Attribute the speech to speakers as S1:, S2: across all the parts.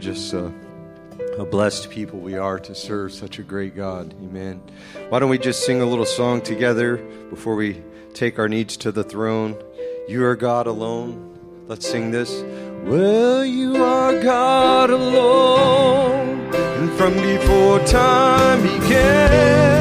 S1: just uh, a blessed people we are to serve such a great God. Amen. Why don't we just sing a little song together before we take our needs to the throne? You are God alone. Let's sing this. Well, you are God alone, and from before time began,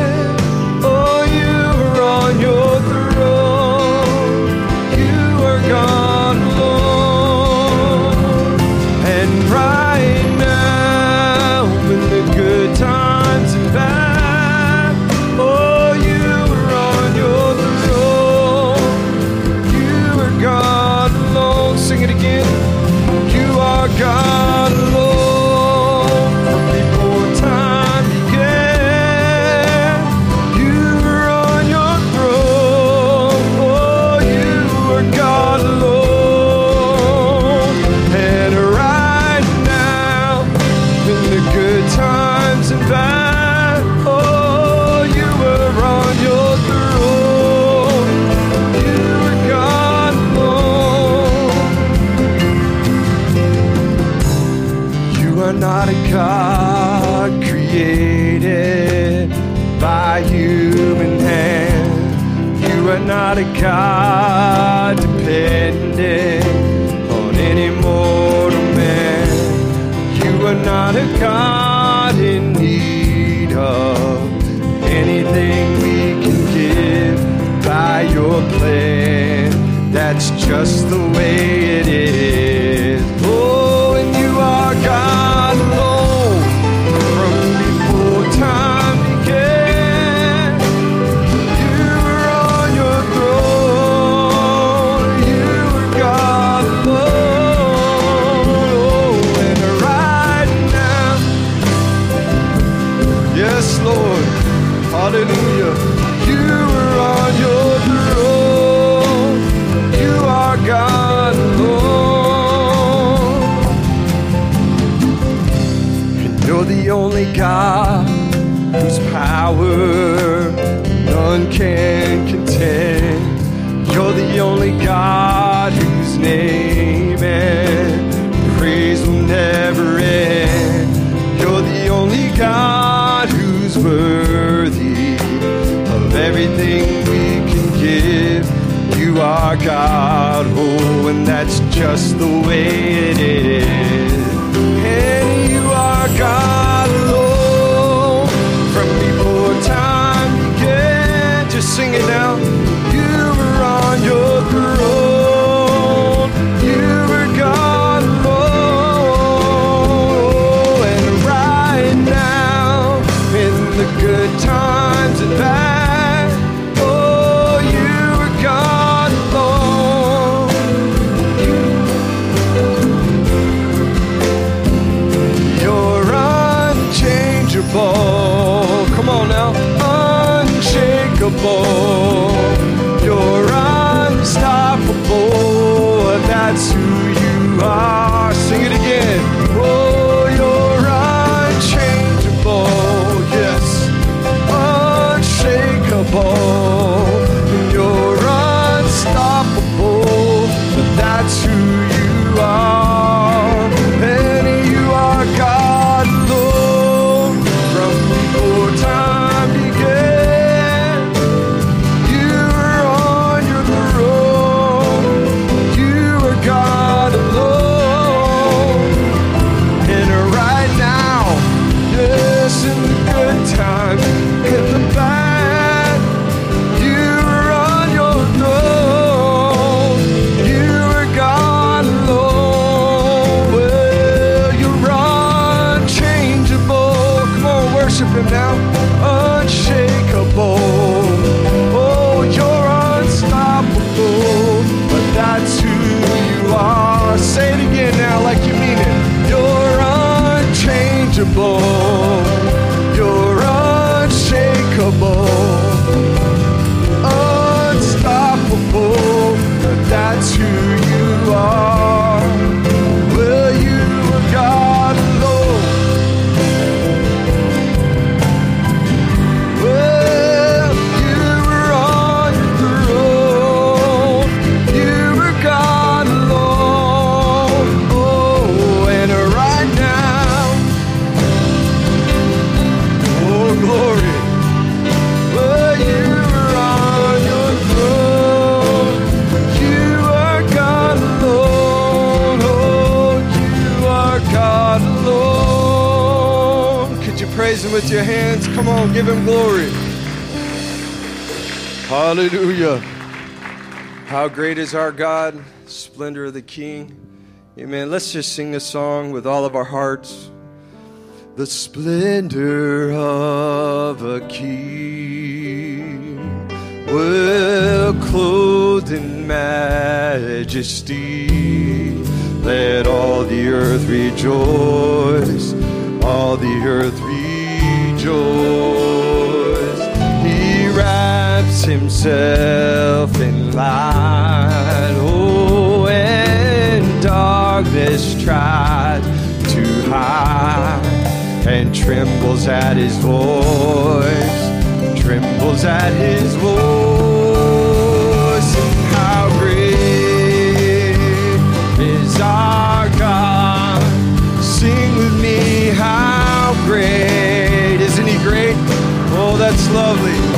S1: not a God dependent on any mortal man. You are not a God in need of anything we can give by your plan. That's just the way it is. Power none can contend. You're the only God whose name and praise will never end. You're the only God who's worthy of everything we can give. You are God, oh, and that's just the way it is. Sing it now. Unshakable. You're unstoppable. That's who you are. Sing it again. Oh, you're unchangeable. Yes. Unshakable. with your hands. Come on, give him glory. Hallelujah. How great is our God, splendor of the King. Amen. Let's just sing a song with all of our hearts. The splendor of a king, well clothed in majesty. Let all the earth rejoice, all the earth rejoice. He wraps himself in light. Oh, and darkness tries to hide and trembles at his voice, trembles at his voice. lovely.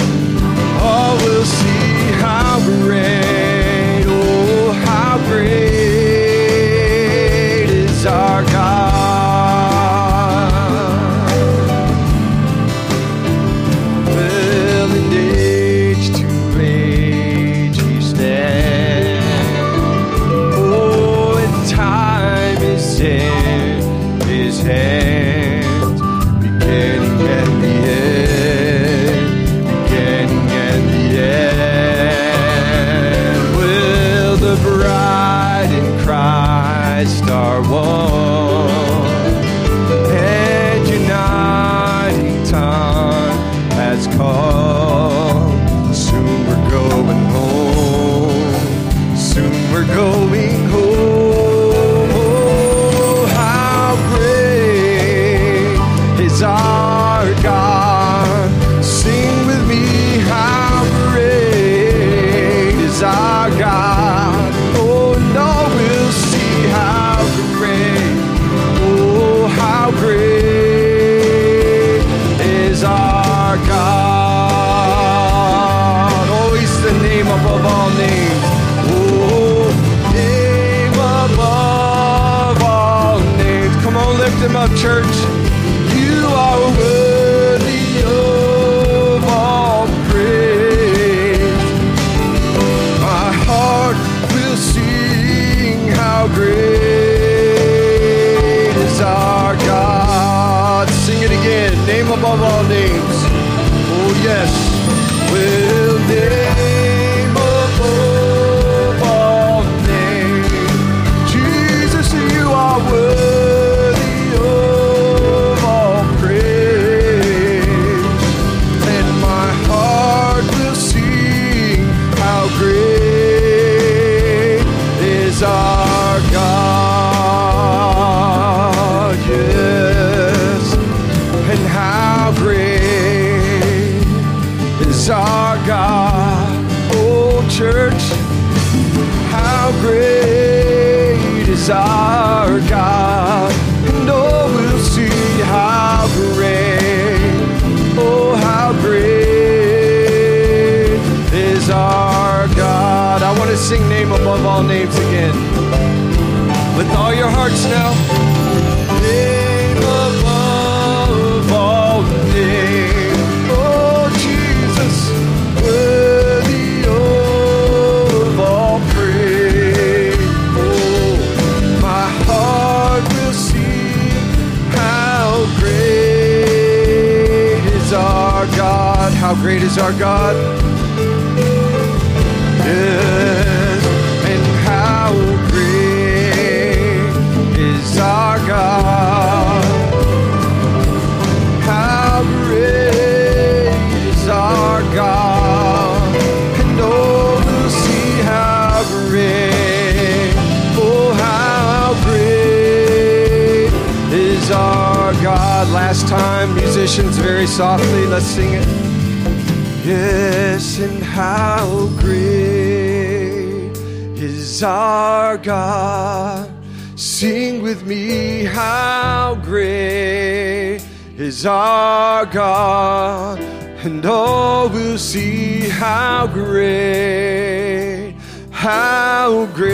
S1: Our God. And oh, all will see how great, how great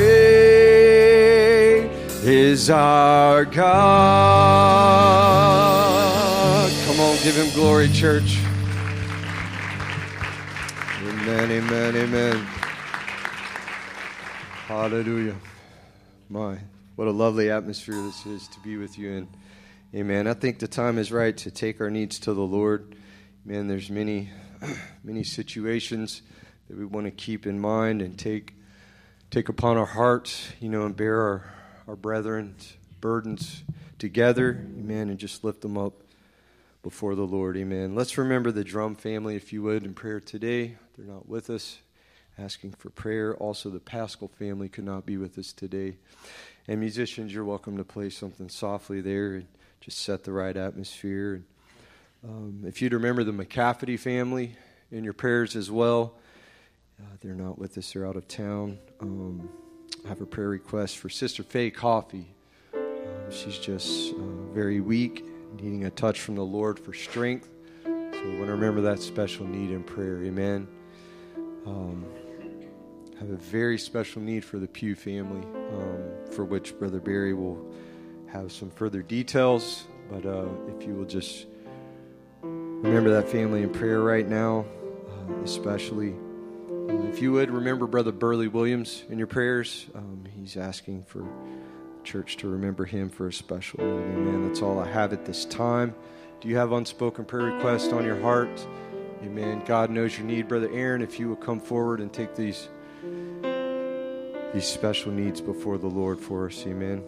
S1: is our God. Come on, give him glory, church. Amen, amen, amen. Hallelujah. My, what a lovely atmosphere this is to be with you in. Amen. I think the time is right to take our needs to the Lord. Man, there's many, many situations that we want to keep in mind and take, take upon our hearts, you know, and bear our, our brethren's burdens together. Amen. And just lift them up before the Lord. Amen. Let's remember the drum family, if you would, in prayer today. They're not with us. Asking for prayer. Also, the Paschal family could not be with us today. And musicians, you're welcome to play something softly there just set the right atmosphere. And um, if you'd remember the McCafferty family in your prayers as well, uh, they're not with us, they're out of town. Um, I have a prayer request for Sister Faye Coffee. Uh, she's just uh, very weak, needing a touch from the Lord for strength. So we want to remember that special need in prayer. Amen. Um, have a very special need for the Pugh family, um, for which Brother Barry will have some further details. But uh, if you will just remember that family in prayer right now, uh, especially. If you would remember Brother Burley Williams in your prayers, um, he's asking for church to remember him for a special need. Amen. That's all I have at this time. Do you have unspoken prayer requests on your heart? Amen. God knows your need, Brother Aaron. If you will come forward and take these these special needs before the Lord for us. Amen.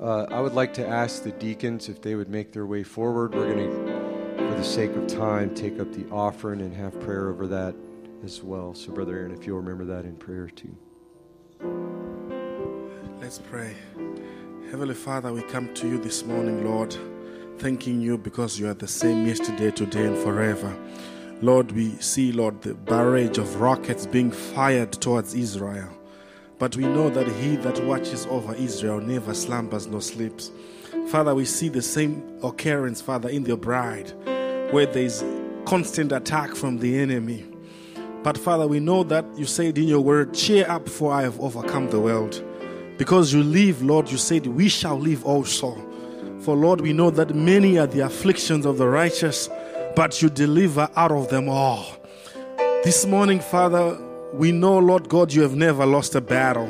S1: Uh, I would like to ask the deacons if they would make their way forward. We're going to, for the sake of time, take up the offering and have prayer over that as well. So, Brother Aaron, if you'll remember that in prayer too.
S2: Let's pray. Heavenly Father, we come to you this morning, Lord, thanking you because you are the same yesterday, today, and forever. Lord, we see, Lord, the barrage of rockets being fired towards Israel. But we know that he that watches over Israel never slumbers nor sleeps. Father, we see the same occurrence, Father, in your bride, where there is constant attack from the enemy. But Father, we know that you said in your word, Cheer up, for I have overcome the world. Because you live, Lord, you said, We shall live also. For Lord, we know that many are the afflictions of the righteous, but you deliver out of them all. This morning, Father, we know, Lord God, you have never lost a battle.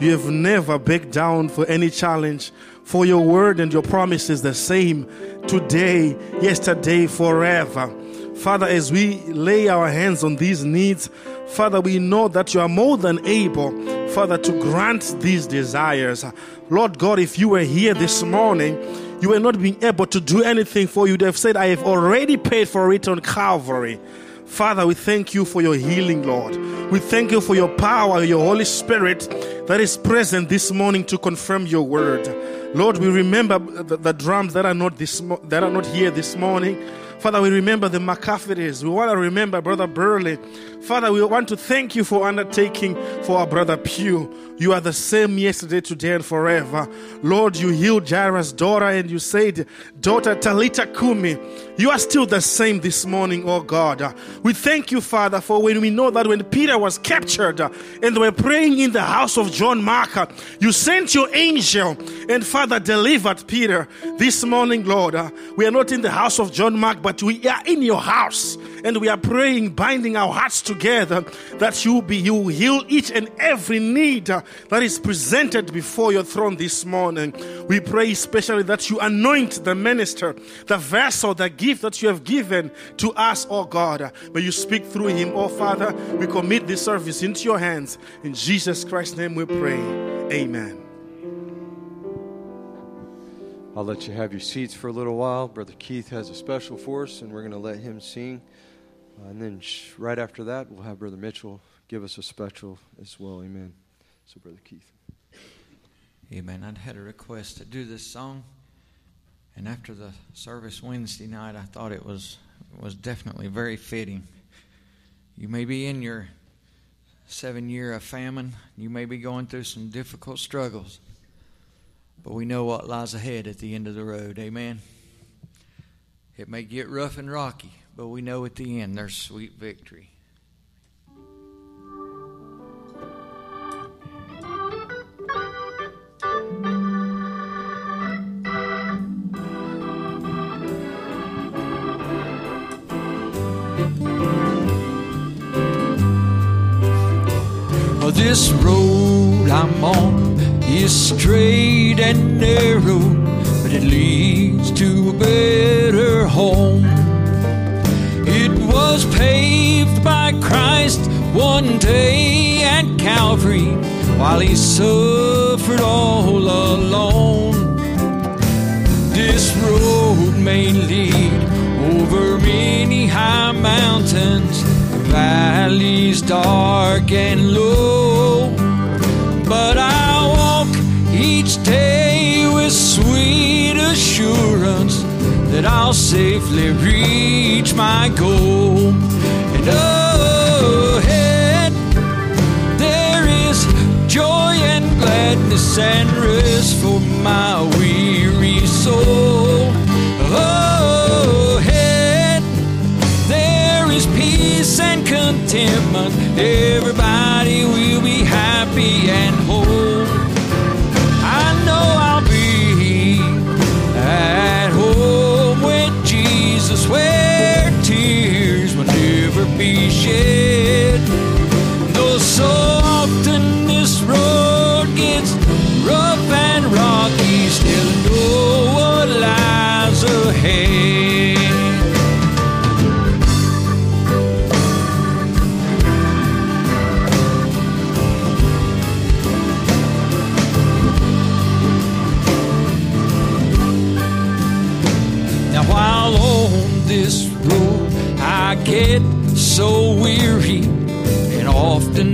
S2: You have never backed down for any challenge. For your word and your promise is the same today, yesterday, forever. Father, as we lay our hands on these needs, Father, we know that you are more than able, Father, to grant these desires. Lord God, if you were here this morning, you were not being able to do anything for you. You'd have said, I have already paid for it on Calvary. Father, we thank you for your healing, Lord. We thank you for your power, your Holy Spirit that is present this morning to confirm your word. Lord, we remember the, the drums that are not this that are not here this morning. Father, we remember the McCaffertys. We want to remember Brother Burley. Father, we want to thank you for undertaking for our brother Pugh. You are the same yesterday, today, and forever. Lord, you healed Jairus' daughter and you said, Daughter Talita Kumi, you are still the same this morning, oh God. We thank you, Father, for when we know that when Peter was captured and they were praying in the house of John Mark, you sent your angel and Father delivered Peter. This morning, Lord, we are not in the house of John Mark, but we are in your house and we are praying, binding our hearts together that you be you heal each and every need that is presented before your throne this morning. We pray especially that you anoint the minister, the vessel, the gift that you have given to us, oh God. May you speak through him, oh Father. We commit this service into your hands. In Jesus Christ's name we pray. Amen.
S1: I'll let you have your seats for a little while. Brother Keith has a special for us, and we're going to let him sing. Uh, and then right after that, we'll have Brother Mitchell give us a special as well. Amen. So, Brother Keith.
S3: Amen. I'd had a request to do this song, And after the service Wednesday night, I thought it was was definitely very fitting. You may be in your seven year of famine. You may be going through some difficult struggles. But we know what lies ahead at the end of the road. Amen. It may get rough and rocky, but we know at the end there's sweet victory. This road I'm on is straight and narrow, but it leads to a better home. Was paved by Christ one day at Calvary while he suffered all alone. This road may lead over many high mountains, valleys dark and low. But I walk each day with sweet assurance that I'll safely reach my goal. And oh, ahead there is joy and gladness and rest for my weary soul. Ahead there is peace and contentment. Everybody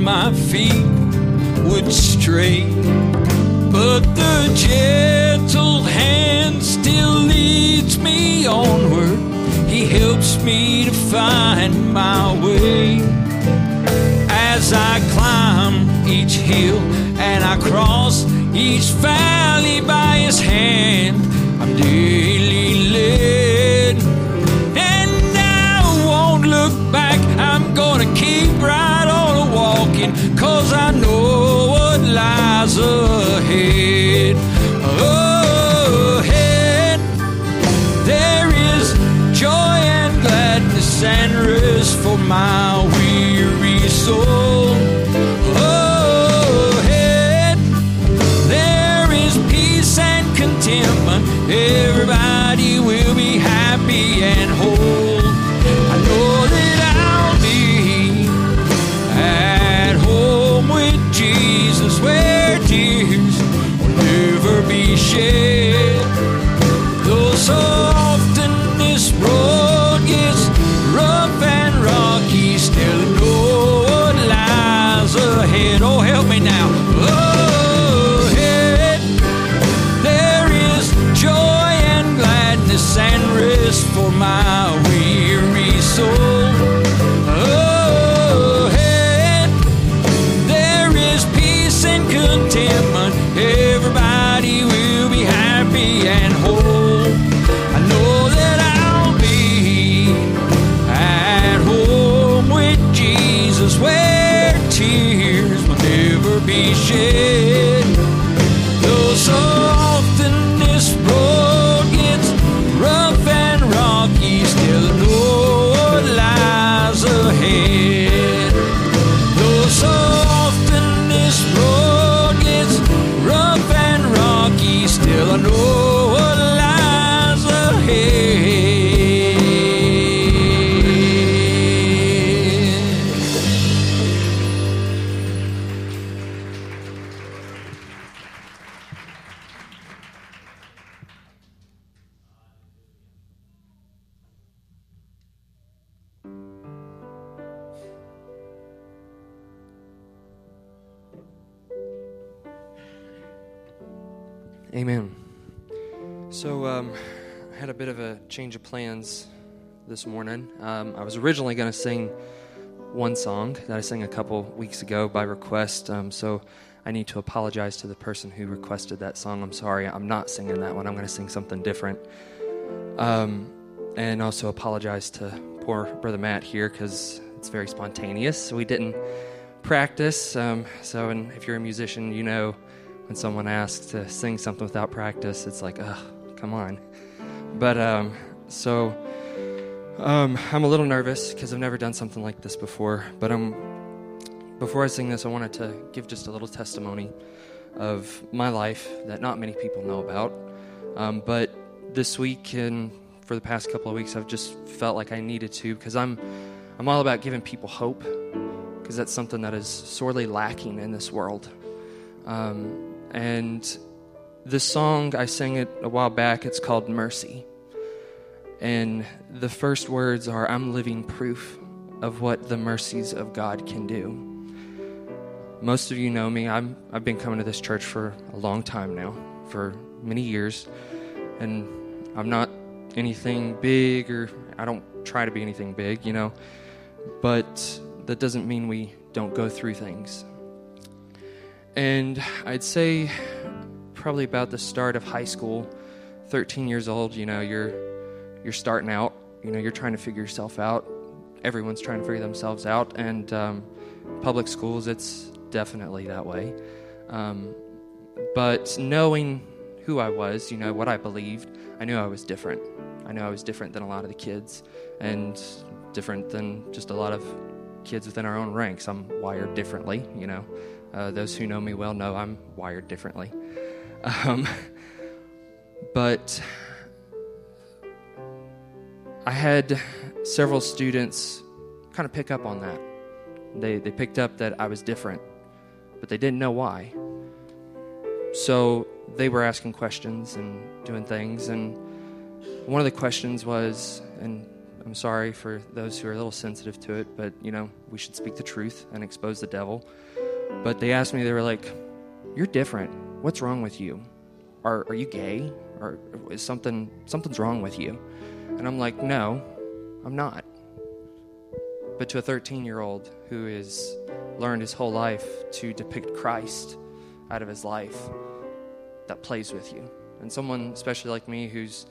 S3: my feet would stray. But the gentle hand still leads me onward. He helps me to find my way. As I climb each hill and I cross each valley by his hand my
S4: this morning. Um, I was originally going to sing one song that I sang a couple weeks ago by request, um, so I need to apologize to the person who requested that song. I'm sorry, I'm not singing that one. I'm going to sing something different. Um, and also apologize to poor brother Matt here because it's very spontaneous. We didn't practice. Um, so, and if you're a musician, you know when someone asks to sing something without practice, it's like, ugh, come on. But um, so um, I'm a little nervous because I've never done something like this before. But um, before I sing this, I wanted to give just a little testimony of my life that not many people know about. Um, but this week and for the past couple of weeks, I've just felt like I needed to because I'm I'm all about giving people hope because that's something that is sorely lacking in this world. Um, and this song, I sang it a while back. It's called Mercy. And the first words are I'm living proof of what the mercies of God can do. Most of you know me. I'm, I've been coming to this church for a long time now, for many years. And I'm not anything big, or I don't try to be anything big, you know. But that doesn't mean we don't go through things. And I'd say probably about the start of high school, 13 years old, you know, you're you're starting out, you know, you're trying to figure yourself out. Everyone's trying to figure themselves out, and um, public schools, it's definitely that way. Um, but knowing who I was, you know, what I believed, I knew I was different. I knew I was different than a lot of the kids, and different than just a lot of kids within our own ranks. I'm wired differently, you know. Uh, those who know me well know I'm wired differently. Um, but I had several students kind of pick up on that. They, they picked up that I was different, but they didn't know why. So they were asking questions and doing things. And one of the questions was, and I'm sorry for those who are a little sensitive to it, but you know, we should speak the truth and expose the devil. But they asked me, they were like, You're different. What's wrong with you? Are, are you gay? Or is something something's wrong with you? And I'm like, No, I'm not. But to a 13 year old who has learned his whole life to depict Christ out of his life, that plays with you. And someone, especially like me, who's,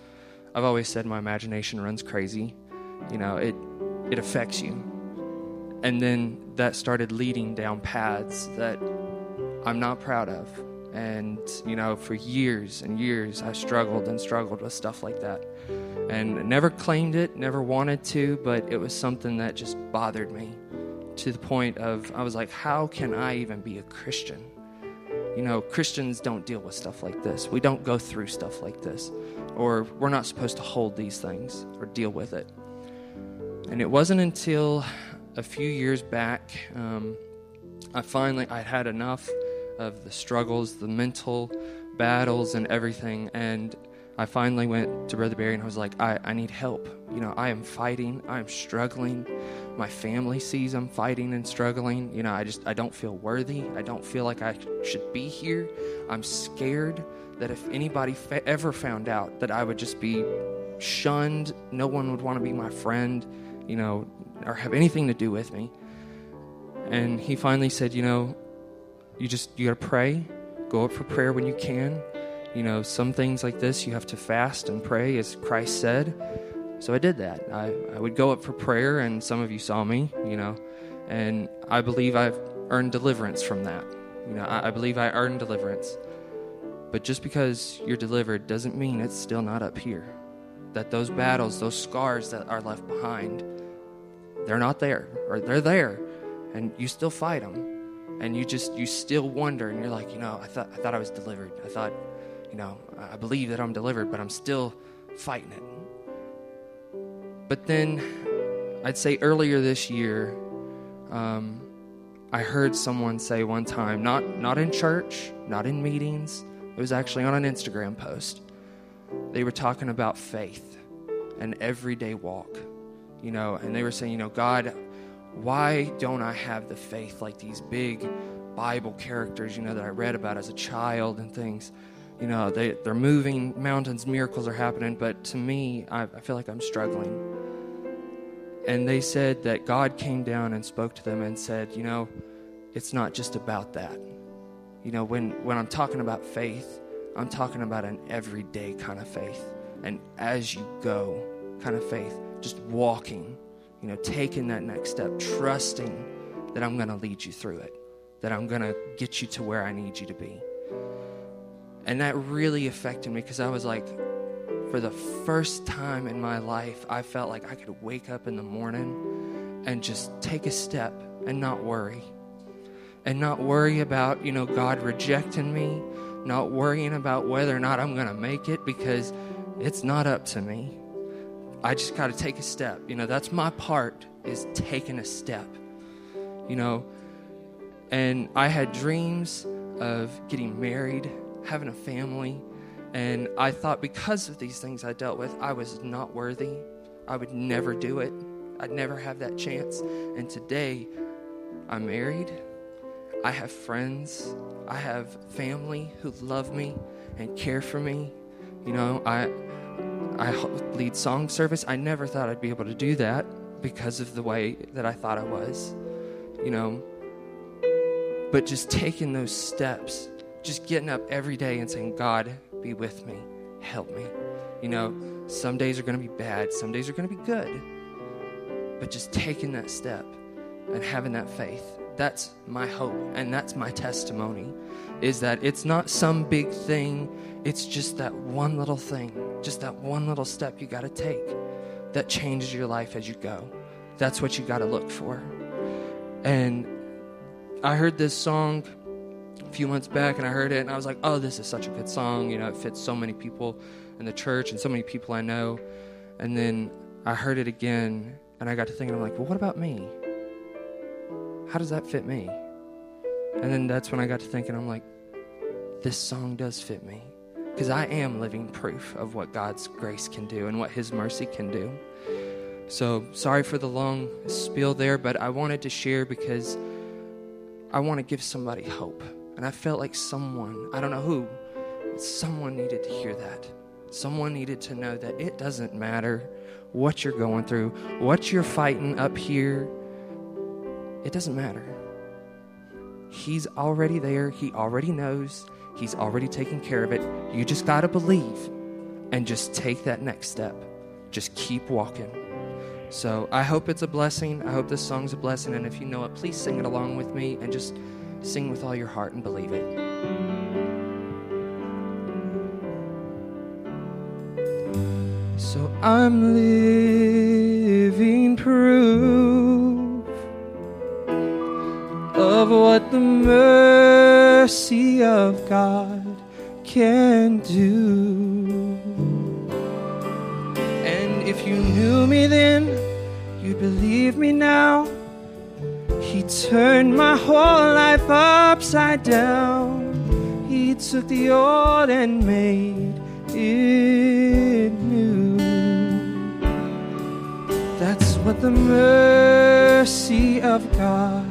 S4: I've always said my imagination runs crazy, you know, it, it affects you. And then that started leading down paths that I'm not proud of. And, you know, for years and years, I struggled and struggled with stuff like that. And never claimed it, never wanted to, but it was something that just bothered me to the point of I was like, how can I even be a Christian? You know, Christians don't deal with stuff like this. We don't go through stuff like this. Or we're not supposed to hold these things or deal with it. And it wasn't until a few years back, um, I finally I had enough of the struggles, the mental battles, and everything. And I finally went to Brother Barry and I was like, I, I need help. You know, I am fighting. I am struggling. My family sees I'm fighting and struggling. You know, I just I don't feel worthy. I don't feel like I should be here. I'm scared that if anybody fa- ever found out that I would just be shunned, no one would want to be my friend. You know, or have anything to do with me. And he finally said, You know, you just, you got to pray. Go up for prayer when you can. You know, some things like this, you have to fast and pray, as Christ said. So I did that. I, I would go up for prayer, and some of you saw me, you know, and I believe I've earned deliverance from that. You know, I, I believe I earned deliverance. But just because you're delivered doesn't mean it's still not up here. That those battles, those scars that are left behind, they're not there or they're there and you still fight them and you just you still wonder and you're like you know i thought i thought i was delivered. I thought you know i believe that i'm delivered but i'm still fighting it. But then i'd say earlier this year um, i heard someone say one time not not in church not in meetings it was actually on an instagram post. They were talking about faith and everyday walk you know, and they were saying, you know, God, why don't I have the faith like these big Bible characters, you know, that I read about as a child and things? you know, they, they're moving mountains, miracles are happening, but to me, I, I feel like I'm struggling. And they said that God came down and spoke to them and said, you know, it's not just about that. You know, when, when I'm talking about faith, I'm talking about an everyday kind of faith. And as you go kind of faith, just walking, you know, taking that next step, trusting that I'm going to lead you through it, that I'm going to get you to where I need you to be. And that really affected me because I was like, for the first time in my life, I felt like I could wake up in the morning and just take a step and not worry. And not worry about, you know, God rejecting me, not worrying about whether or not I'm going to make it because it's not up to me. I just got to take a step. You know, that's my part is taking a step. You know, and I had dreams of getting married, having a family, and I thought because of these things I dealt with, I was not worthy. I would never do it. I'd never have that chance. And today, I'm married. I have friends. I have family who love me and care for me. You know, I I lead song service. I never thought I'd be able to do that because of the way that I thought I was. You know, but just taking those steps, just getting up every day and saying, God, be with me, help me. You know, some days are going to be bad, some days are going to be good. But just taking that step and having that faith, that's my hope and that's my testimony is that it's not some big thing, it's just that one little thing, just that one little step you got to take that changes your life as you go. That's what you got to look for. And I heard this song a few months back and I heard it and I was like, oh, this is such a good song. You know, it fits so many people in the church and so many people I know. And then I heard it again and I got to thinking, I'm like, well, what about me? How does that fit me? And then that's when I got to thinking, I'm like, this song does fit me. Because I am living proof of what God's grace can do and what His mercy can do. So sorry for the long spiel there, but I wanted to share because I want to give somebody hope. And I felt like someone, I don't know who, someone needed to hear that. Someone needed to know that it doesn't matter what you're going through, what you're fighting up here. It doesn't matter. He's already there. He already knows. He's already taken care of it. You just got to believe and just take that next step. Just keep walking. So I hope it's a blessing. I hope this song's a blessing. And if you know it, please sing it along with me and just sing with all your heart and believe it. So I'm living proof what the mercy of God can do. And if you knew me then, you'd believe me now. He turned my whole life upside down. He took the old and made it new. That's what the mercy of God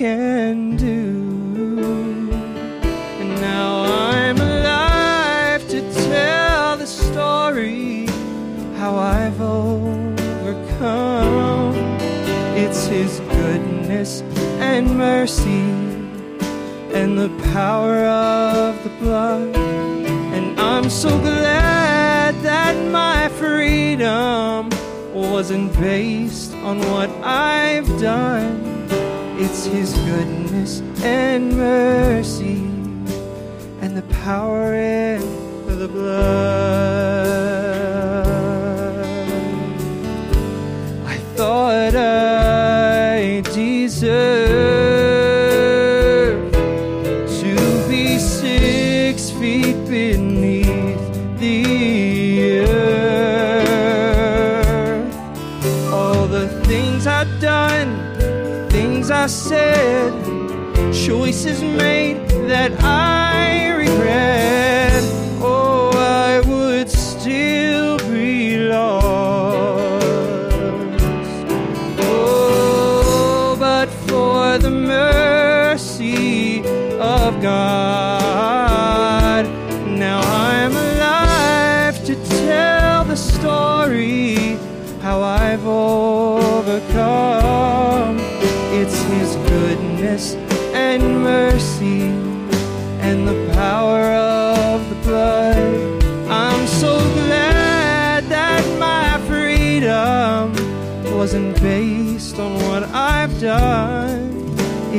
S4: can do. And now I'm alive to tell the story how I've overcome. It's His goodness and mercy and the power of the blood. And I'm so glad that my freedom wasn't based on what I've done. It's His goodness and mercy and the power in the blood. I thought I choices made that I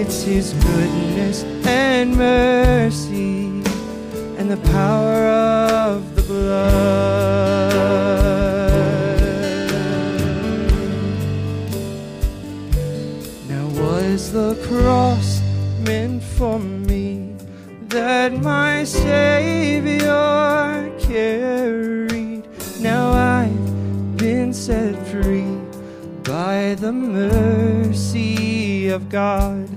S4: It's His goodness and mercy and the power of the blood. Now, was the cross meant for me that my Savior carried? Now I've been set free by the mercy of God.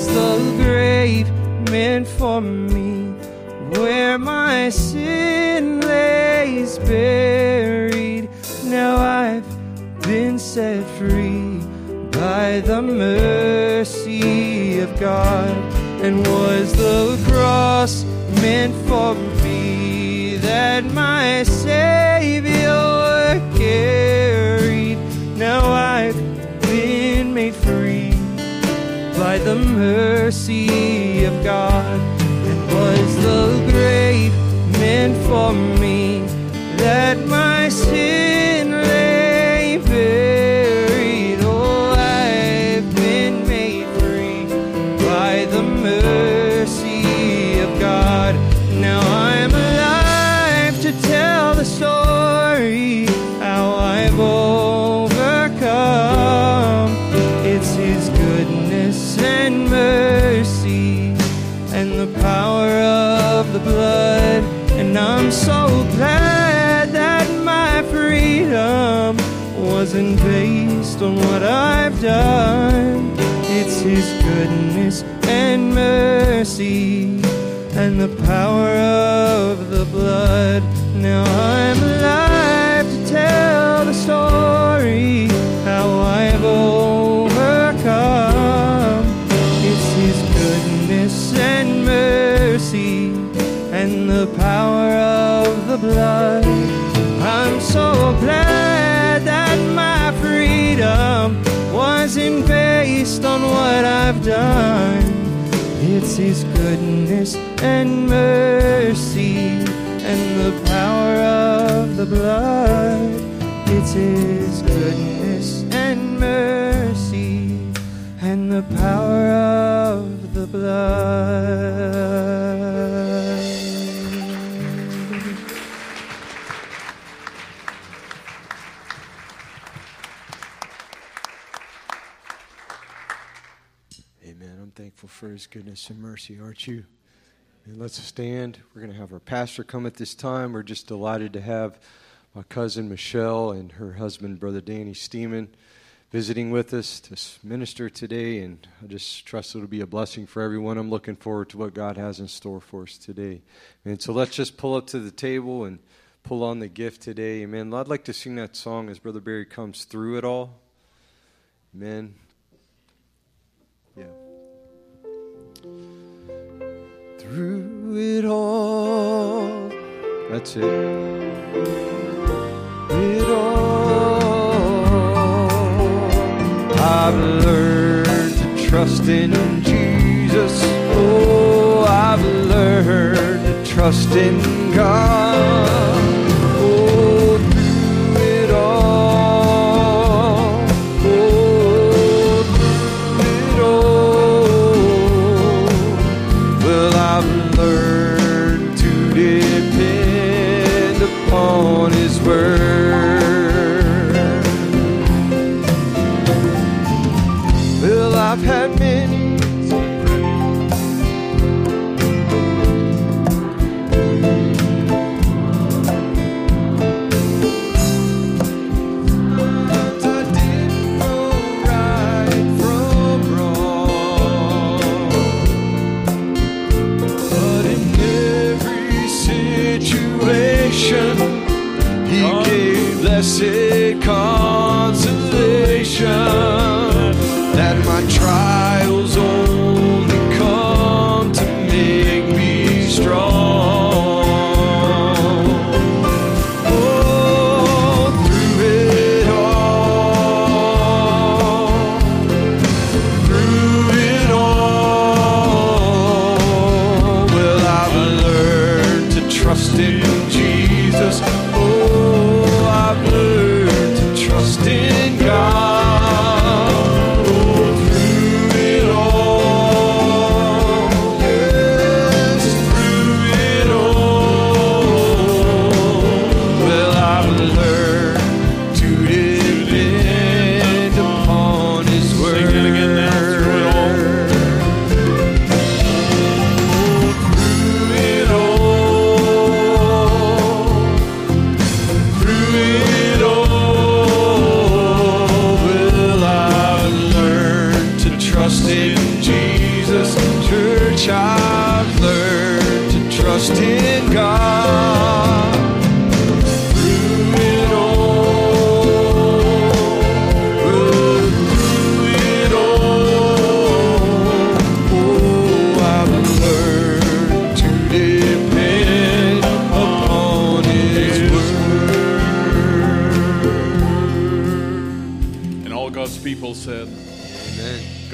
S4: Was the grave meant for me where my sin lays buried? Now I've been set free by the mercy of God. And was the cross meant for me that my Savior by the mercy of God. And was the grave meant for me that my sin wasn't based on what I've done. It's His goodness and mercy and the power of the blood. Now I'm alive to tell the story how I've overcome. It's His goodness and mercy and the power of the blood. I'm so glad on what I've done. It's His goodness and mercy and the power of the blood. It's His goodness and mercy and the power of the blood.
S1: His goodness and mercy, aren't you? And let's stand. We're going to have our pastor come at this time. We're just delighted to have my cousin Michelle and her husband, Brother Danny Steeman, visiting with us to minister today. And I just trust it'll be a blessing for everyone. I'm looking forward to what God has in store for us today. And so let's just pull up to the table and pull on the gift today. Amen. I'd like to sing that song as Brother Barry comes through it all. Amen. Through it all. That's it. It all.
S4: I've learned to trust in Jesus. Oh, I've learned to trust in God.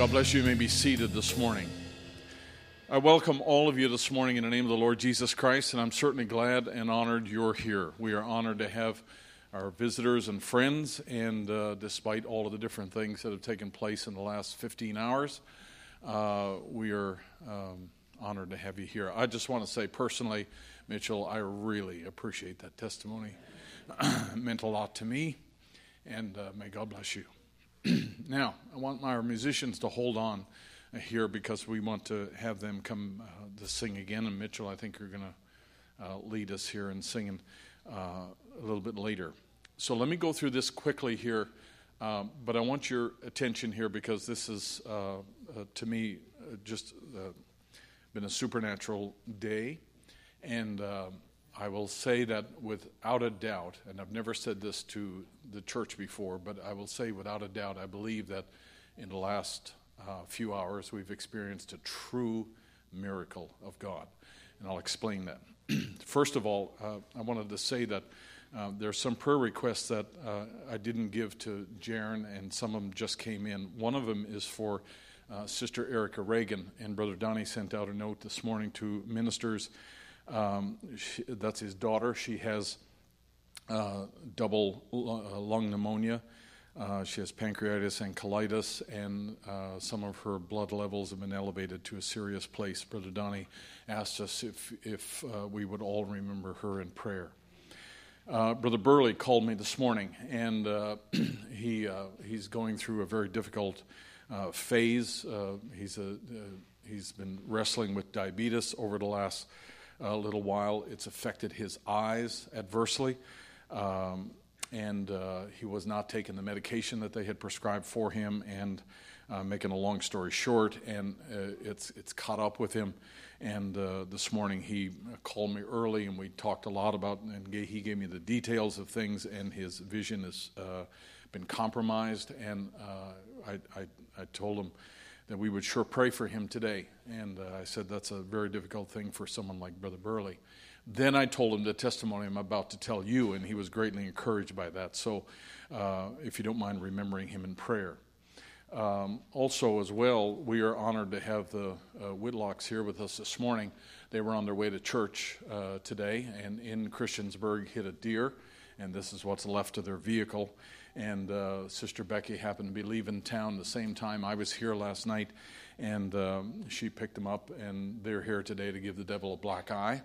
S1: God
S5: bless you. You may be seated this morning. I welcome all of you this morning in the name of the Lord Jesus Christ, and I'm certainly glad and honored you're here. We are honored to have our visitors and friends, and uh, despite all of the different things that have taken place in the last 15 hours, uh, we are um, honored to have you here. I just want to say personally, Mitchell, I really appreciate that testimony. it meant a lot to me, and uh, may God bless you. now, I want our musicians to hold on here because we want to have them come uh, to sing again. And Mitchell, I think you're going to uh, lead us here in singing uh, a little bit later. So let me go through this quickly here, um, but I want your attention here because this is, uh, uh, to me, uh, just been a supernatural day. And um I will say that without a doubt, and I've never said this to the church before, but I will say without a doubt, I believe that in the last uh, few hours we've experienced a true miracle of God. And I'll explain that. First of all, uh, I wanted to say that uh, there are some prayer requests that uh, I didn't give to Jaron, and some of them just came in. One of them is for uh, Sister Erica Reagan, and Brother Donnie sent out a note this morning to ministers. Um, she, that's his daughter. She has uh, double uh, lung pneumonia. Uh, she has pancreatitis and colitis, and uh, some of her blood levels have been elevated to a serious place. Brother Donnie asked us if, if uh, we would all remember her in prayer. Uh, Brother Burley called me this morning, and uh, he he's going through a very difficult phase. He's a he's been wrestling with diabetes over the last uh, little while. It's affected his eyes adversely, um, and uh, he was not taking the medication that they had prescribed for him. And uh, making a long story short, and uh, it's it's caught up with him. And uh, this morning he called me early, and we talked a lot about, and he gave me the details of things, and his vision has uh, been compromised. And uh, I, I, I told him that we would sure pray for him today. And uh, I said that's a very difficult thing for someone like Brother Burley. Then I told him the testimony I'm about to tell you, and he was greatly encouraged by that. So uh, if you don't mind remembering him in prayer. Um, also, as well, we are honored to have the uh, Whitlocks here with us this morning. They were on their way to church uh, today and in Christiansburg hit a deer, and this is what's left of their vehicle. And uh, Sister Becky happened to be leaving town the same time I was here last night, and um, she picked them up, and they're here today to give the devil a black eye.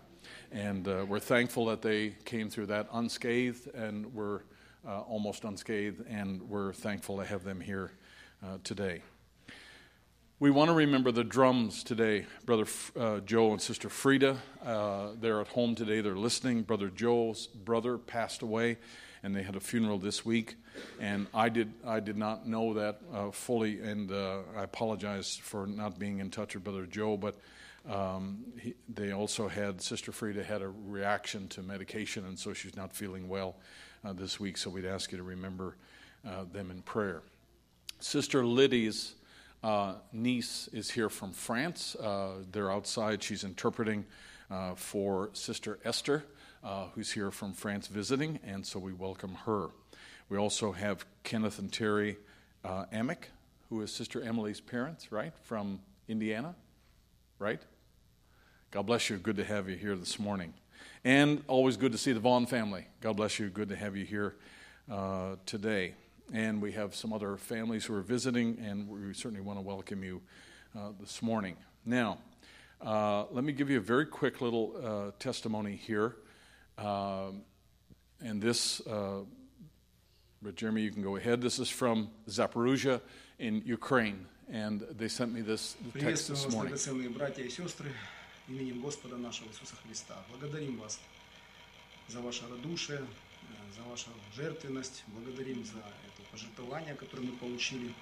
S5: And uh, we're thankful that they came through that unscathed, and we're uh, almost unscathed, and we're thankful to have them here uh, today. We want to remember the drums today. Brother uh, Joe and Sister Frida, uh, they're at home today. They're listening. Brother Joe's brother passed away, and they had a funeral this week. And I did, I did not know that uh, fully, and uh, I apologize for not being in touch with Brother Joe. But um, he, they also had Sister Frida had a reaction to medication, and so she's not feeling well uh, this week. So we'd ask you to remember uh, them in prayer. Sister Liddy's uh, niece is here from France. Uh, they're outside. She's interpreting uh, for Sister Esther, uh, who's here from France visiting, and so we welcome her. We also have Kenneth and Terry uh, Amick, who is Sister Emily's parents, right, from Indiana, right? God bless you. Good to have you here this morning. And always good to see the Vaughn family. God bless you. Good to have you here uh, today and we have some other families who are visiting, and we certainly want to welcome you uh, this morning. Now, uh, let me give you a very quick little uh, testimony here. Um, and this, uh, but Jeremy, you can go ahead. This is from Zaporozhye in Ukraine, and they sent me this text
S6: Приветствую
S5: this
S6: вас,
S5: morning.
S6: драгоценные братья и сестры, именем Господа нашего Иисуса Христа. Благодарим вас за ваше радушие, э, за вашу жертвенность. Благодарим за это пожертвование, которое мы получили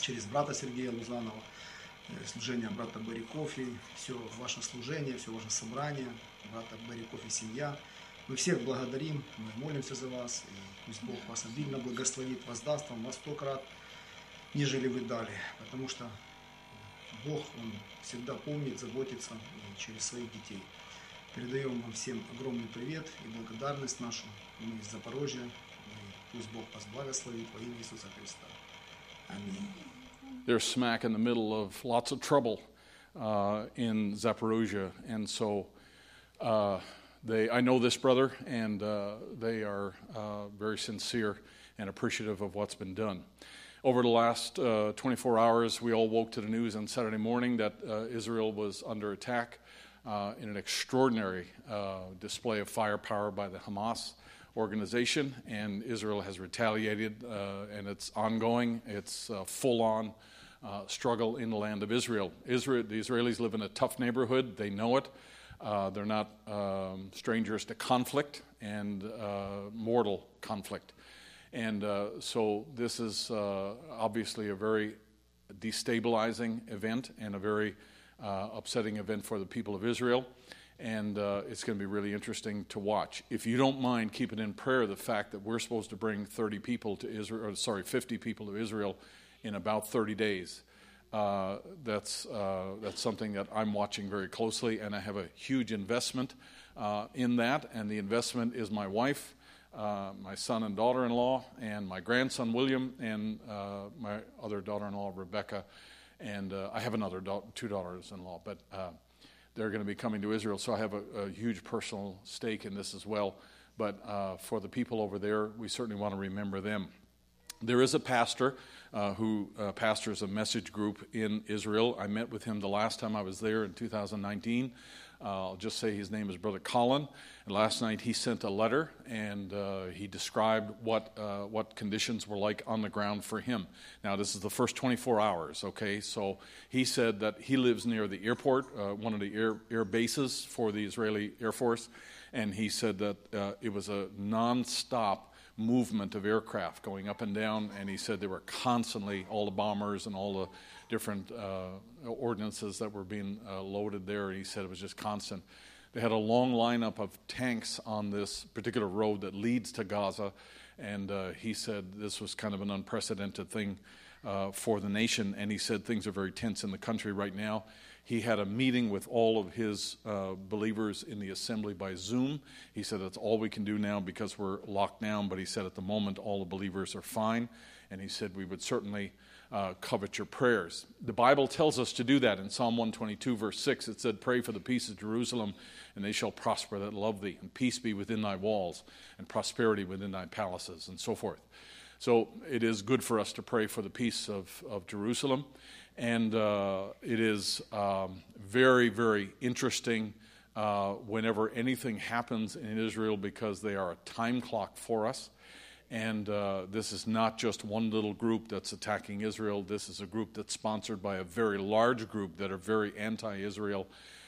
S6: через брата Сергея Лузанова, э, служение брата Баряков и все ваше служение, все ваше собрание, брата Баряков и семья. Мы всех благодарим, мы молимся за вас, и пусть Бог вас обильно благословит, воздаст вам во сто крат, нежели вы дали, потому что Бог, Он всегда помнит, заботится через своих детей. Передаем вам всем огромный привет и благодарность нашу. Мы из Запорожья. И пусть Бог вас благословит во имя Иисуса Христа. Аминь.
S5: they're smack in the middle of lots of trouble uh, in Zaporozhye, and so uh, they. I know this brother, and uh, they are uh, very sincere and appreciative of what's been done. Over the last uh, 24 hours, we all woke to the news on Saturday morning that uh, Israel was under attack uh, in an extraordinary display of firepower by the Hamas organization, and Israel has retaliated, and it's ongoing. It's full on uh, struggle in the land of Israel. Israel. The Israelis live in a tough neighborhood, they know it. Uh, they're not um, strangers to conflict and uh, mortal conflict. And uh, so this is obviously a very destabilizing event and a very upsetting event for the people of Israel. And uh, it's going to be really interesting to watch. If you don't mind keeping in prayer the fact that we're supposed to bring 30 people to Israel, or sorry, 50 people to Israel in about 30 days. Uh, that's, uh, that's something that I'm watching very closely, and I have a huge investment uh, in that. And the investment is my wife, uh, my son and daughter in law, and my grandson William, and uh, my other daughter in law Rebecca. And I have another two daughters in law, but they're going to be coming to Israel, so I have a, a huge personal stake in this as well. But for the people over there, we certainly want to remember them. There is a pastor uh, who uh, pastors a message group in Israel. I met with him the last time I was there in 2019. Uh, I'll just say his name is Brother Colin. And last night he sent a letter and uh, he described what, uh, what conditions were like on the ground for him. Now, this is the first 24 hours, okay? So he said that he lives near the airport, uh, one of the air, air bases for the Israeli Air Force. And he said that uh, it was a nonstop movement of aircraft going up and down, and he said they were constantly all the bombers and all the different uh, ordinances that were being uh, loaded there. And he said it was just constant. They had a long lineup of tanks on this particular road that leads to Gaza, and uh, he said this was kind of an unprecedented thing uh, for the nation. And he said things are very tense in the country right now. He had a meeting with all of his uh, believers in the assembly by Zoom. He said that's all we can do now because we're locked down, but he said at the moment all the believers are fine. And he said we would certainly uh, covet your prayers. The Bible tells us to do that in Psalm 122, verse 6. It said, Pray for the peace of Jerusalem, and they shall prosper that love thee, and peace be within thy walls, and prosperity within thy palaces, and so forth. So it is good for us to pray for the peace of, of Jerusalem. And uh, it is um, very, very interesting uh, whenever anything happens in Israel because they are a time clock for us. And uh, this is not just one little group that's attacking Israel. This is a group that's sponsored by a very large group that are very anti Israel.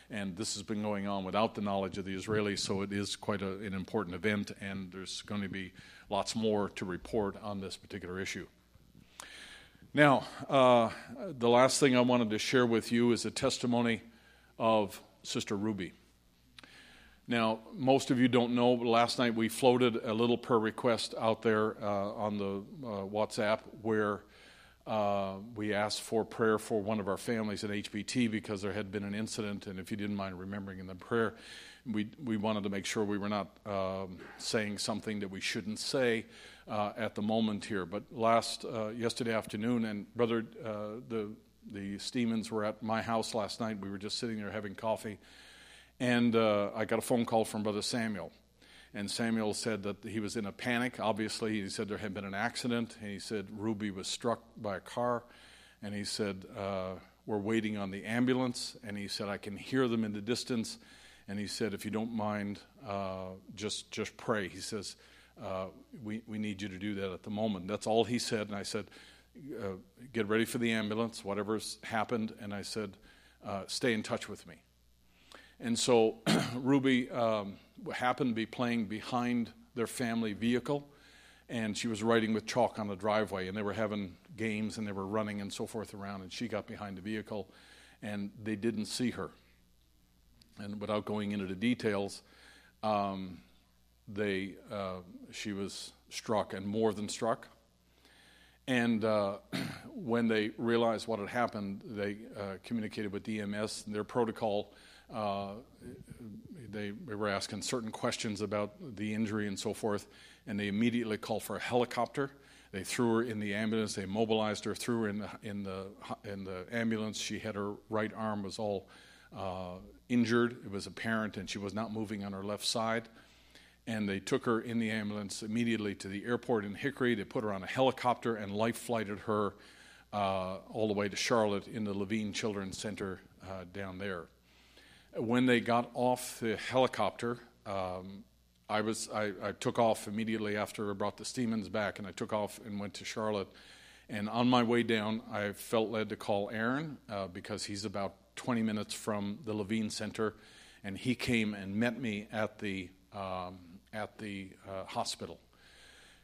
S5: And this has been going on without the knowledge of the Israelis, so it is quite a, an important event, and there's going to be lots more to report on this particular issue. Now, uh, the last thing I wanted to share with you is a testimony of Sister Ruby. Now, most of you don't know, but last night we floated a little prayer request out there uh, on the uh, WhatsApp where uh, we asked for prayer for one of our families at HBT because there had been an incident, and if you didn't mind remembering in the prayer, we, we wanted to make sure we were not um, saying something that we shouldn't say uh, at the moment here. But last, uh, yesterday afternoon, and Brother, uh, the, the Steemans were at my house last night. We were just sitting there having coffee, and uh, I got a phone call from Brother Samuel. And Samuel said that he was in a panic. Obviously, he said there had been an accident. And he said Ruby was struck by a car. And he said, uh, We're waiting on the ambulance. And he said, I can hear them in the distance. And he said, If you don't mind, uh, just, just pray. He says, uh, we, we need you to do that at the moment. That's all he said. And I said, uh, Get ready for the ambulance, whatever's happened. And I said, uh, Stay in touch with me. And so Ruby um, happened to be playing behind their family vehicle, and she was writing with chalk on the driveway, and they were having games and they were running and so forth around, and she got behind the vehicle, and they didn't see her. And without going into the details, um, they, uh, she was struck and more than struck. And uh, when they realized what had happened, they uh, communicated with EMS. Their protocol, uh, they, they were asking certain questions about the injury and so forth, and they immediately called for a helicopter. They threw her in the ambulance. They mobilized her, threw her in the in the in the ambulance. She had her right arm was all uh, injured. It was apparent, and she was not moving on her left side. And they took her in the ambulance immediately to the airport in Hickory. They put her on a helicopter and life flighted her uh, all the way to Charlotte in the Levine Children's Center uh, down there. When they got off the helicopter, um, I was I, I, took off immediately after I brought the Steemans back, and I took off and went to Charlotte. And on my way down, I felt led to call Aaron uh, because he's about 20 minutes from the Levine Center, and he came and met me at the um, at the uh, hospital.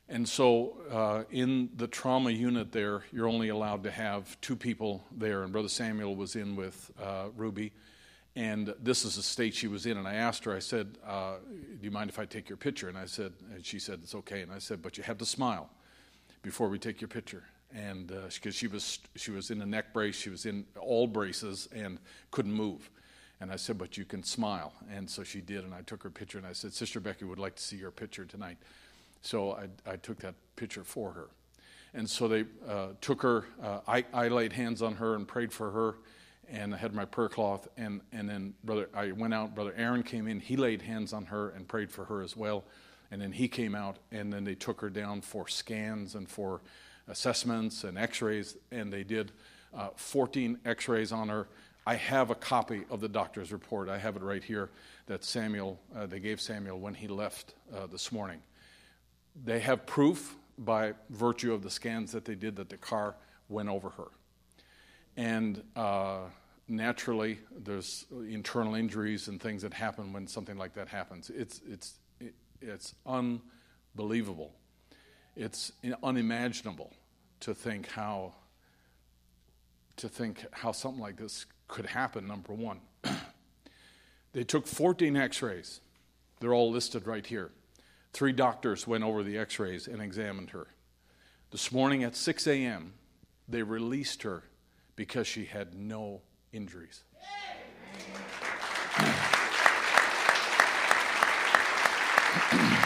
S5: And so, uh, in the trauma unit there, you're only allowed to have two people there, and Brother Samuel was in with uh, Ruby. And this is the state she was in. And I asked her, I said, uh, Do you mind if I take your picture? And I said, and she said, It's okay. And I said, But you have to smile before we take your picture and because uh, she was she was in a neck brace, she was in all braces and couldn't move. And I said, "But you can smile." And so she did, and I took her picture, and I said, "Sister Becky would like to see your picture tonight." So I, I took that picture for her, and so they uh, took her. Uh, I, I laid hands on her and prayed for her, and I had my prayer cloth, and and then brother I went out. Brother Aaron came in. He laid hands on her and prayed for her as well, and then he came out, and then they took her down for scans and for assessments and x rays, and they did uh, 14 x rays on her. I have a copy of the doctor's report. I have it right here that Samuel, uh, they gave Samuel when he left uh, this morning. They have proof by virtue of the scans that they did that the car went over her. And uh, naturally, there's internal injuries and things that happen when something like that happens. It's, it's, it's unbelievable. It's unimaginable to think how to think how something like this could happen number 1 they took 14 x-rays. They're all listed right here. Three doctors went over the x-rays and examined her. This morning at 6 a.m they released her because she had no injuries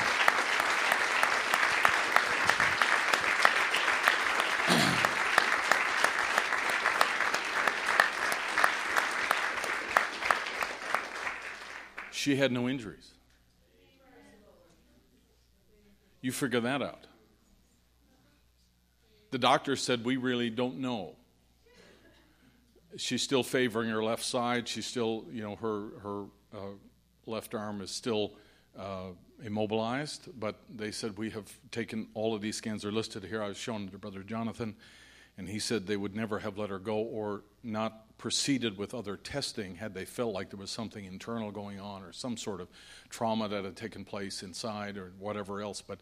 S5: She had no injuries. You figure that out. The doctor said, We really don't know. She's still favoring her left side. She's still, you know, her, her uh, left arm is still uh, immobilized. But they said, We have taken all of these scans, are listed here. I was showing to Brother Jonathan, and he said they would never have let her go or not proceeded with other testing had they felt like there was something internal going on or some sort of trauma that had taken place inside or whatever else. But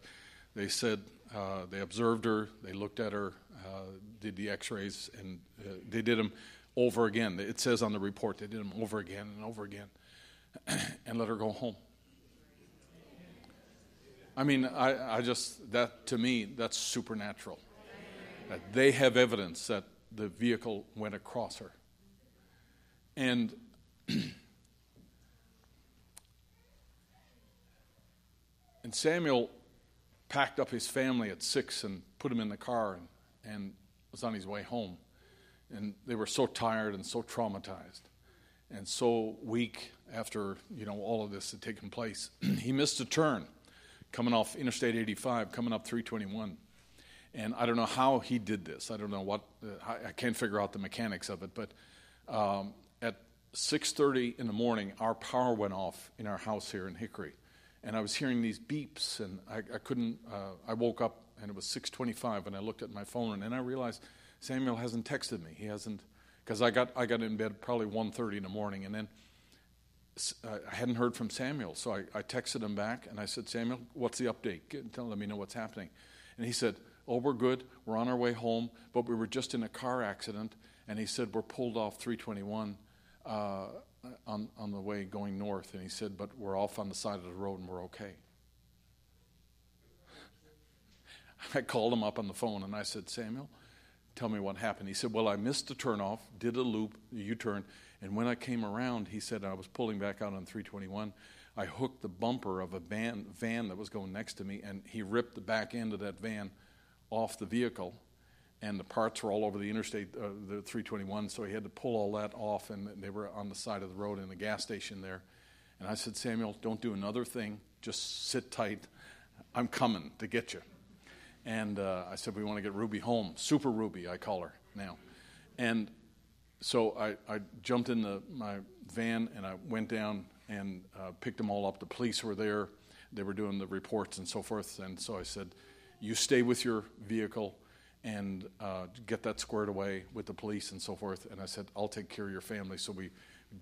S5: they said uh, they observed her, they looked at her, uh, did the x rays, and uh, they did them over again. It says on the report they did them over again and over again and let her go home. I mean, I, I just, that to me, that's supernatural. That they have evidence that the vehicle went across her. And and Samuel packed up his family at six and put him in the car and, and was on his way home. And they were so tired and so traumatized and so weak after you know all of this had taken place. he missed a turn coming off Interstate 85, coming up 321. And I don't know how he did this. I don't know what, uh, I can't figure out the mechanics of it, but um, 6:30 in the morning, our power went off in our house here in Hickory, and I was hearing these beeps, and I, I couldn't. Uh, I woke up, and it was 6:25, and I looked at my phone, and then I realized Samuel hasn't texted me. He hasn't, because I got I got in bed probably 1:30 in the morning, and then uh, I hadn't heard from Samuel, so I, I, texted him back and I said, Samuel, what's the update? Get, tell, let me know what's happening. And he said, Oh, we're good. We're on our way home, but we were just in a car accident. And he said, We're pulled off 321 uh, on, on the way going north. And he said, But we're off on the side of the road and we're okay. I called him up on the phone and I said, Samuel, tell me what happened. He said, Well, I missed the turnoff, did a loop, a U turn, and when I came around, he said, I was pulling back out on 321. I hooked the bumper of a van, van that was going next to me, and he ripped the back end of that van off the vehicle. And the parts were all over the interstate, uh, the 321, so he had to pull all that off, and they were on the side of the road in the gas station there. And I said, Samuel, don't do another thing. Just sit tight. I'm coming to get you. And uh, I said, We want to get Ruby home. Super Ruby, I call her now. And so I, I jumped in the, my van and I went down and uh, picked them all up. The police were there. They were doing the reports and so forth. And so I said, You stay with your vehicle and uh, get that squared away with the police and so forth. And I said, I'll take care of your family. So we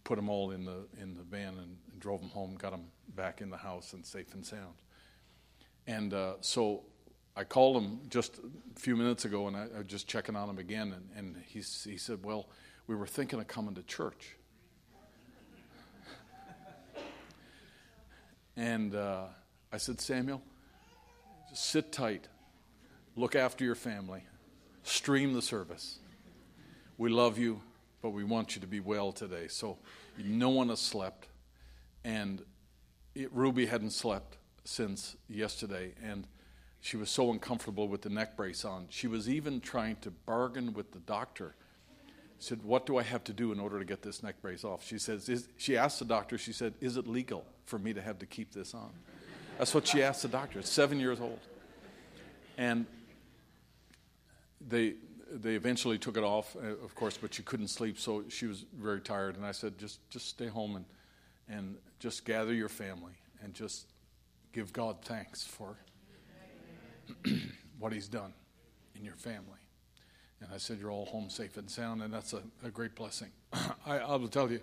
S5: put them all in the, in the van and, and drove them home, got them back in the house and safe and sound. And uh, so I called him just a few minutes ago and I, I was just checking on him again. And, and he, he said, Well, we were thinking of coming to church. and uh, I said, Samuel, just sit tight, look after your family, stream the service. We love you, but we want you to be well today. So no one has slept, and it, Ruby hadn't slept since yesterday, and she was so uncomfortable with the neck brace on. She was even trying to bargain with the doctor said, What do I have to do in order to get this neck brace off? She says, is, She asked the doctor, she said, Is it legal for me to have to keep this on? That's what she asked the doctor. It's seven years old. And they, they eventually took it off, uh, of course, but she couldn't sleep, so she was very tired. And I said, Just, just stay home and, and just gather your family and just give God thanks for what He's done in your family. And I said, You're all home safe and sound, and that's a, a great blessing. I, I will tell you,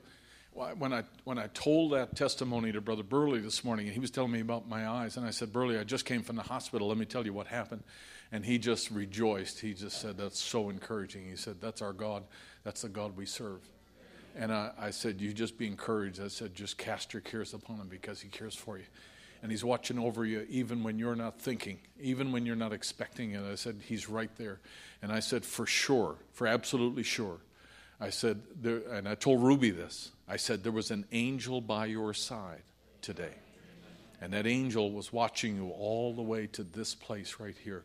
S5: when I, when I told that testimony to Brother Burley this morning, and he was telling me about my eyes, and I said, Burley, I just came from the hospital. Let me tell you what happened. And he just rejoiced. He just said, That's so encouraging. He said, That's our God. That's the God we serve. And I, I said, You just be encouraged. I said, Just cast your cares upon him because he cares for you and He's watching over you even when you're not thinking, even when you're not expecting it. I said, He's right there. And I said, For sure, for absolutely sure. I said, there, and I told Ruby this I said, There was an angel by your side today. And that angel was watching you all the way to this place right here.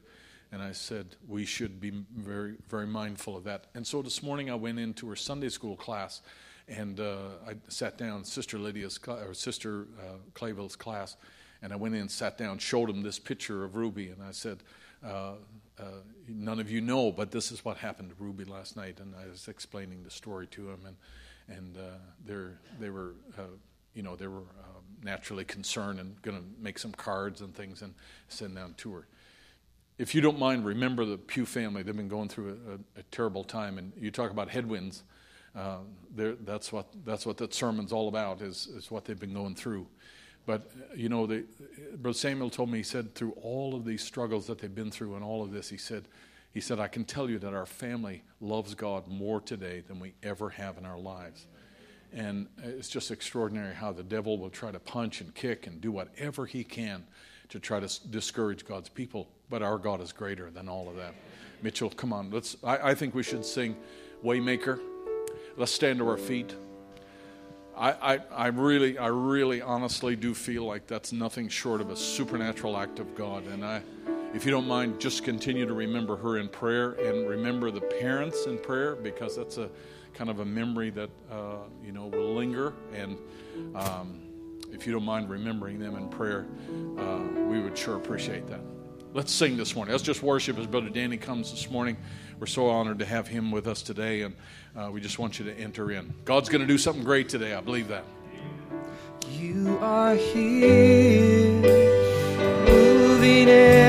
S5: And I said, we should be very, very mindful of that. And so this morning I went into her Sunday school class and uh, I sat down, Sister Lydia's, or Sister uh, Clayville's class, and I went in sat down, showed them this picture of Ruby, and I said, uh, uh, None of you know, but this is what happened to Ruby last night. And I was explaining the story to him, and, and uh, they were, uh, you know, they were um, naturally concerned and going to make some cards and things and send them to her. If you don't mind, remember the Pugh family. They've been going through a, a, a terrible time, and you talk about headwinds. Uh, that's what that's what that sermon's all about. Is is what they've been going through. But, you know, the, Brother Samuel told me, he said, through all of these struggles that they've been through and all of this, he said, he said, I can tell you that our family loves God more today than we ever have in our lives. And it's just extraordinary how the devil will try to punch and kick and do whatever he can to try to discourage God's people. But our God is greater than all of that. Mitchell, come on. Let's, I, I think we should sing Waymaker. Let's stand to our feet. I, I, I, really, I really honestly do feel like that's nothing short of a supernatural act of God. And I, if you don't mind, just continue to remember her in prayer and remember the parents in prayer because that's a kind of a memory that, uh, you know, will linger. And um, if you don't mind remembering them in prayer, uh, we would sure appreciate that. Let's sing this morning. Let's just worship as Brother Danny comes this morning. We're so honored to have him with us today, and uh, we just want you to enter in. God's going to do something great today. I believe that.
S1: You are here,
S4: moving in.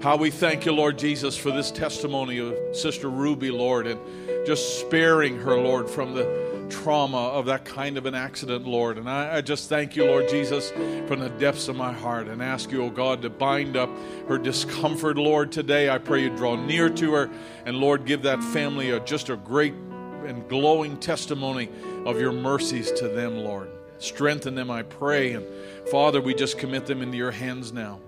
S5: How we thank you, Lord Jesus, for this testimony of Sister Ruby, Lord, and just sparing her, Lord, from the trauma of that kind of an accident, Lord. And I, I just thank you, Lord Jesus, from the depths of my heart and ask you, oh God, to bind up her discomfort, Lord, today. I pray you draw near to her and, Lord, give that family a, just a great and glowing testimony of your mercies to them, Lord. Strengthen them, I pray. And Father, we just commit them into your hands now.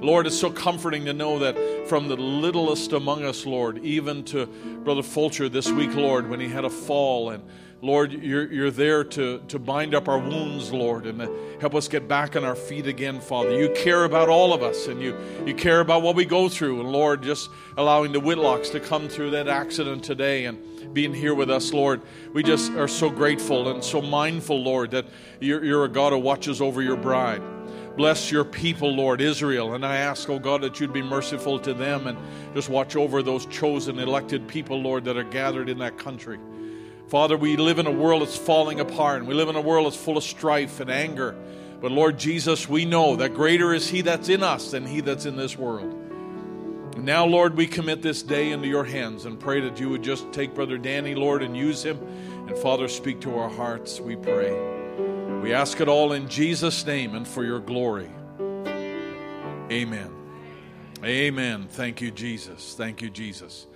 S5: Lord, it's so comforting to know that from the littlest among us, Lord, even to Brother Fulcher this week, Lord, when he had a fall, and Lord, you're, you're there to, to bind up our wounds, Lord, and help us get back on our feet again, Father. You care about all of us, and you, you care about what we go through. And Lord, just allowing the Whitlocks to come through that accident today and being here with us, Lord, we just are so grateful and so mindful, Lord, that you're, you're a God who watches over your bride. Bless your people, Lord, Israel. And I ask, oh God, that you'd be merciful to them and just watch over those chosen, elected people, Lord, that are gathered in that country. Father, we live in a world that's falling apart, and we live in a world that's full of strife and anger. But Lord Jesus, we know that greater is He that's in us than He that's in this world. And now, Lord, we commit this day into your hands and pray that you would just take Brother Danny, Lord, and use him. And Father, speak to our hearts, we pray. We ask it all in Jesus' name and for your glory. Amen. Amen. Thank you, Jesus. Thank you, Jesus.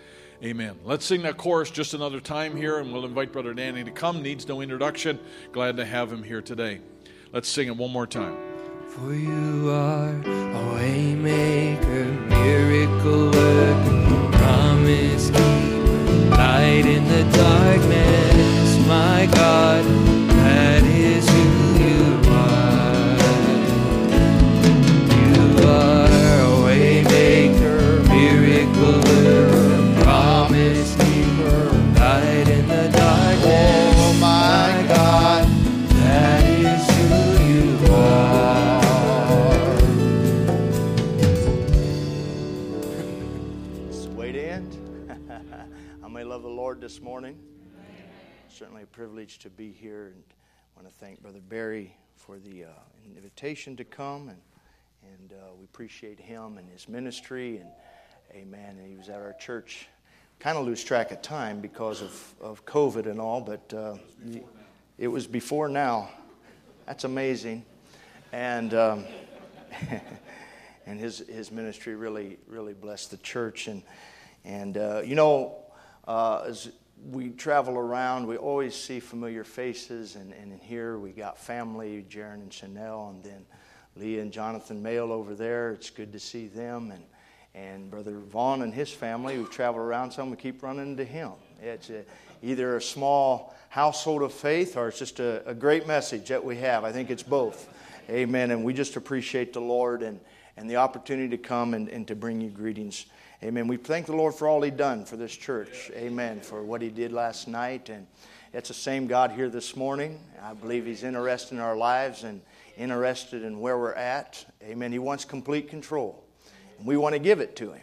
S5: Amen. Let's sing that chorus just another time here, and we'll invite Brother Danny to come. Needs no introduction. Glad to have him here today. Let's sing it one more time.
S4: For you are a waymaker, miracle worker, promise keeper, light in the darkness, my God,
S7: this morning. Certainly a privilege to be here, and I want to thank Brother Barry for the uh, invitation to come, and and uh, we appreciate him and his ministry, and Amen. And he was at our church kind of lose track of time because of, of COVID and all, but uh, it was before now. That's amazing. And, um, and his, his ministry really, really blessed the church. And, and uh, you know, uh, as we travel around, we always see familiar faces. And, and here we got family, Jaron and Chanel, and then Leah and Jonathan Mail over there. It's good to see them. And, and Brother Vaughn and his family, who travel around some, we keep running into him. It's a, either a small household of faith or it's just a, a great message that we have. I think it's both. Amen. And we just appreciate the Lord and, and the opportunity to come and, and to bring you greetings. Amen. We thank the Lord for all He done for this church. Amen. For what He did last night. And it's the same God here this morning. I believe He's interested in our lives and interested in where we're at. Amen. He wants complete control. And we want to give it to Him.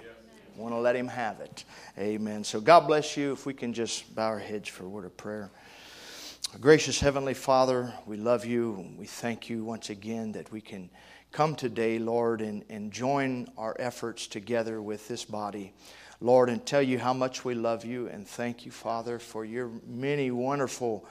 S7: We want to let Him have it. Amen. So God bless you. If we can just bow our heads for a word of prayer. Gracious Heavenly Father, we love you. We thank you once again that we can come today, Lord, and, and join our efforts together with this body. Lord, and tell you how much we love you and thank you, Father, for your many wonderful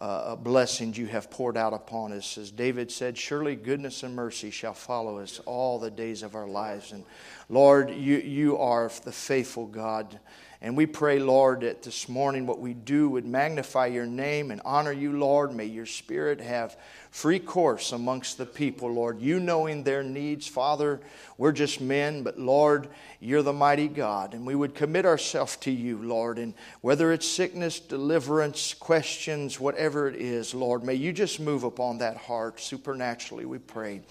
S7: uh, blessings you have poured out upon us. As David said, surely goodness and mercy shall follow us all the days of our lives. And Lord, you, you are the faithful God. And we pray, Lord, that this morning what we do would magnify your name and honor you, Lord. May your spirit have free course amongst the people, Lord. You knowing their needs, Father, we're just men, but Lord, you're the mighty God. And we would commit ourselves to you, Lord. And whether it's sickness, deliverance, questions, whatever it is, Lord, may you just move upon that heart supernaturally, we pray.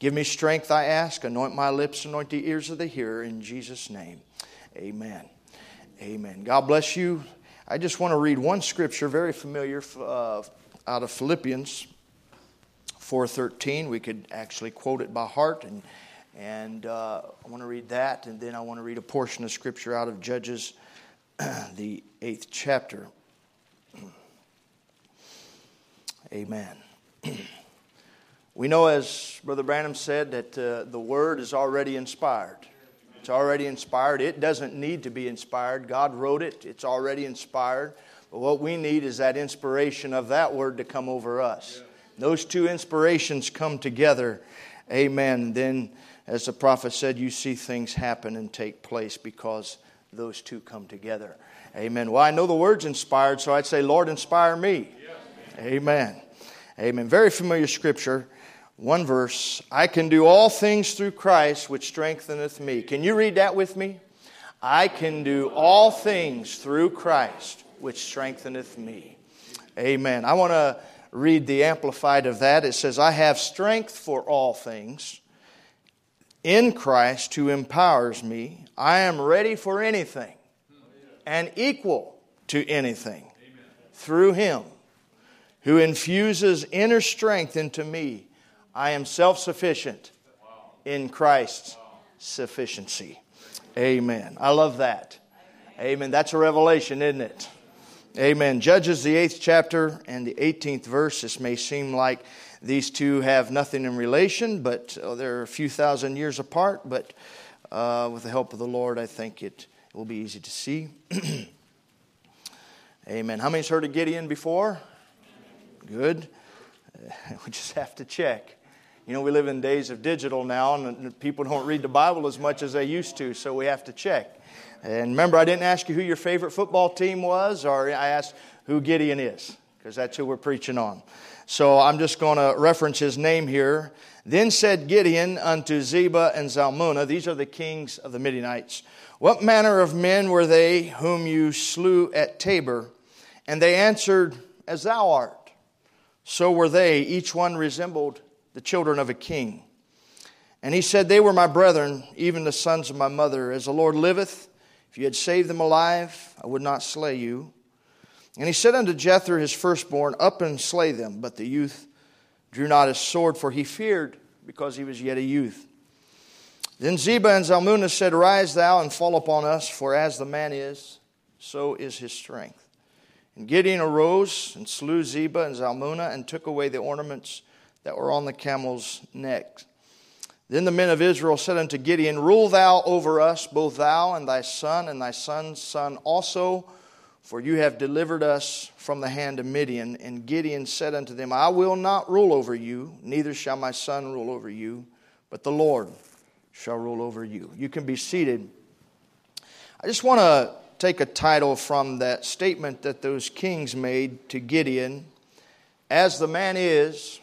S7: Give me strength, I ask. Anoint my lips, anoint the ears of the hearer. In Jesus' name, amen. Amen. God bless you. I just want to read one scripture, very familiar, uh, out of Philippians 4:13. We could actually quote it by heart, and and uh, I want to read that, and then I want to read a portion of scripture out of Judges, the eighth chapter. Amen. we know, as Brother Branham said, that uh, the Word is already inspired. It's already inspired. It doesn't need to be inspired. God wrote it, it's already inspired. But what we need is that inspiration of that word to come over us. Those two inspirations come together. Amen. Then, as the prophet said, you see things happen and take place because those two come together. Amen. Well, I know the word's inspired, so I'd say, Lord, inspire me. Amen. Amen. Very familiar scripture one verse I can do all things through Christ which strengtheneth me. Can you read that with me? I can do all things through Christ which strengtheneth me. Amen. I want to read the amplified of that. It says, I have strength for all things in Christ who empowers me. I am ready for anything and equal to anything through him who infuses inner strength into me I am self sufficient in Christ's sufficiency. Amen. I love that. Amen. That's a revelation, isn't it? Amen. Judges, the eighth chapter and the 18th verse. This may seem like these two have nothing in relation, but oh, they're a few thousand years apart. But uh, with the help of the Lord, I think it will be easy to see. Amen. How many's heard of Gideon before? Good. Uh, we just have to check. You know, we live in days of digital now, and people don't read the Bible as much as they used to, so we have to check. And remember, I didn't ask you who your favorite football team was, or I asked who Gideon is, because that's who we're preaching on. So I'm just going to reference his name here. Then said Gideon unto Zebah and Zalmunna, these are the kings of the Midianites, What manner of men were they whom you slew at Tabor? And they answered, As thou art. So were they, each one resembled the children of a king. And he said, They were my brethren, even the sons of my mother. As the Lord liveth, you had saved them alive, I would not slay you. And he said unto Jether, his firstborn, Up and slay them. But the youth drew not his sword, for he feared, because he was yet a youth. Then Zebah and Zalmunna said, Rise thou and fall upon us, for as the man is, so is his strength. And Gideon arose and slew Zebah and Zalmunna and took away the ornaments that were on the camel's necks. Then the men of Israel said unto Gideon, Rule thou over us, both thou and thy son, and thy son's son also, for you have delivered us from the hand of Midian. And Gideon said unto them, I will not rule over you, neither shall my son rule over you, but the Lord shall rule over you. You can be seated. I just want to take a title from that statement that those kings made to Gideon As the man is,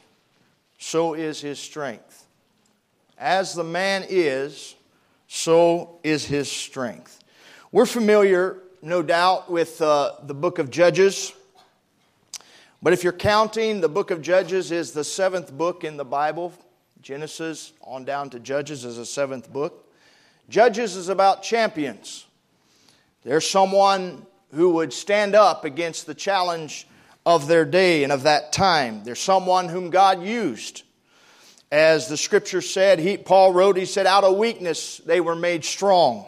S7: so is his strength. As the man is, so is his strength. We're familiar, no doubt, with uh, the book of Judges. But if you're counting, the book of Judges is the seventh book in the Bible. Genesis on down to Judges is the seventh book. Judges is about champions. There's someone who would stand up against the challenge of their day and of that time. There's someone whom God used as the scripture said, he, Paul wrote, he said, out of weakness they were made strong.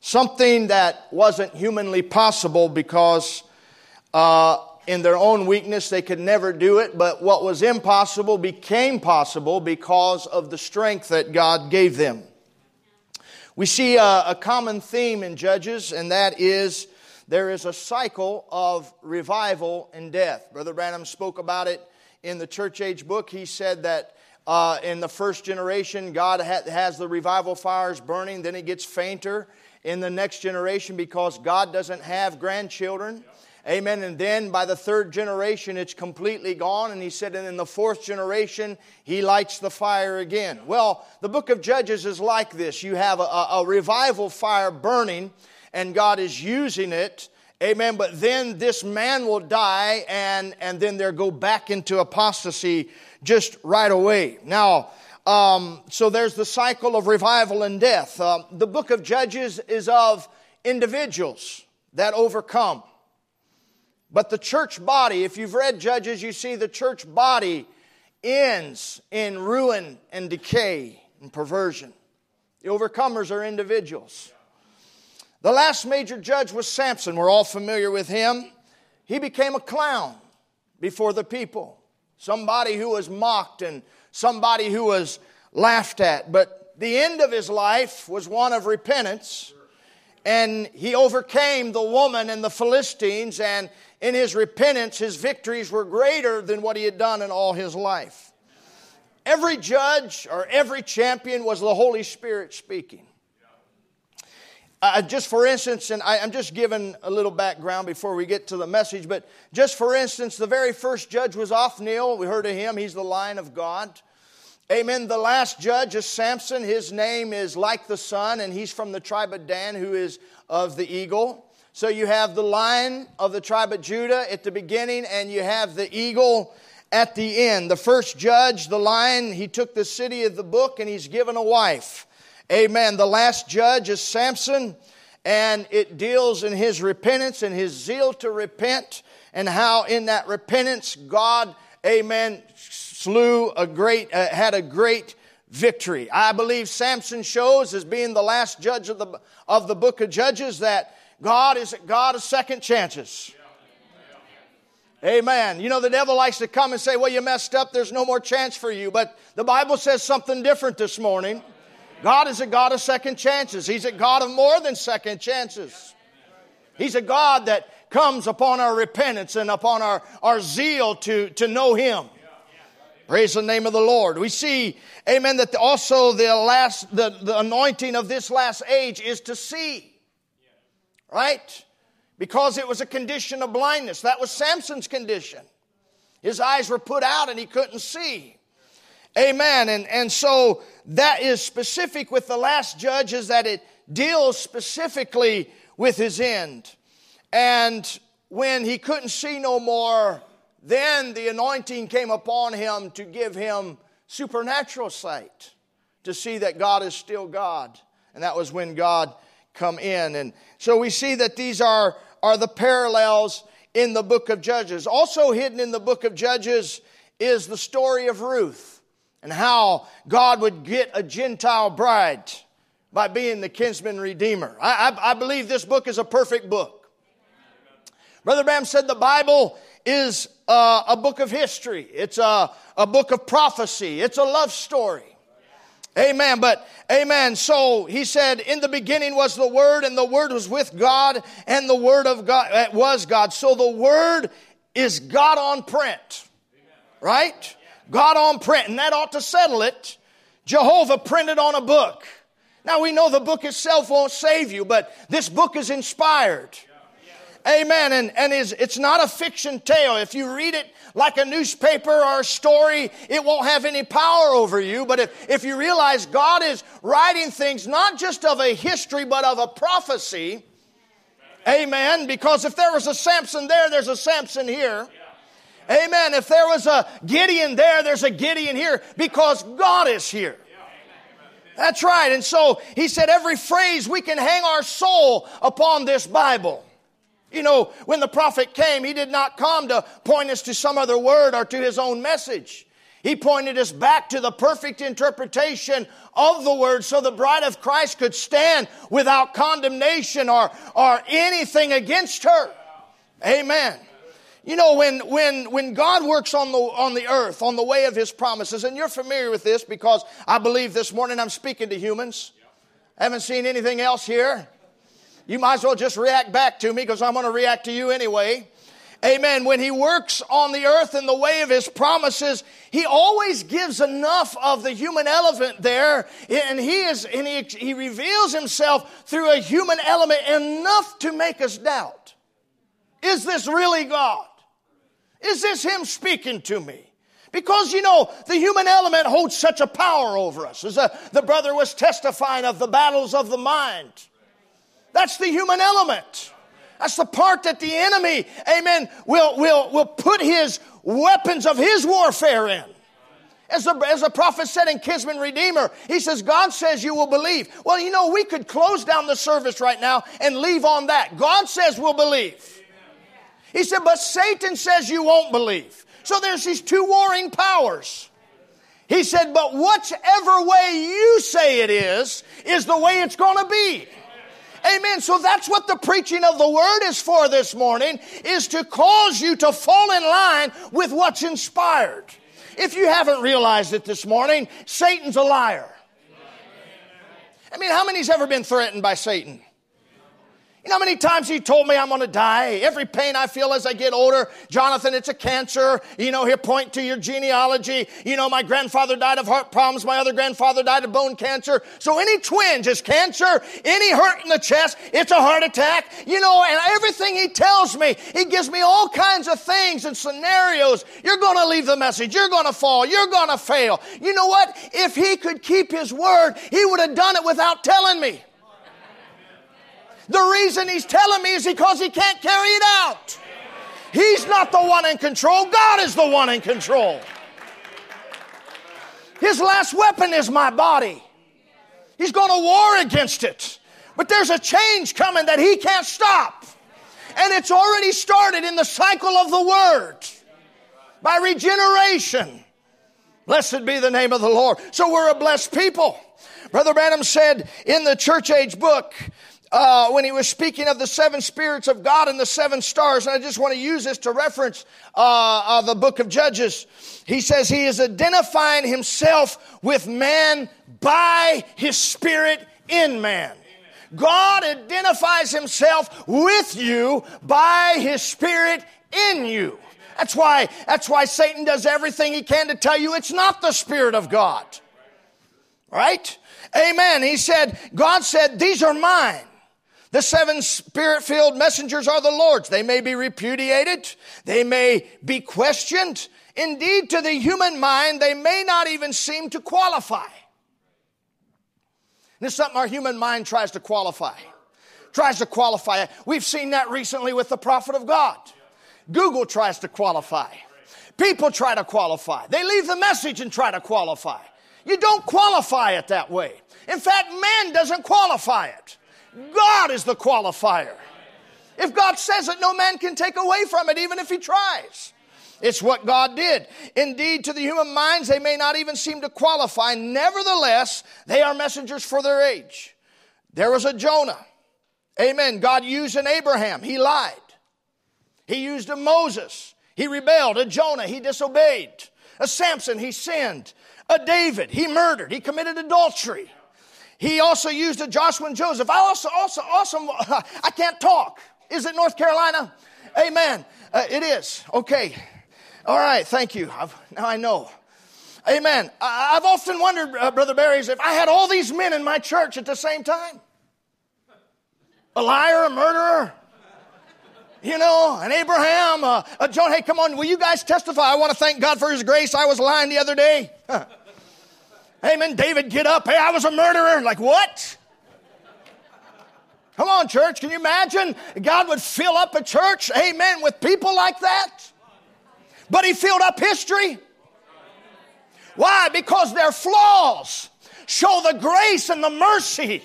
S7: Something that wasn't humanly possible because uh, in their own weakness they could never do it, but what was impossible became possible because of the strength that God gave them. We see a, a common theme in Judges, and that is there is a cycle of revival and death. Brother Branham spoke about it in the church age book. He said that uh, in the first generation, God ha- has the revival fires burning, then it gets fainter in the next generation because God doesn't have grandchildren. Amen. And then by the third generation, it's completely gone. And he said, and in the fourth generation, he lights the fire again. Well, the book of Judges is like this you have a, a revival fire burning, and God is using it. Amen. But then this man will die, and, and then they'll go back into apostasy just right away. Now, um, so there's the cycle of revival and death. Uh, the book of Judges is of individuals that overcome. But the church body, if you've read Judges, you see the church body ends in ruin and decay and perversion. The overcomers are individuals. The last major judge was Samson. We're all familiar with him. He became a clown before the people somebody who was mocked and somebody who was laughed at. But the end of his life was one of repentance. And he overcame the woman and the Philistines, and in his repentance, his victories were greater than what he had done in all his life. Every judge or every champion was the Holy Spirit speaking. Uh, just for instance, and I, am just giving a little background before we get to the message, but just for instance, the very first judge was Othniel. We heard of him. He's the Lion of God. Amen. The last judge is Samson. His name is like the sun, and he's from the tribe of Dan, who is of the eagle. So you have the lion of the tribe of Judah at the beginning, and you have the eagle at the end. The first judge, the lion, he took the city of the book and he's given a wife. Amen. The last judge is Samson, and it deals in his repentance and his zeal to repent, and how in that repentance, God, amen, slew a great, uh, had a great victory. I believe Samson shows as being the last judge of the, of the book of Judges that God is God of second chances. Amen. You know, the devil likes to come and say, Well, you messed up, there's no more chance for you. But the Bible says something different this morning. God is a God of second chances. He's a God of more than second chances. He's a God that comes upon our repentance and upon our, our zeal to, to know Him. Praise the name of the Lord. We see, amen, that also the last, the, the anointing of this last age is to see. Right? Because it was a condition of blindness. That was Samson's condition. His eyes were put out and he couldn't see. Amen. And, and so that is specific with the last judge is that it deals specifically with his end. And when he couldn't see no more, then the anointing came upon him to give him supernatural sight to see that God is still God. And that was when God come in. And so we see that these are, are the parallels in the book of Judges. Also hidden in the book of Judges is the story of Ruth and how God would get a Gentile bride by being the kinsman redeemer. I, I, I believe this book is a perfect book. Brother Branham said the Bible is a book of history, it's a, a book of prophecy, it's a love story. Amen. But, amen. So he said, in the beginning was the Word, and the Word was with God, and the Word of God uh, was God. So the Word is God on print. Right? God on print. And that ought to settle it. Jehovah printed on a book. Now we know the book itself won't save you, but this book is inspired. Amen. And, and is, it's not a fiction tale. If you read it like a newspaper or a story, it won't have any power over you. But if, if you realize God is writing things not just of a history, but of a prophecy, amen. Because if there was a Samson there, there's a Samson here. Amen. If there was a Gideon there, there's a Gideon here because God is here. That's right. And so he said, every phrase we can hang our soul upon this Bible. You know, when the prophet came, he did not come to point us to some other word or to his own message. He pointed us back to the perfect interpretation of the word so the bride of Christ could stand without condemnation or, or anything against her. Amen. You know, when, when, when God works on the, on the earth, on the way of his promises, and you're familiar with this because I believe this morning I'm speaking to humans. Haven't seen anything else here. You might as well just react back to me because I'm going to react to you anyway. Amen. When he works on the earth in the way of his promises, he always gives enough of the human element there, and he is and he, he reveals himself through a human element enough to make us doubt. Is this really God? Is this him speaking to me? Because, you know, the human element holds such a power over us. As a, the brother was testifying of the battles of the mind. That's the human element. That's the part that the enemy, amen, will, will, will put his weapons of his warfare in. As the, as the prophet said in Kinsman Redeemer, he says, God says you will believe. Well, you know, we could close down the service right now and leave on that. God says we'll believe. He said, but Satan says you won't believe. So there's these two warring powers. He said, but whichever way you say it is, is the way it's going to be. Amen. So that's what the preaching of the word is for this morning, is to cause you to fall in line with what's inspired. If you haven't realized it this morning, Satan's a liar. I mean, how many's ever been threatened by Satan? You know how many times he told me I'm going to die? Every pain I feel as I get older, Jonathan, it's a cancer. You know, here, point to your genealogy. You know, my grandfather died of heart problems. My other grandfather died of bone cancer. So any twinge is cancer. Any hurt in the chest, it's a heart attack. You know, and everything he tells me, he gives me all kinds of things and scenarios. You're going to leave the message. You're going to fall. You're going to fail. You know what? If he could keep his word, he would have done it without telling me. The reason he's telling me is because he can't carry it out. He's not the one in control, God is the one in control. His last weapon is my body. He's going to war against it. But there's a change coming that he can't stop. And it's already started in the cycle of the Word by regeneration. Blessed be the name of the Lord. So we're a blessed people. Brother Branham said in the church age book, uh, when he was speaking of the seven spirits of God and the seven stars. And I just want to use this to reference uh, uh, the book of Judges. He says he is identifying himself with man by his spirit in man. God identifies himself with you by his spirit in you. That's why, that's why Satan does everything he can to tell you it's not the Spirit of God. Right? Amen. He said, God said, these are mine. The seven spirit filled messengers are the Lord's. They may be repudiated. They may be questioned. Indeed, to the human mind, they may not even seem to qualify. This is something our human mind tries to qualify. Tries to qualify. We've seen that recently with the prophet of God. Google tries to qualify. People try to qualify. They leave the message and try to qualify. You don't qualify it that way. In fact, man doesn't qualify it. God is the qualifier. If God says it, no man can take away from it, even if he tries. It's what God did. Indeed, to the human minds, they may not even seem to qualify. Nevertheless, they are messengers for their age. There was a Jonah. Amen. God used an Abraham. He lied. He used a Moses. He rebelled. A Jonah. He disobeyed. A Samson, he sinned. A David, he murdered. He committed adultery. He also used a Joshua and Joseph. I also, also, also, I can't talk. Is it North Carolina? Amen. Uh, it is. Okay. All right. Thank you. I've, now I know. Amen. I, have often wondered, uh, Brother Barry, if I had all these men in my church at the same time a liar, a murderer, you know, an Abraham, uh, a John. Hey, come on, will you guys testify? I want to thank God for his grace. I was lying the other day. Amen. David, get up. Hey, I was a murderer. Like, what? Come on, church. Can you imagine? God would fill up a church, amen, with people like that. But he filled up history. Why? Because their flaws show the grace and the mercy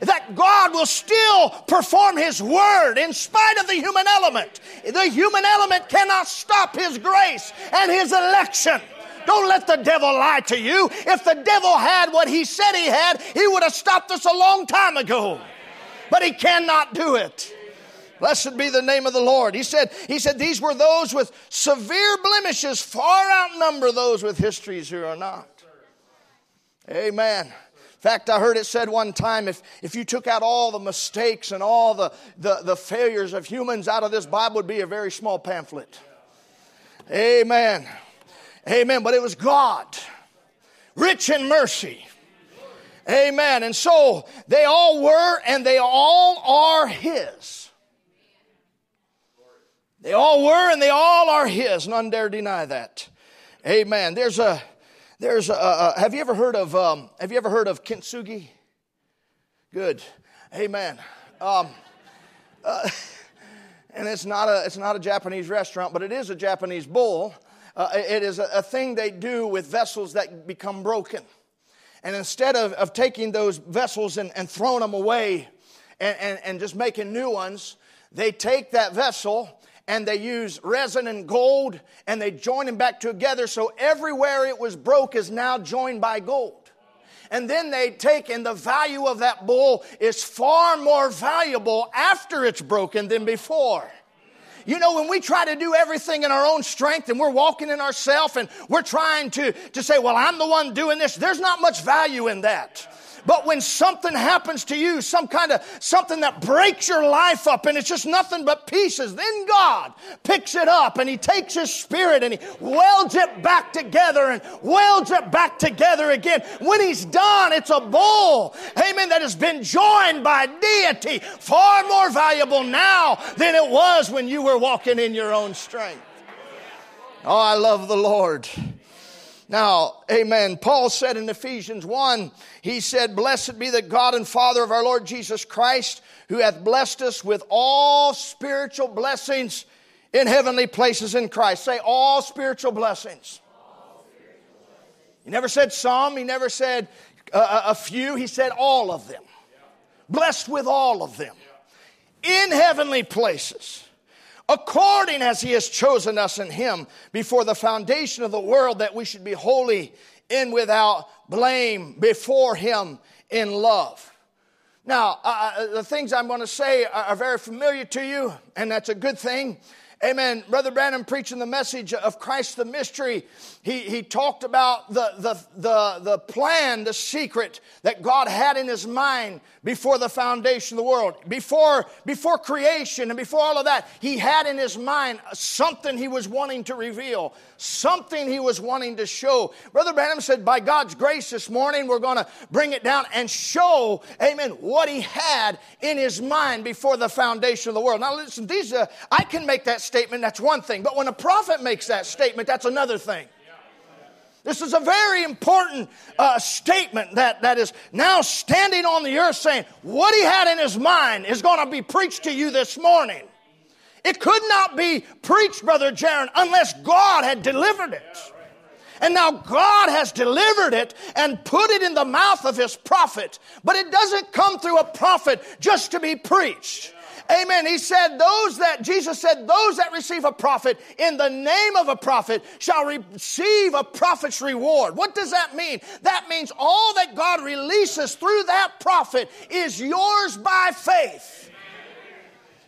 S7: that God will still perform His word in spite of the human element. The human element cannot stop His grace and His election. Don't let the devil lie to you. If the devil had what he said he had, he would have stopped us a long time ago. But he cannot do it. Blessed be the name of the Lord. He said, he said, these were those with severe blemishes, far outnumber those with histories who are not. Amen. In fact, I heard it said one time if, if you took out all the mistakes and all the, the, the failures of humans out of this Bible, would be a very small pamphlet. Amen. Amen. But it was God, rich in mercy. Amen. And so they all were and they all are His. They all were and they all are His. None dare deny that. Amen. There's a, there's a, a have you ever heard of, um, have you ever heard of kintsugi? Good. Amen. Um, uh, and it's not a, it's not a Japanese restaurant, but it is a Japanese bowl. Uh, it is a, a thing they do with vessels that become broken. And instead of, of taking those vessels and, and throwing them away and, and, and just making new ones, they take that vessel and they use resin and gold and they join them back together so everywhere it was broke is now joined by gold. And then they take, and the value of that bull is far more valuable after it's broken than before. You know, when we try to do everything in our own strength and we're walking in ourself and we're trying to, to say, well, I'm the one doing this, there's not much value in that. But when something happens to you, some kind of something that breaks your life up and it's just nothing but pieces, then God picks it up and He takes His Spirit and He welds it back together and welds it back together again. When He's done, it's a bull, amen, that has been joined by deity, far more valuable now than it was when you were walking in your own strength. Oh, I love the Lord. Now, amen. Paul said in Ephesians 1, he said, Blessed be the God and Father of our Lord Jesus Christ, who hath blessed us with all spiritual blessings in heavenly places in Christ. Say, all spiritual blessings. He never said some, he never said uh, a few, he said all of them. Blessed with all of them in heavenly places according as he has chosen us in him before the foundation of the world that we should be holy and without blame before him in love. Now, uh, uh the things I'm going to say are very familiar to you, and that's a good thing. Amen. Brother Branham preaching the message of Christ the mystery. He, he talked about the, the, the, the plan, the secret that God had in his mind before the foundation of the world. Before, before creation and before all of that, he had in his mind something he was wanting to reveal, something he was wanting to show. Brother Branham said, by God's grace this morning, we're going to bring it down and show, amen, what he had in his mind before the foundation of the world. Now listen, these, uh, I can make that statement, that's one thing. But when a prophet makes that statement, that's another thing. This is a very important uh, statement that, that is now standing on the earth saying, what he had in his mind is going to be preached to you this morning. It could not be preached, Brother Jaron, unless God had delivered it. And now God has delivered it and put it in the mouth of his prophet. But it doesn't come through a prophet just to be preached. Amen. He said, those that, Jesus said, those that receive a prophet in the name of a prophet shall receive a prophet's reward. What does that mean? That means all that God releases through that prophet is yours by faith.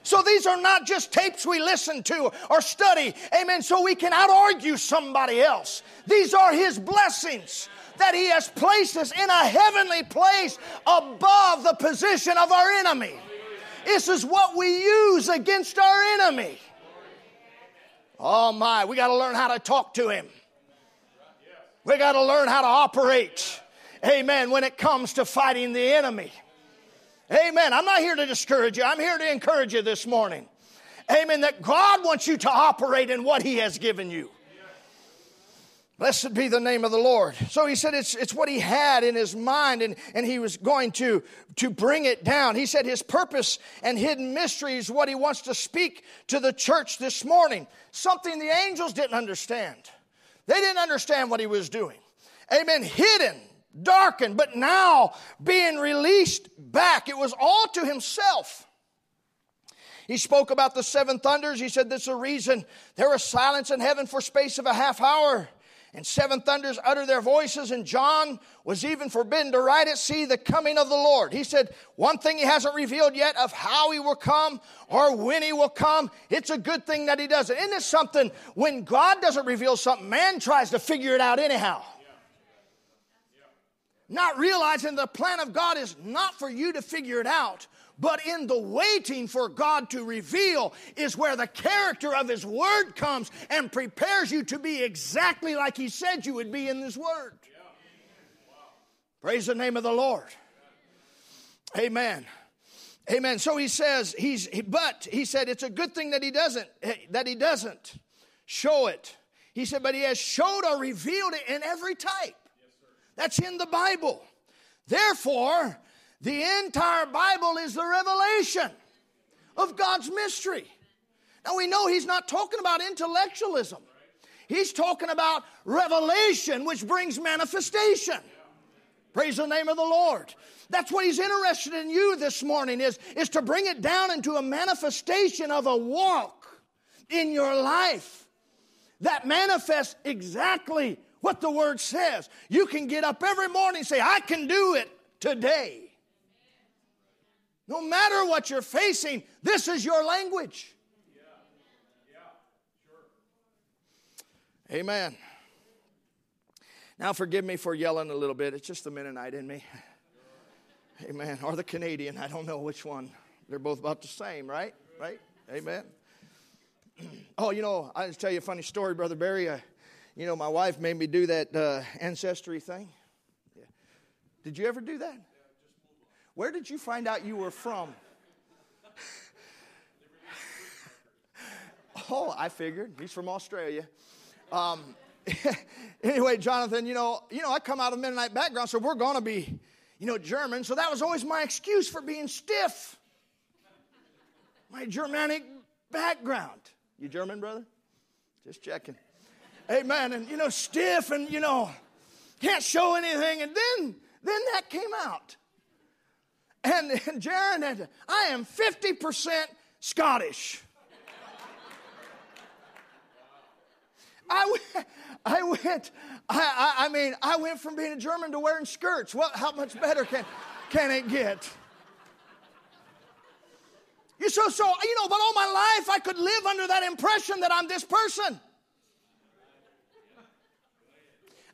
S7: So these are not just tapes we listen to or study, amen, so we can out argue somebody else. These are His blessings that He has placed us in a heavenly place above the position of our enemy. This is what we use against our enemy. Oh my, we got to learn how to talk to Him. We got to learn how to operate, amen, when it comes to fighting the enemy. Amen. I'm not here to discourage you. I'm here to encourage you this morning. Amen. That God wants you to operate in what He has given you. Blessed be the name of the Lord. So he said it's, it's what he had in his mind and, and he was going to, to bring it down. He said his purpose and hidden mystery is what he wants to speak to the church this morning. Something the angels didn't understand. They didn't understand what he was doing. Amen. Hidden darkened, but now being released back. It was all to himself. He spoke about the seven thunders. He said, This is a reason there was silence in heaven for space of a half hour. And seven thunders utter their voices, and John was even forbidden to write at sea the coming of the Lord. He said, One thing he hasn't revealed yet of how he will come or when he will come. It's a good thing that he doesn't. Isn't it something when God doesn't reveal something, man tries to figure it out anyhow? Not realizing the plan of God is not for you to figure it out, but in the waiting for God to reveal is where the character of His Word comes and prepares you to be exactly like He said you would be in His Word. Praise the name of the Lord. Amen. Amen. So he says he's but he said it's a good thing that he doesn't that he doesn't show it. He said, but he has showed or revealed it in every type. That's in the Bible. Therefore, the entire Bible is the revelation of God's mystery. Now we know he's not talking about intellectualism. He's talking about revelation, which brings manifestation. Praise the name of the Lord. That's what he's interested in you this morning is, is to bring it down into a manifestation of a walk in your life that manifests exactly what the word says. You can get up every morning and say, I can do it today. No matter what you're facing, this is your language. Amen. Now, forgive me for yelling a little bit. It's just the Mennonite in me. Amen. Or the Canadian. I don't know which one. They're both about the same, right? Right? Amen. Oh, you know, I'll tell you a funny story, Brother Barry. I, you know, my wife made me do that uh, ancestry thing. Yeah. Did you ever do that? Where did you find out you were from? oh, I figured he's from Australia. Um, anyway, Jonathan, you know, you know, I come out of Mennonite background, so we're to be, you know, German. So that was always my excuse for being stiff. My Germanic background. You German, brother? Just checking. Amen. And you know, stiff and you know, can't show anything. And then then that came out. And, and Jaron had, I am 50% Scottish. I went, I went, I, I, I, mean, I went from being a German to wearing skirts. What, how much better can, can it get? You so, so, you know, but all my life I could live under that impression that I'm this person.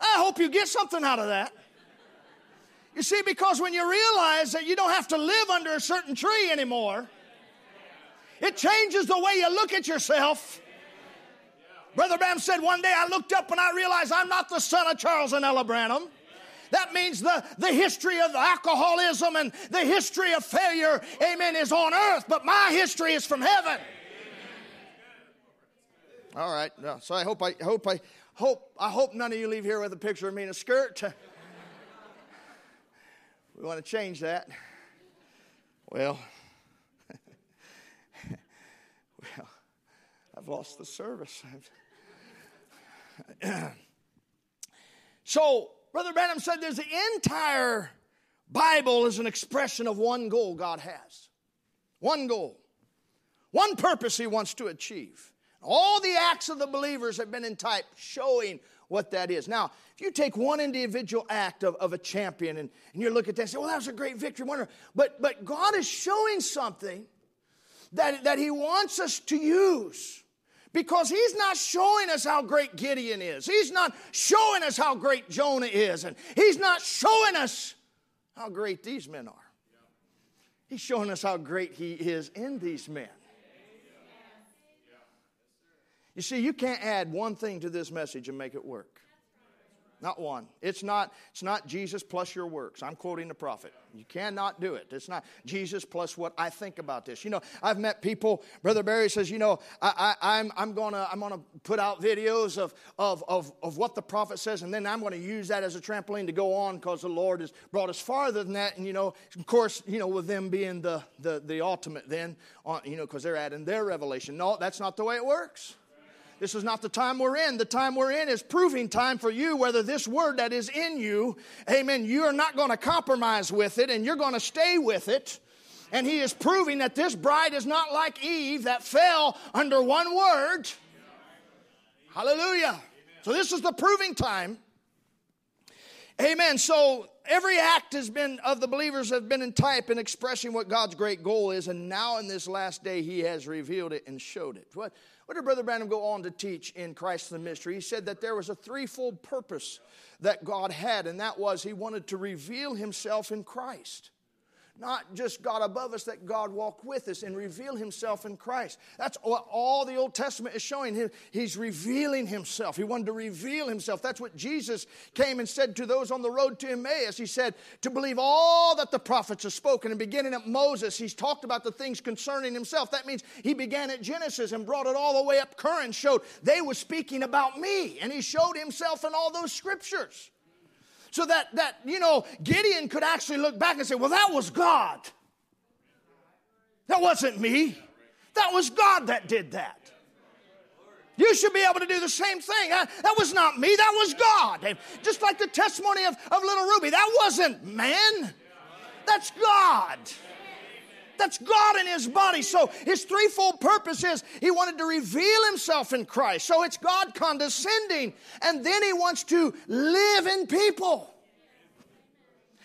S7: I hope you get something out of that. You see, because when you realize that you don't have to live under a certain tree anymore, it changes the way you look at yourself. Brother Branham said one day I looked up and I realized I'm not the son of Charles and Ella Branham. That means the, the history of alcoholism and the history of failure, amen, is on earth, but my history is from heaven. All right. So I hope I hope I hope, I hope none of you leave here with a picture of me in a skirt. we want to change that. Well, well, I've lost the service. so, Brother Branham said there's the entire Bible is an expression of one goal God has. One goal. One purpose he wants to achieve. All the acts of the believers have been in type showing what that is. Now, if you take one individual act of, of a champion and, and you look at that and say, well, that was a great victory. But, but God is showing something that, that He wants us to use. Because he's not showing us how great Gideon is. He's not showing us how great Jonah is. And he's not showing us how great these men are. He's showing us how great he is in these men. You see, you can't add one thing to this message and make it work. Not one. It's not, it's not Jesus plus your works. I'm quoting the prophet. You cannot do it. It's not Jesus plus what I think about this. You know, I've met people, Brother Barry says, you know, I, I, I'm, I'm going to I'm gonna put out videos of, of, of, of what the prophet says, and then I'm going to use that as a trampoline to go on because the Lord has brought us farther than that. And, you know, of course, you know, with them being the, the, the ultimate then, on, you know, because they're adding their revelation. No, that's not the way it works. This is not the time we're in. The time we're in is proving time for you whether this word that is in you, amen, you are not going to compromise with it and you're going to stay with it. And he is proving that this bride is not like Eve that fell under one word. Hallelujah. So this is the proving time. Amen. So every act has been of the believers have been in type in expressing what God's great goal is, and now in this last day he has revealed it and showed it. What what did Brother Branham go on to teach in Christ the Mystery? He said that there was a threefold purpose that God had, and that was He wanted to reveal Himself in Christ not just God above us, that God walk with us and reveal himself in Christ. That's what all the Old Testament is showing. He's revealing himself. He wanted to reveal himself. That's what Jesus came and said to those on the road to Emmaus. He said, to believe all that the prophets have spoken. And beginning at Moses, he's talked about the things concerning himself. That means he began at Genesis and brought it all the way up current, showed they were speaking about me. And he showed himself in all those scriptures. So that, that, you know, Gideon could actually look back and say, well, that was God. That wasn't me. That was God that did that. You should be able to do the same thing. that was not me, that was God. Just like the testimony of, of little Ruby, that wasn't man, that's God. That's God in his body. So his threefold purpose is he wanted to reveal himself in Christ. So it's God condescending. And then he wants to live in people.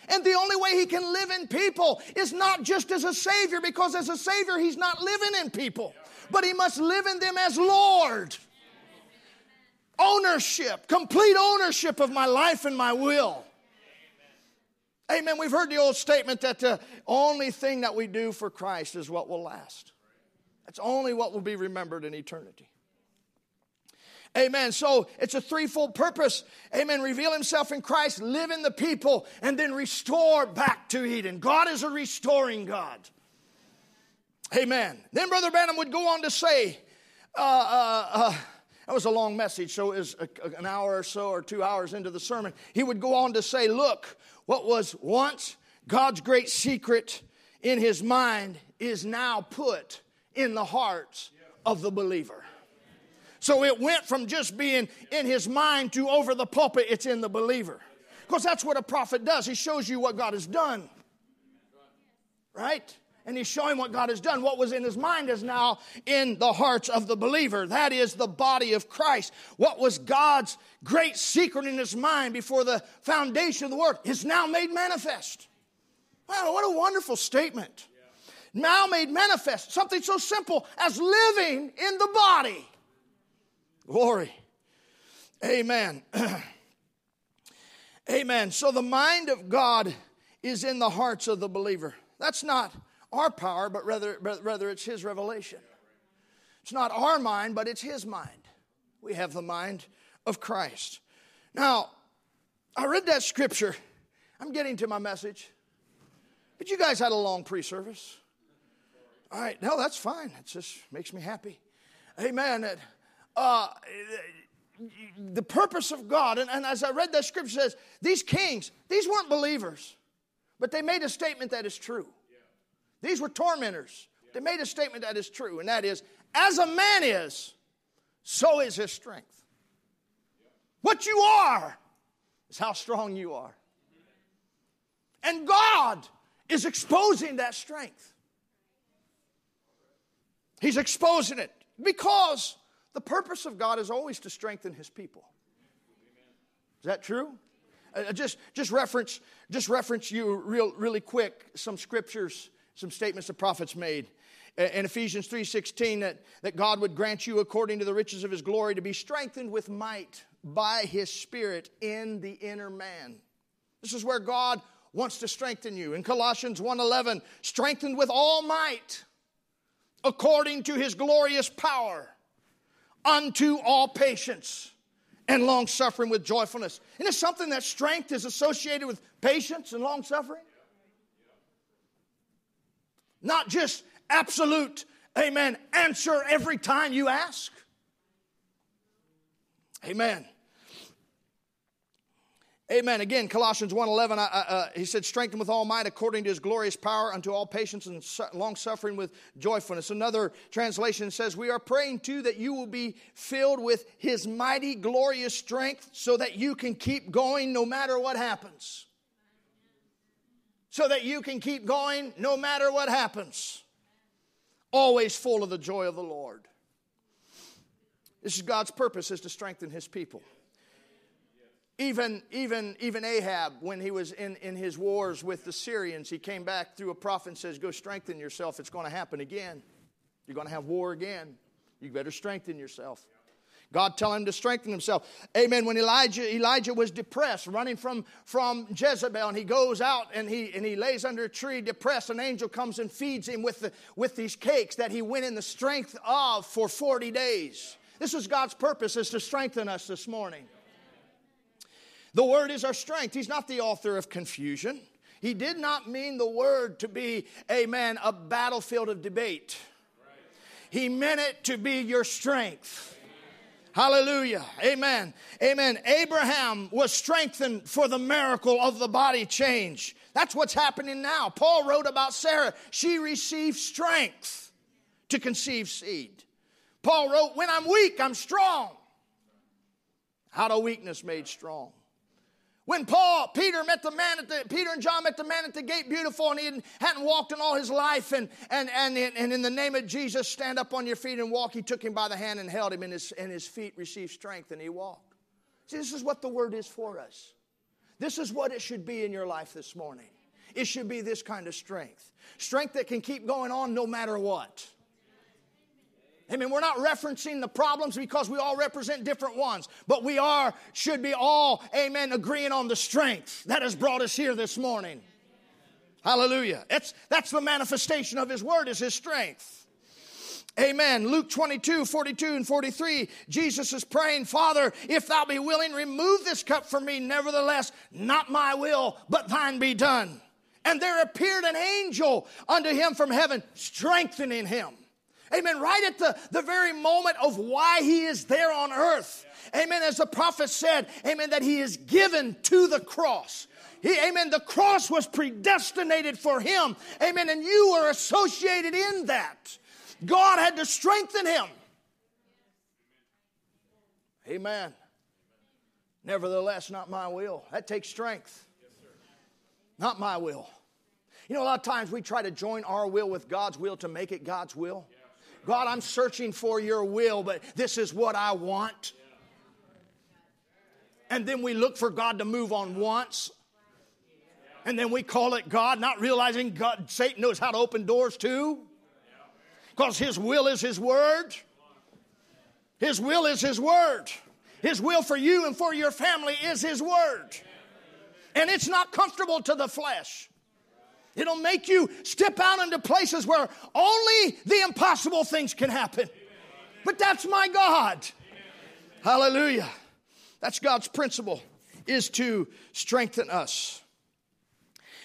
S7: And the only way he can live in people is not just as a Savior, because as a Savior, he's not living in people, but he must live in them as Lord. Ownership, complete ownership of my life and my will. Amen. We've heard the old statement that the only thing that we do for Christ is what will last. That's only what will be remembered in eternity. Amen. So it's a threefold purpose. Amen. Reveal himself in Christ, live in the people, and then restore back to Eden. God is a restoring God. Amen. Then Brother Branham would go on to say, uh, uh, uh, that was a long message, so it was an hour or so or two hours into the sermon. He would go on to say, Look, what was once God's great secret in his mind is now put in the hearts of the believer. So it went from just being in his mind to over the pulpit, it's in the believer. Because that's what a prophet does. He shows you what God has done. Right? And he's showing what God has done. What was in his mind is now in the hearts of the believer. That is the body of Christ. What was God's great secret in his mind before the foundation of the world is now made manifest. Wow, what a wonderful statement. Now made manifest. Something so simple as living in the body. Glory. Amen. Amen. So the mind of God is in the hearts of the believer. That's not our power, but rather, rather it's His revelation. It's not our mind, but it's His mind. We have the mind of Christ. Now, I read that scripture. I'm getting to my message. But you guys had a long pre service. All right, no, that's fine. It just makes me happy. Amen. Uh, the purpose of God, and, and as I read that scripture says, these kings, these weren't believers, but they made a statement that is true. These were tormentors. They made a statement that is true, and that is, as a man is, so is his strength. What you are is how strong you are. And God is exposing that strength. He's exposing it because the purpose of God is always to strengthen his people. Is that true? Uh, just, just reference, just reference you real, really quick some scriptures some statements the prophets made. in Ephesians 3:16 that, that God would grant you according to the riches of his glory to be strengthened with might by his spirit in the inner man. This is where God wants to strengthen you. In Colossians 1:11, strengthened with all might according to his glorious power unto all patience and long suffering with joyfulness. Isn't something that strength is associated with patience and long suffering? Not just absolute, amen, answer every time you ask. Amen. Amen. Again, Colossians 1.11, uh, uh, he said, strengthen with all might according to his glorious power unto all patience and su- long suffering with joyfulness. Another translation says, we are praying too that you will be filled with his mighty glorious strength so that you can keep going no matter what happens. So that you can keep going no matter what happens. Always full of the joy of the Lord. This is God's purpose is to strengthen his people. Even, even, even Ahab, when he was in, in his wars with the Syrians, he came back through a prophet and says, Go strengthen yourself. It's going to happen again. You're going to have war again. You better strengthen yourself. God telling him to strengthen himself. Amen. When Elijah, Elijah was depressed, running from, from Jezebel, and he goes out and he, and he lays under a tree depressed, an angel comes and feeds him with, the, with these cakes that he went in the strength of for 40 days. This is God's purpose, is to strengthen us this morning. The word is our strength. He's not the author of confusion. He did not mean the word to be, amen, a battlefield of debate. He meant it to be your strength. Hallelujah. Amen. Amen. Abraham was strengthened for the miracle of the body change. That's what's happening now. Paul wrote about Sarah. She received strength to conceive seed. Paul wrote, When I'm weak, I'm strong. Out of weakness made strong. When Paul, Peter met the man at the, Peter and John met the man at the gate beautiful and he hadn't walked in all his life and, and, and, and in the name of Jesus, stand up on your feet and walk. He took him by the hand and held him and his, and his feet received strength and he walked. See, this is what the word is for us. This is what it should be in your life this morning. It should be this kind of strength. Strength that can keep going on no matter what. I mean, we're not referencing the problems because we all represent different ones, but we are, should be all, amen, agreeing on the strength that has brought us here this morning. Hallelujah. That's, that's the manifestation of His Word is His strength. Amen. Luke 22, 42 and 43, Jesus is praying, Father, if thou be willing, remove this cup from me. Nevertheless, not my will, but thine be done. And there appeared an angel unto him from heaven, strengthening him. Amen. Right at the, the very moment of why he is there on earth. Amen. As the prophet said, amen, that he is given to the cross. He, amen. The cross was predestinated for him. Amen. And you were associated in that. God had to strengthen him. Amen. Nevertheless, not my will. That takes strength. Not my will. You know, a lot of times we try to join our will with God's will to make it God's will. God, I'm searching for your will, but this is what I want. And then we look for God to move on once. And then we call it God, not realizing God, Satan knows how to open doors too. Because his will is his word. His will is his word. His will for you and for your family is his word. And it's not comfortable to the flesh. It'll make you step out into places where only the impossible things can happen. But that's my God. Hallelujah. That's God's principle is to strengthen us.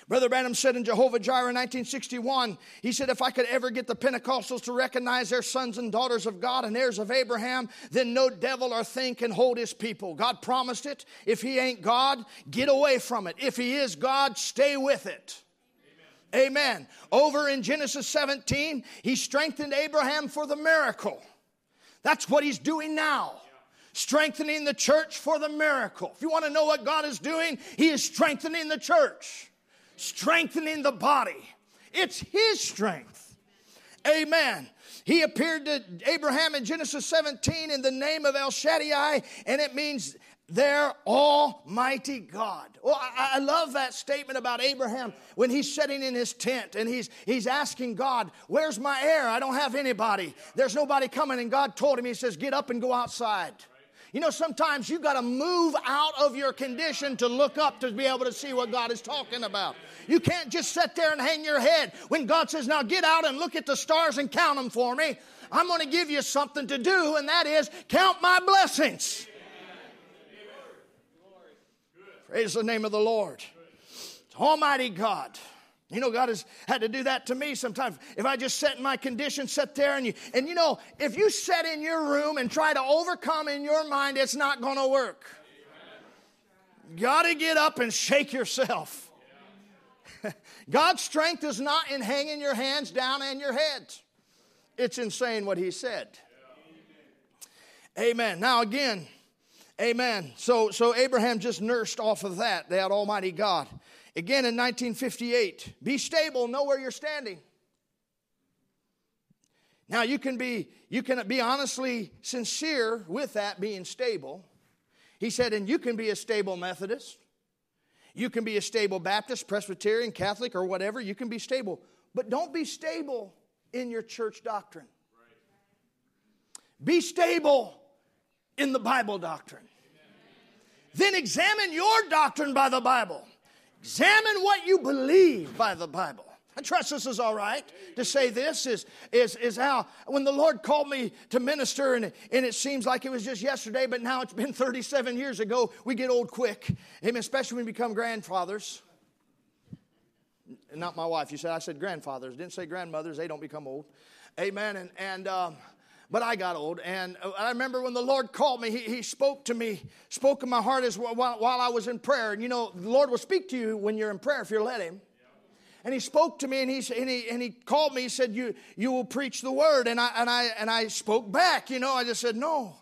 S7: Brother Branham said in Jehovah Jireh 1961, he said, if I could ever get the Pentecostals to recognize their sons and daughters of God and heirs of Abraham, then no devil or thing can hold his people. God promised it. If he ain't God, get away from it. If he is God, stay with it. Amen. Over in Genesis 17, he strengthened Abraham for the miracle. That's what he's doing now. Strengthening the church for the miracle. If you want to know what God is doing, he is strengthening the church, strengthening the body. It's his strength. Amen. He appeared to Abraham in Genesis 17 in the name of El Shaddai, and it means their Almighty God. Well, I, I, love that statement about Abraham when he's sitting in his tent and he's, he's asking God, Where's my heir? I don't have anybody. There's nobody coming. And God told him, He says, Get up and go outside. You know, sometimes you've got to move out of your condition to look up to be able to see what God is talking about. You can't just sit there and hang your head when God says, Now get out and look at the stars and count them for me. I'm going to give you something to do, and that is count my blessings. Praise the name of the Lord. It's Almighty God. You know, God has had to do that to me sometimes. If I just sit in my condition, sit there, and you, and you know, if you sit in your room and try to overcome in your mind, it's not going to work. Got to get up and shake yourself. God's strength is not in hanging your hands down and your head, it's in saying what He said. Amen. Now, again, Amen. So, so Abraham just nursed off of that, that Almighty God. Again in 1958, be stable, know where you're standing. Now you can be you can be honestly sincere with that being stable. He said, and you can be a stable Methodist. You can be a stable Baptist, Presbyterian, Catholic, or whatever. You can be stable. But don't be stable in your church doctrine. Be stable in the Bible doctrine. Then examine your doctrine by the Bible. Examine what you believe by the Bible. I trust this is all right to say this is, is, is how when the Lord called me to minister, and, and it seems like it was just yesterday, but now it's been 37 years ago, we get old quick. Amen. Especially when we become grandfathers. Not my wife. You said I said grandfathers. Didn't say grandmothers. They don't become old. Amen. And, and um, but I got old. Uh, and I remember when the Lord called me, He, he spoke to me, spoke in my heart as while, while I was in prayer. And you know, the Lord will speak to you when you're in prayer if you let Him. And he spoke to me and he, and he, and he called me. He said, you, you will preach the word. And I, and, I, and I spoke back. You know, I just said, No.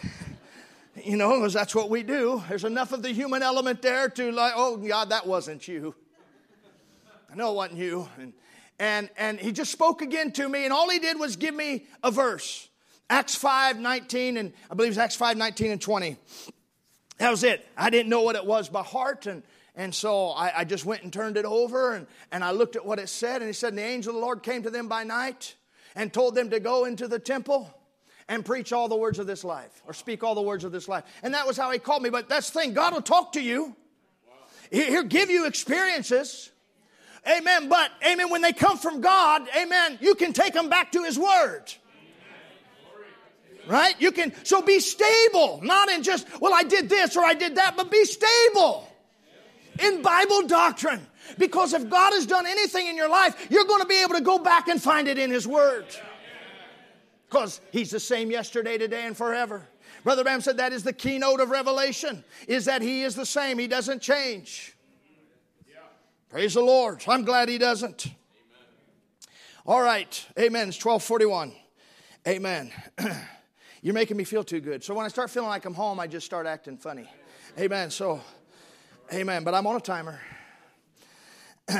S7: you know, because that's what we do. There's enough of the human element there to, like, oh, God, that wasn't you. I know it wasn't you. And, and, and he just spoke again to me, and all he did was give me a verse. Acts 5, 19, and I believe it's Acts 5, 19 and 20. That was it. I didn't know what it was by heart, and, and so I, I just went and turned it over, and, and I looked at what it said, and he said, and the angel of the Lord came to them by night and told them to go into the temple and preach all the words of this life, or speak all the words of this life. And that was how he called me. But that's the thing, God will talk to you. He'll give you experiences. Amen. But, amen, when they come from God, amen, you can take them back to His Word. Right? You can, so be stable, not in just, well, I did this or I did that, but be stable in Bible doctrine. Because if God has done anything in your life, you're going to be able to go back and find it in His Word. Because He's the same yesterday, today, and forever. Brother Branham said that is the keynote of Revelation, is that He is the same. He doesn't change. Praise the Lord. I'm glad he doesn't. Amen. All right. Amen. It's 1241. Amen. You're making me feel too good. So when I start feeling like I'm home, I just start acting funny. Amen. So, amen. But I'm on a timer.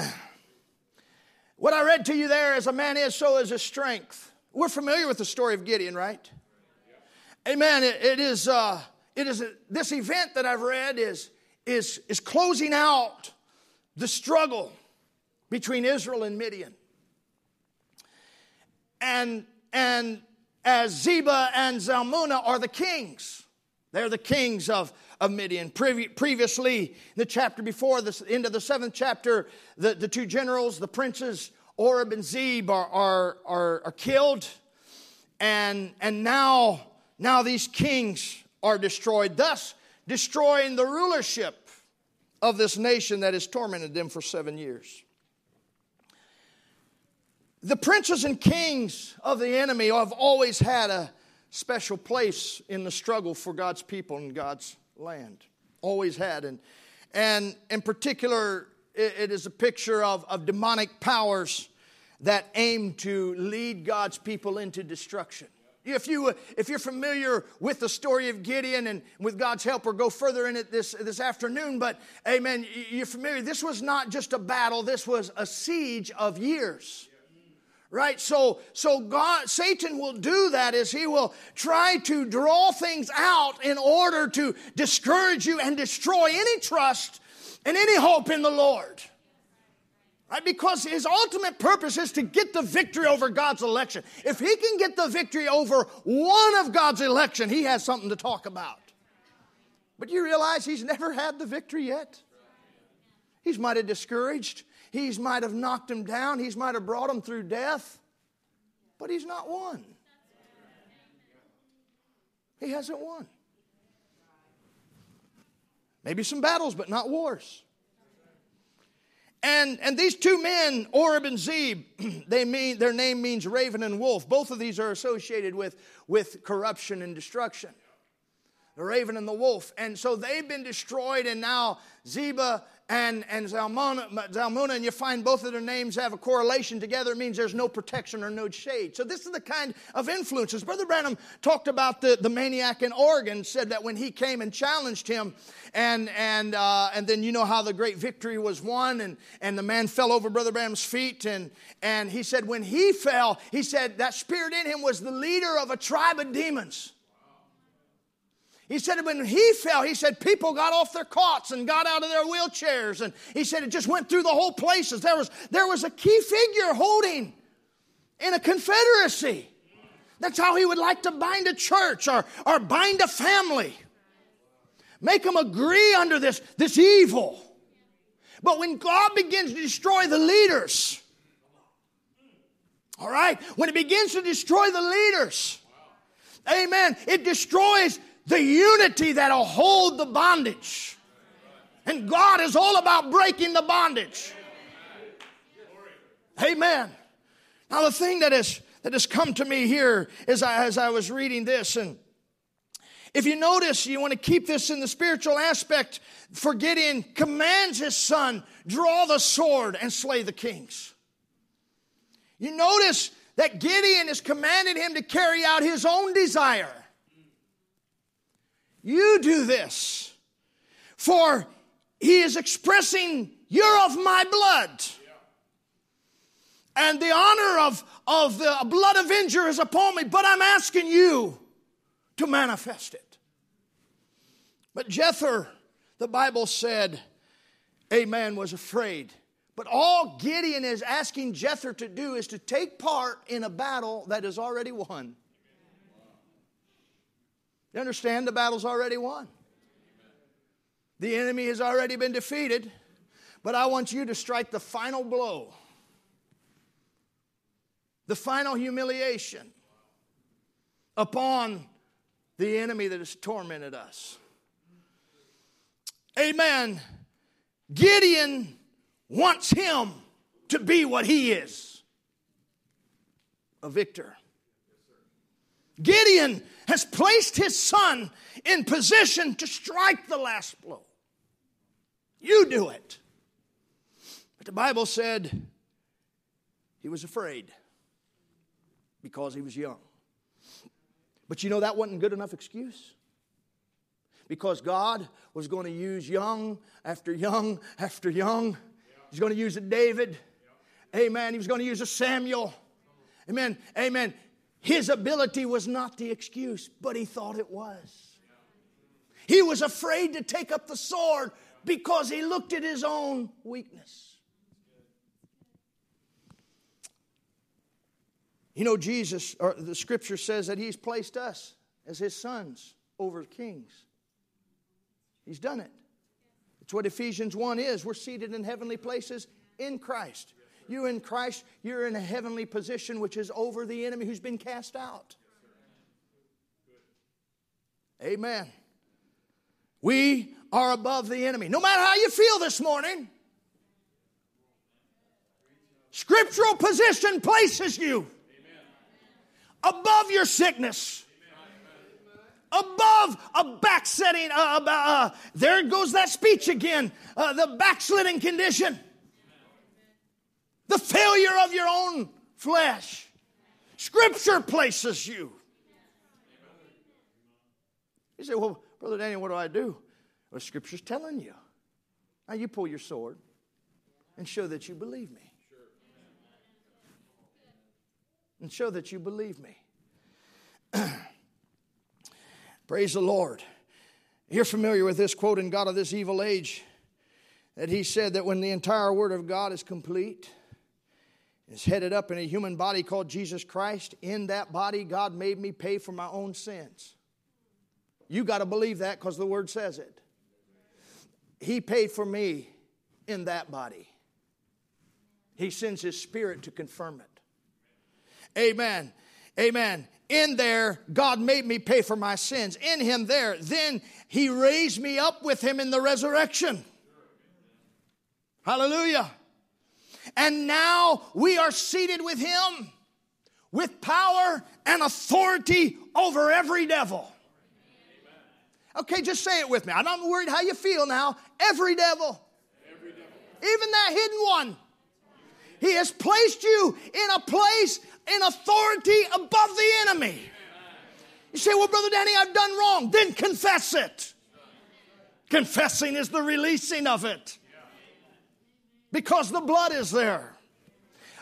S7: what I read to you there, as a man is, so is his strength. We're familiar with the story of Gideon, right? Amen. it, it is, uh, it is a, this event that I've read is, is, is closing out the struggle between Israel and Midian. And, and as Zeba and Zalmunna are the kings, they're the kings of, of Midian. Previ- previously, the chapter before, the end of the seventh chapter, the, the two generals, the princes, Oreb and Zeb, are, are, are, are killed. And, and now, now these kings are destroyed, thus destroying the rulership of this nation that has tormented them for seven years. The princes and kings of the enemy have always had a special place in the struggle for God's people and God's land. Always had. And, and in particular, it, it is a picture of, of demonic powers that aim to lead God's people into destruction. If, you, uh, if you're familiar with the story of Gideon and with God's help, we'll go further in it this, this afternoon, but amen, you're familiar. This was not just a battle, this was a siege of years. Right? So, so God, Satan will do that is he will try to draw things out in order to discourage you and destroy any trust and any hope in the Lord. Right? Because his ultimate purpose is to get the victory over God's election. If he can get the victory over one of God's election, he has something to talk about. But you realize he's never had the victory yet? He's might have discouraged. He's might have knocked him down. He's might have brought him through death. But he's not won. He hasn't won. Maybe some battles, but not wars. And, and these two men, Oreb and Zeb, they mean, their name means raven and wolf. Both of these are associated with, with corruption and destruction. The raven and the wolf. And so they've been destroyed, and now Zeba and, and Zalmunna, Zalmunna, and you find both of their names have a correlation together. It means there's no protection or no shade. So this is the kind of influences. Brother Branham talked about the, the maniac in Oregon, said that when he came and challenged him, and, and, uh, and then you know how the great victory was won, and, and the man fell over Brother Branham's feet, and, and he said when he fell, he said that spirit in him was the leader of a tribe of demons. He said when he fell, he said people got off their cots and got out of their wheelchairs. And he said it just went through the whole places. There was, there was a key figure holding in a confederacy. That's how he would like to bind a church or, or bind a family. Make them agree under this, this evil. But when God begins to destroy the leaders, all right, when it begins to destroy the leaders, amen, it destroys the unity that'll hold the bondage. And God is all about breaking the bondage. Amen. Now, the thing that has, that has come to me here is I, as I was reading this, and if you notice, you want to keep this in the spiritual aspect, for Gideon commands his son, draw the sword and slay the kings. You notice that Gideon is commanding him to carry out his own desire. You do this, for he is expressing, You're of my blood. And the honor of, of the blood avenger is upon me, but I'm asking you to manifest it. But Jether, the Bible said, a man was afraid. But all Gideon is asking Jether to do is to take part in a battle that is already won. You understand the battle's already won. The enemy has already been defeated, but I want you to strike the final blow, the final humiliation upon the enemy that has tormented us. Amen. Gideon wants him to be what he is a victor. Gideon has placed his son in position to strike the last blow. You do it. But the Bible said he was afraid because he was young. But you know that wasn't good enough excuse. Because God was going to use young after young after young. He's going to use a David. Amen. He was going to use a Samuel. Amen. Amen. His ability was not the excuse, but he thought it was. He was afraid to take up the sword because he looked at his own weakness. You know, Jesus, or the scripture says that he's placed us as his sons over kings. He's done it. It's what Ephesians 1 is. We're seated in heavenly places in Christ. You in Christ, you're in a heavenly position which is over the enemy who's been cast out. Amen. We are above the enemy. No matter how you feel this morning, scriptural position places you above your sickness above a backsetting. Uh, uh, uh, there goes that speech again. Uh, the backsliding condition the failure of your own flesh. Scripture places you. You say, Well, Brother Daniel, what do I do? Well, Scripture's telling you. Now you pull your sword and show that you believe me. and show that you believe me. Praise the Lord. You're familiar with this quote in God of this evil age that he said that when the entire Word of God is complete, is headed up in a human body called Jesus Christ, in that body, God made me pay for my own sins. You got to believe that because the Word says it. He paid for me in that body. He sends His Spirit to confirm it. Amen. Amen. In there, God made me pay for my sins. In Him there, then He raised me up with Him in the resurrection. Hallelujah. And now we are seated with Him with power and authority over every devil. Okay, just say it with me. I'm not worried how you feel now. Every devil. Every devil. Even that hidden one. He has placed you in a place in authority above the enemy. You say, Well, Brother Danny, I've done wrong. Then confess it. Confessing is the releasing of it because the blood is there.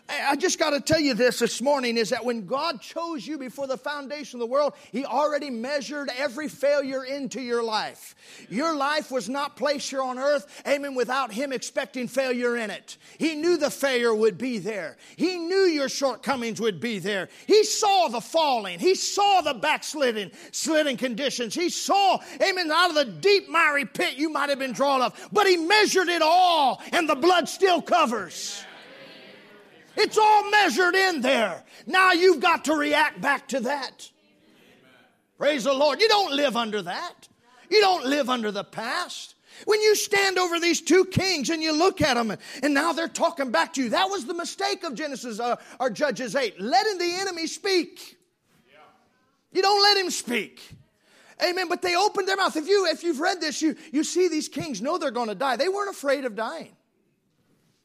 S7: I just got to tell you this this morning is that when God chose you before the foundation of the world, He already measured every failure into your life. Your life was not placed here on earth, amen, without Him expecting failure in it. He knew the failure would be there. He knew your shortcomings would be there. He saw the falling. He saw the backsliding, sliding conditions. He saw, amen, out of the deep miry pit you might have been drawn of. But He measured it all, and the blood still covers. It's all measured in there. Now you've got to react back to that. Praise the Lord. You don't live under that. You don't live under the past. When you stand over these two kings and you look at them and now they're talking back to you, that was the mistake of Genesis uh, or Judges 8, letting the enemy speak. You don't let him speak. Amen. But they opened their mouth. If you if you've read this, you you see these kings know they're going to die. They weren't afraid of dying.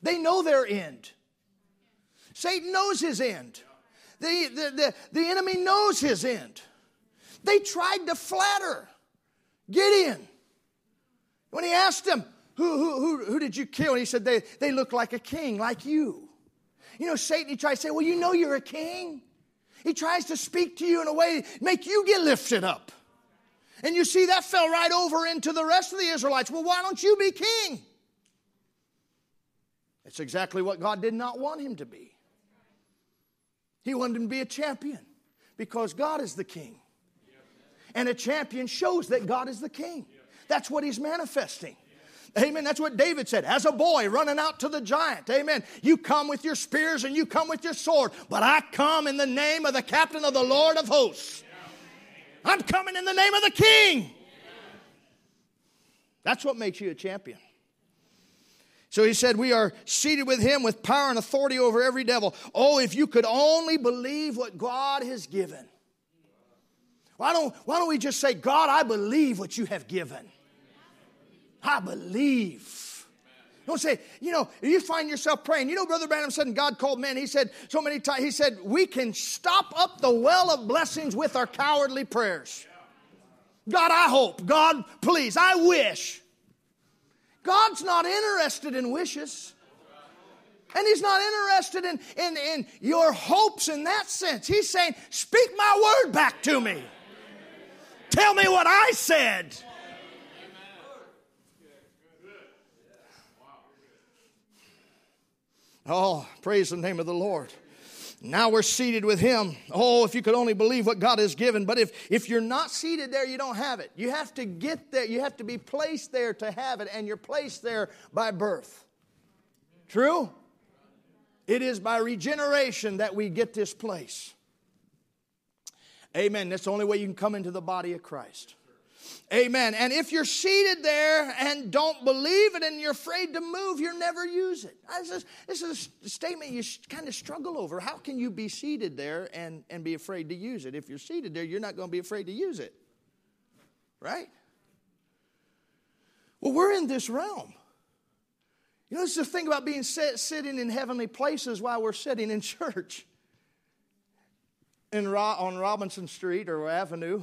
S7: They know their end. Satan knows his end. The, the, the, the enemy knows his end. They tried to flatter Gideon. When he asked him, who, who, who, who did you kill? And he said, they, they look like a king, like you. You know, Satan, he tries to say, well, you know you're a king. He tries to speak to you in a way, make you get lifted up. And you see, that fell right over into the rest of the Israelites. Well, why don't you be king? It's exactly what God did not want him to be. He wanted him to be a champion because God is the king. And a champion shows that God is the king. That's what he's manifesting. Amen. That's what David said. As a boy running out to the giant. Amen. You come with your spears and you come with your sword, but I come in the name of the captain of the Lord of hosts. I'm coming in the name of the king. That's what makes you a champion. So he said, We are seated with him with power and authority over every devil. Oh, if you could only believe what God has given. Why don't, why don't we just say, God, I believe what you have given? I believe. Don't say, you know, you find yourself praying. You know, Brother Branham said, and God called men, he said so many times, he said, we can stop up the well of blessings with our cowardly prayers. God, I hope. God, please, I wish. God's not interested in wishes. And he's not interested in, in, in your hopes in that sense. He's saying, Speak my word back to me. Tell me what I said. Oh, praise the name of the Lord. Now we're seated with him. Oh, if you could only believe what God has given. But if, if you're not seated there, you don't have it. You have to get there. You have to be placed there to have it, and you're placed there by birth. True? It is by regeneration that we get this place. Amen. That's the only way you can come into the body of Christ. Amen. And if you're seated there and don't believe it and you're afraid to move, you'll never use it. This is, this is a statement you kind of struggle over. How can you be seated there and, and be afraid to use it? If you're seated there, you're not going to be afraid to use it. Right? Well, we're in this realm. You know, this is the thing about being sit, sitting in heavenly places while we're sitting in church. In, on Robinson Street or Avenue,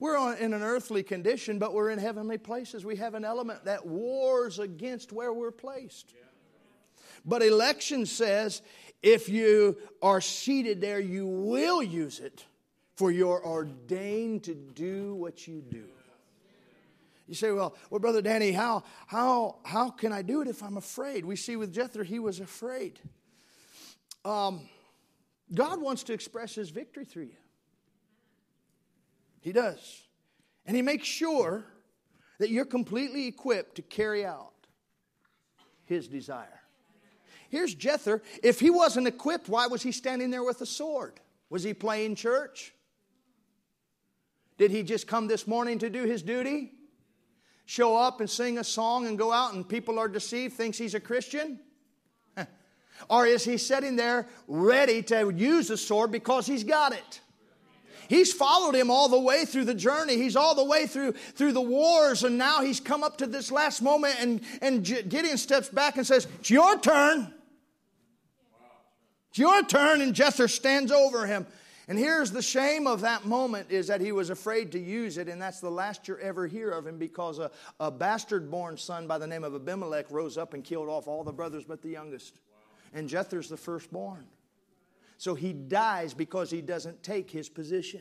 S7: we're on, in an earthly condition, but we're in heavenly places. We have an element that wars against where we're placed. But election says if you are seated there, you will use it, for you're ordained to do what you do. You say, well, well, Brother Danny, how, how, how can I do it if I'm afraid? We see with Jethro, he was afraid. Um, God wants to express his victory through you. He does. And he makes sure that you're completely equipped to carry out his desire. Here's Jether. If he wasn't equipped, why was he standing there with a sword? Was he playing church? Did he just come this morning to do his duty? Show up and sing a song and go out and people are deceived, thinks he's a Christian? or is he sitting there ready to use the sword because he's got it? He's followed him all the way through the journey. He's all the way through, through the wars, and now he's come up to this last moment, and, and Gideon steps back and says, It's your turn. It's your turn, and Jether stands over him. And here's the shame of that moment is that he was afraid to use it, and that's the last you ever hear of him because a, a bastard born son by the name of Abimelech rose up and killed off all the brothers but the youngest. Wow. And Jether's the firstborn. So he dies because he doesn't take his position.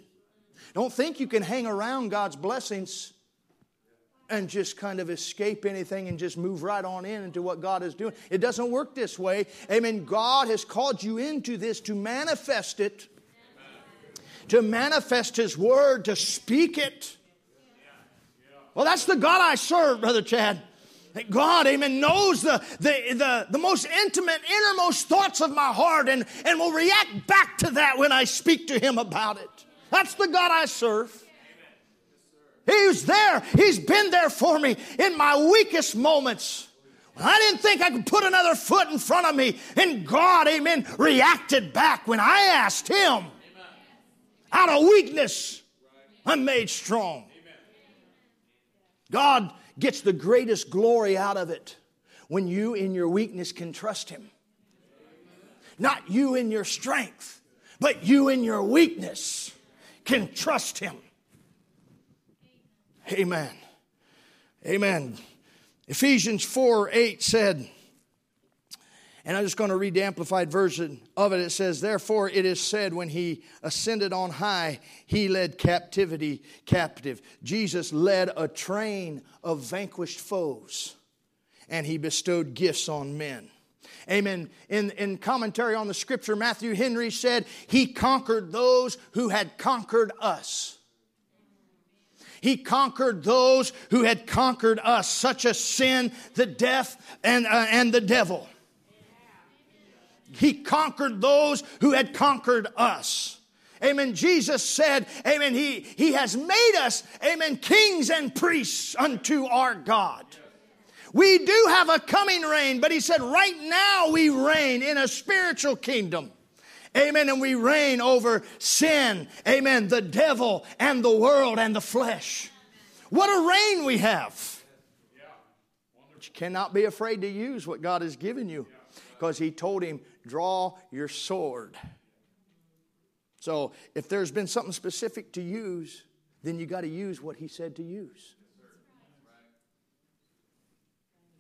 S7: Don't think you can hang around God's blessings and just kind of escape anything and just move right on in into what God is doing. It doesn't work this way. Amen. God has called you into this to manifest it, to manifest His word, to speak it. Well, that's the God I serve, Brother Chad. God, amen, knows the, the, the, the most intimate, innermost thoughts of my heart and, and will react back to that when I speak to Him about it. That's the God I serve. He's there. He's been there for me in my weakest moments. I didn't think I could put another foot in front of me. And God, amen, reacted back when I asked Him. Out of weakness, I'm made strong. God gets the greatest glory out of it when you, in your weakness, can trust Him. Not you in your strength, but you in your weakness can trust Him. Amen. Amen. Ephesians 4 8 said, and I'm just going to read the amplified version of it. It says, Therefore, it is said, when he ascended on high, he led captivity captive. Jesus led a train of vanquished foes, and he bestowed gifts on men. Amen. In, in commentary on the scripture, Matthew Henry said, He conquered those who had conquered us. He conquered those who had conquered us, such as sin, the death, and, uh, and the devil. He conquered those who had conquered us. Amen. Jesus said, Amen. He, he has made us, Amen, kings and priests unto our God. We do have a coming reign, but He said, right now we reign in a spiritual kingdom. Amen. And we reign over sin. Amen. The devil and the world and the flesh. What a reign we have. But you cannot be afraid to use what God has given you because He told him, draw your sword. So if there's been something specific to use, then you got to use what He said to use.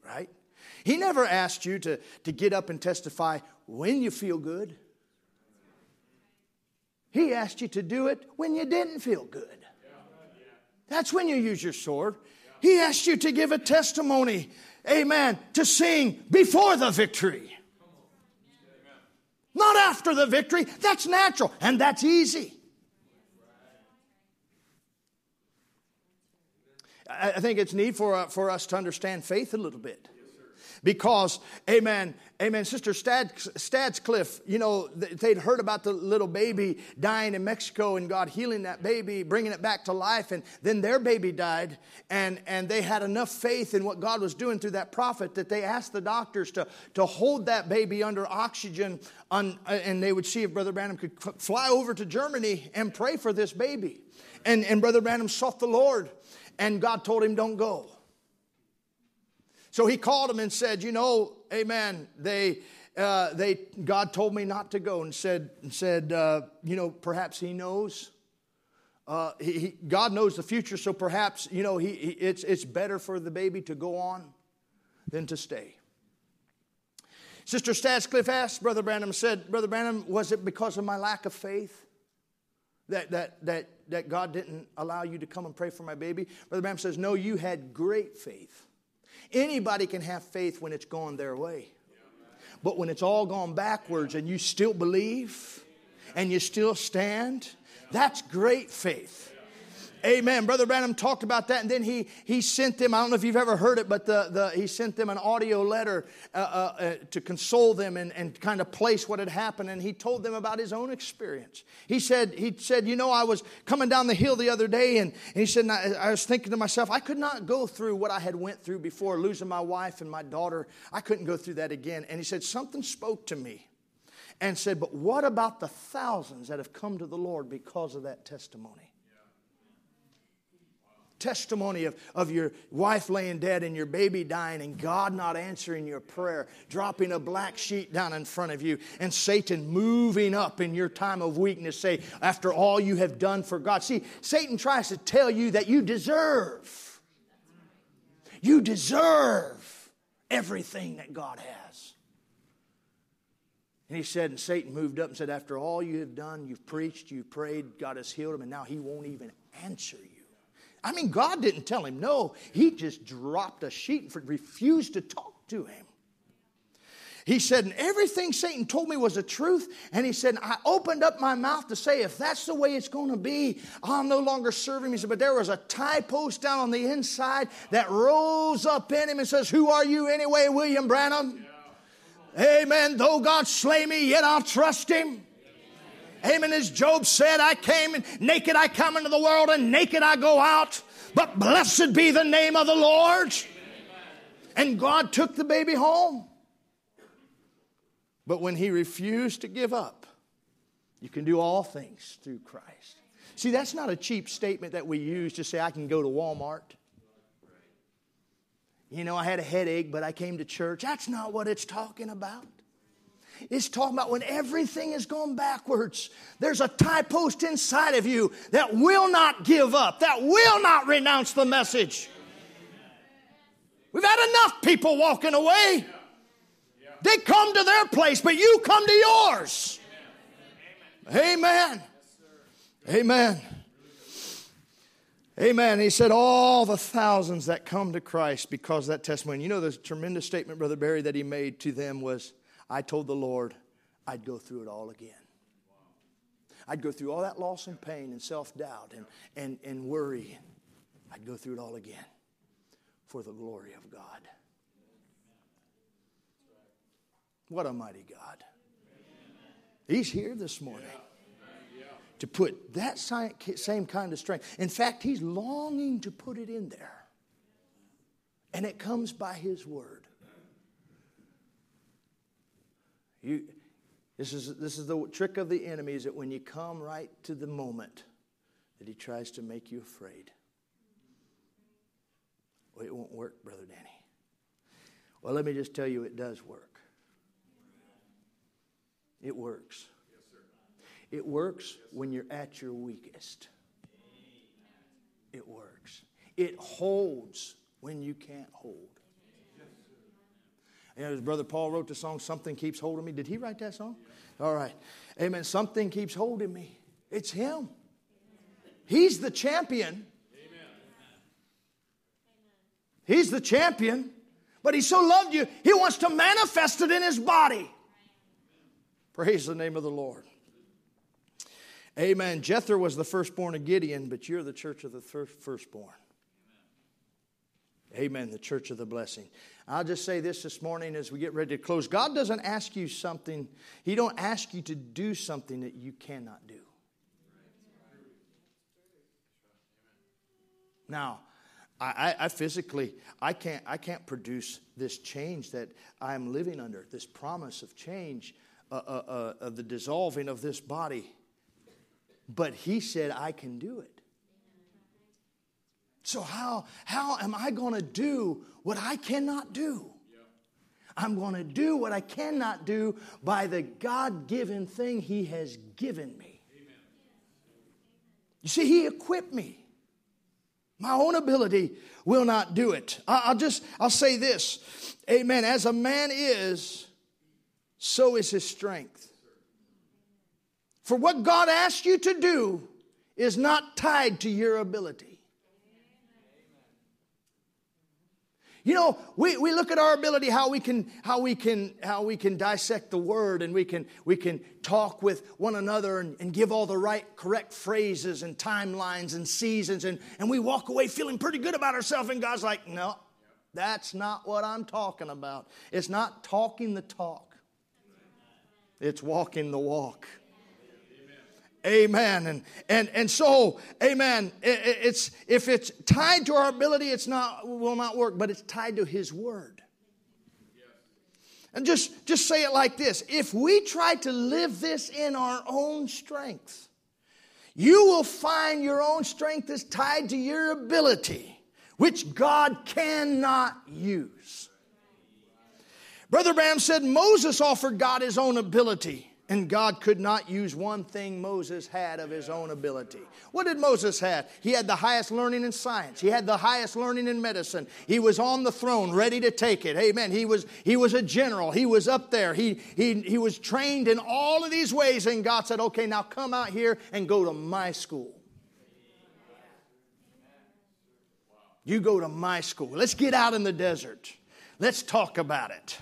S7: Right? He never asked you to, to get up and testify when you feel good. He asked you to do it when you didn't feel good. That's when you use your sword. He asked you to give a testimony, amen, to sing before the victory. Not after the victory. That's natural and that's easy. I think it's need for, uh, for us to understand faith a little bit. Because, amen, amen, Sister Stad, Stadsklev, you know, they'd heard about the little baby dying in Mexico and God healing that baby, bringing it back to life, and then their baby died. And, and they had enough faith in what God was doing through that prophet that they asked the doctors to, to hold that baby under oxygen, on, uh, and they would see if Brother Branham could fly over to Germany and pray for this baby. And, and Brother Branham sought the Lord, and God told him, Don't go. So he called him and said, You know, amen, they, uh, they, God told me not to go and said, and said uh, You know, perhaps he knows. Uh, he, he, God knows the future, so perhaps, you know, he, he, it's, it's better for the baby to go on than to stay. Sister Stadsklev asked, Brother Branham said, Brother Branham, was it because of my lack of faith that, that, that, that God didn't allow you to come and pray for my baby? Brother Branham says, No, you had great faith. Anybody can have faith when it's gone their way. But when it's all gone backwards and you still believe and you still stand, that's great faith. Amen. Brother Branham talked about that, and then he, he sent them, I don't know if you've ever heard it, but the, the, he sent them an audio letter uh, uh, uh, to console them and, and kind of place what had happened, and he told them about his own experience. He said, he said You know, I was coming down the hill the other day, and, and he said, I, I was thinking to myself, I could not go through what I had went through before, losing my wife and my daughter. I couldn't go through that again. And he said, Something spoke to me and said, But what about the thousands that have come to the Lord because of that testimony? Testimony of, of your wife laying dead and your baby dying and God not answering your prayer, dropping a black sheet down in front of you, and Satan moving up in your time of weakness, say, after all you have done for God. See, Satan tries to tell you that you deserve. You deserve everything that God has. And he said, and Satan moved up and said, After all you have done, you've preached, you've prayed, God has healed him, and now he won't even answer you. I mean, God didn't tell him no. He just dropped a sheet and refused to talk to him. He said, and everything Satan told me was the truth. And he said, I opened up my mouth to say, if that's the way it's going to be, I'll no longer serve him. He said, but there was a tie post down on the inside that rose up in him and says, Who are you anyway, William Branham? Yeah. Amen. Though God slay me, yet I'll trust him. Amen. As Job said, I came and naked I come into the world and naked I go out. But blessed be the name of the Lord. And God took the baby home. But when he refused to give up, you can do all things through Christ. See, that's not a cheap statement that we use to say, I can go to Walmart. You know, I had a headache, but I came to church. That's not what it's talking about. It's talking about when everything is going backwards. There's a tie post inside of you that will not give up, that will not renounce the message. We've had enough people walking away. They come to their place, but you come to yours. Amen. Amen. Amen. He said, All the thousands that come to Christ because of that testimony. You know, the tremendous statement, Brother Barry, that he made to them was, I told the Lord I'd go through it all again. I'd go through all that loss and pain and self doubt and, and, and worry. I'd go through it all again for the glory of God. What a mighty God. He's here this morning to put that same kind of strength. In fact, He's longing to put it in there. And it comes by His word. You, this, is, this is the trick of the enemy is that when you come right to the moment that he tries to make you afraid. Well, it won't work, Brother Danny. Well, let me just tell you, it does work. It works. It works when you're at your weakest. It works. It holds when you can't hold. You know, his brother Paul wrote the song, Something Keeps Holding Me. Did he write that song? All right. Amen. Something keeps holding me. It's him. He's the champion. He's the champion. But he so loved you, he wants to manifest it in his body. Praise the name of the Lord. Amen. Jethro was the firstborn of Gideon, but you're the church of the firstborn. Amen. The church of the blessing. I'll just say this this morning as we get ready to close. God doesn't ask you something, He don't ask you to do something that you cannot do. Now, I, I, physically I can't I can't produce this change that I'm living under, this promise of change, uh, uh, uh, of the dissolving of this body. But he said I can do it. So, how, how am I going to do what I cannot do? I'm going to do what I cannot do by the God given thing He has given me. You see, He equipped me. My own ability will not do it. I'll just, I'll say this. Amen. As a man is, so is his strength. For what God asks you to do is not tied to your ability. You know, we, we look at our ability, how we can, how we can, how we can dissect the word and we can, we can talk with one another and, and give all the right, correct phrases and timelines and seasons. And, and we walk away feeling pretty good about ourselves. And God's like, no, that's not what I'm talking about. It's not talking the talk, it's walking the walk. Amen. And and and so, amen. It, it's if it's tied to our ability, it's not will not work, but it's tied to His Word. And just just say it like this: If we try to live this in our own strength, you will find your own strength is tied to your ability, which God cannot use. Brother Branham said Moses offered God his own ability. And God could not use one thing Moses had of his own ability. What did Moses have? He had the highest learning in science. He had the highest learning in medicine. He was on the throne, ready to take it. Amen. He was, he was a general. He was up there. He, he, he was trained in all of these ways. And God said, okay, now come out here and go to my school. You go to my school. Let's get out in the desert. Let's talk about it.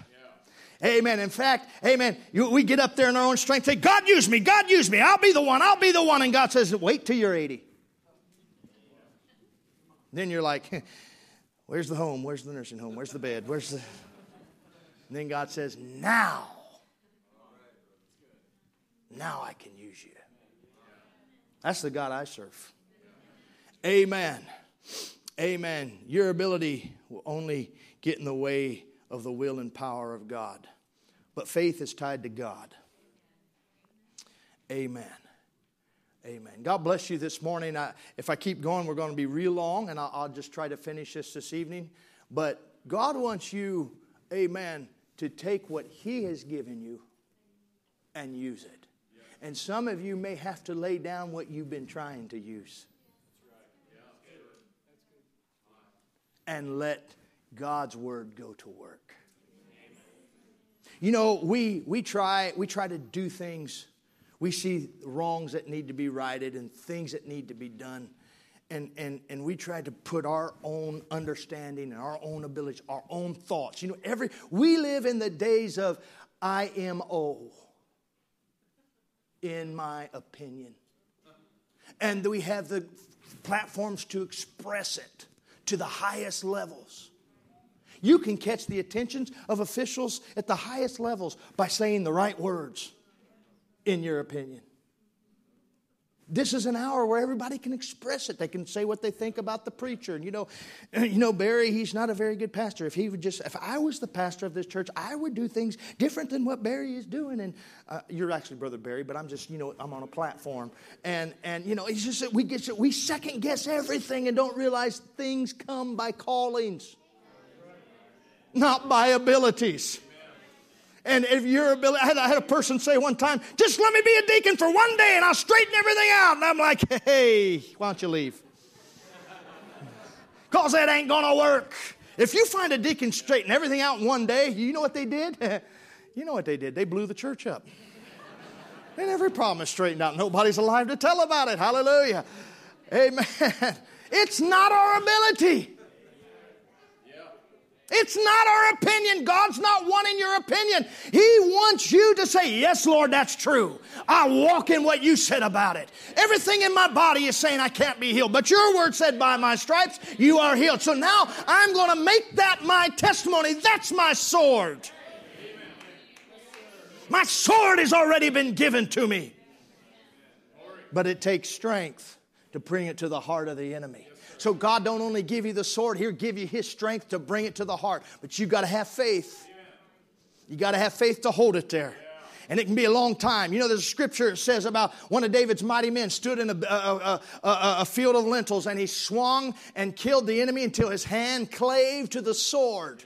S7: Amen. In fact, amen, you, we get up there in our own strength, say, God use me, God use me, I'll be the one, I'll be the one. And God says, wait till you're 80. Then you're like, where's the home? Where's the nursing home? Where's the bed? Where's the. And then God says, now. Now I can use you. That's the God I serve. Amen. Amen. Your ability will only get in the way of the will and power of God. But faith is tied to God. Amen. Amen. God bless you this morning. I, if I keep going, we're going to be real long, and I'll, I'll just try to finish this this evening. But God wants you, amen, to take what He has given you and use it. And some of you may have to lay down what you've been trying to use. And let God's word go to work. You know, we, we, try, we try to do things. We see wrongs that need to be righted and things that need to be done. And, and, and we try to put our own understanding and our own abilities, our own thoughts. You know, every we live in the days of IMO, in my opinion. And we have the platforms to express it to the highest levels. You can catch the attentions of officials at the highest levels by saying the right words, in your opinion. This is an hour where everybody can express it. They can say what they think about the preacher. And you know, you know, Barry, he's not a very good pastor. If he would just, if I was the pastor of this church, I would do things different than what Barry is doing. And uh, you're actually brother Barry, but I'm just, you know, I'm on a platform. And and you know, it's just that we get we second guess everything and don't realize things come by callings not by abilities. And if your ability, I had, I had, a person say one time, just let me be a deacon for one day and I'll straighten everything out. And I'm like, hey, why don't you leave? Because that ain't going to work. If you find a deacon straighten everything out in one day, you know what they did? you know what they did? They blew the church up. and every problem is straightened out. Nobody's alive to tell about it. Hallelujah. Amen. It's not our ability. It's not our opinion. God's not wanting your opinion. He wants you to say, Yes, Lord, that's true. I walk in what you said about it. Everything in my body is saying I can't be healed, but your word said, By my stripes, you are healed. So now I'm going to make that my testimony. That's my sword. My sword has already been given to me. But it takes strength to bring it to the heart of the enemy. So God don't only give you the sword, He'll give you His strength to bring it to the heart. But you got to have faith. You got to have faith to hold it there. And it can be a long time. You know, there's a scripture that says about one of David's mighty men stood in a, a, a, a field of lentils and he swung and killed the enemy until his hand clave to the sword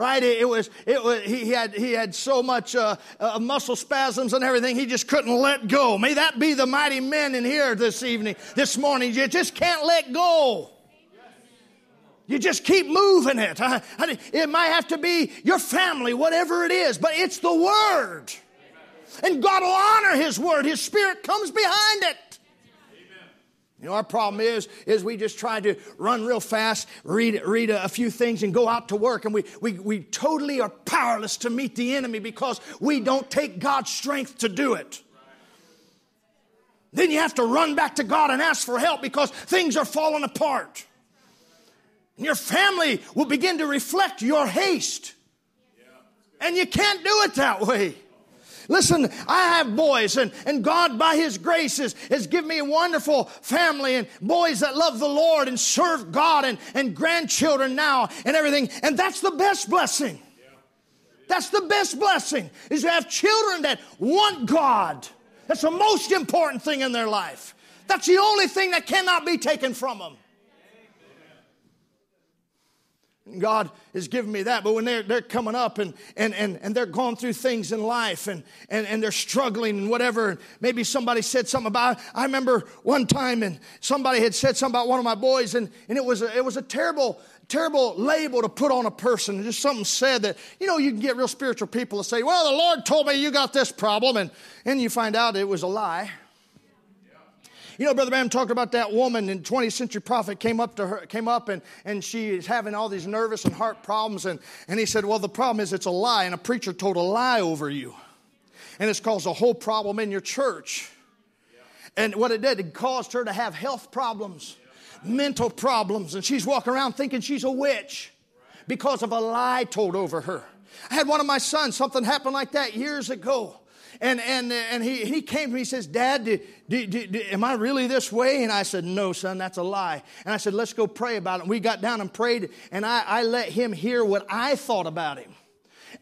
S7: right? It, was, it was, he had, he had so much uh, uh, muscle spasms and everything, he just couldn't let go. May that be the mighty men in here this evening, this morning. You just can't let go. You just keep moving it. Uh, It might have to be your family, whatever it is, but it's the Word. And God will honor His Word. His Spirit comes behind it. You know, our problem is, is we just try to run real fast, read, read a, a few things, and go out to work, and we, we, we totally are powerless to meet the enemy because we don't take God's strength to do it. Then you have to run back to God and ask for help because things are falling apart. And your family will begin to reflect your haste. And you can't do it that way. Listen, I have boys, and, and God, by His grace, has, has given me a wonderful family and boys that love the Lord and serve God and, and grandchildren now and everything. And that's the best blessing. That's the best blessing, is to have children that want God. That's the most important thing in their life. That's the only thing that cannot be taken from them. God has given me that. But when they're, they're coming up and, and, and, and they're going through things in life and, and, and they're struggling and whatever, and maybe somebody said something about I remember one time and somebody had said something about one of my boys, and, and it, was a, it was a terrible, terrible label to put on a person. Just something said that, you know, you can get real spiritual people to say, Well, the Lord told me you got this problem, and, and you find out it was a lie. You know, Brother Branham talked about that woman in 20th century prophet came up to her, came up and, and she is having all these nervous and heart problems. And, and he said, Well, the problem is it's a lie, and a preacher told a lie over you. And it's caused a whole problem in your church. And what it did, it caused her to have health problems, mental problems, and she's walking around thinking she's a witch because of a lie told over her. I had one of my sons, something happened like that years ago. And, and, and he, he came to me, he says, Dad, do, do, do, am I really this way? And I said, No, son, that's a lie. And I said, Let's go pray about it. And we got down and prayed, and I, I let him hear what I thought about him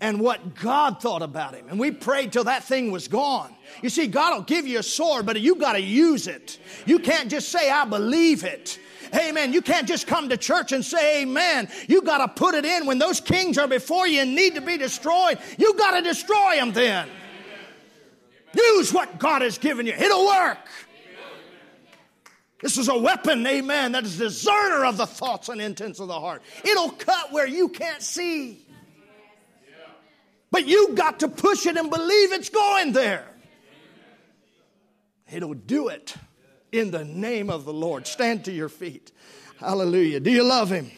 S7: and what God thought about him. And we prayed till that thing was gone. You see, God will give you a sword, but you got to use it. You can't just say, I believe it. Amen. You can't just come to church and say amen. You got to put it in. When those kings are before you and need to be destroyed, you got to destroy them then. Use what God has given you, it'll work. This is a weapon, amen, that is discerner of the thoughts and intents of the heart. It'll cut where you can't see. But you got to push it and believe it's going there. It'll do it in the name of the Lord. Stand to your feet. Hallelujah. Do you love Him?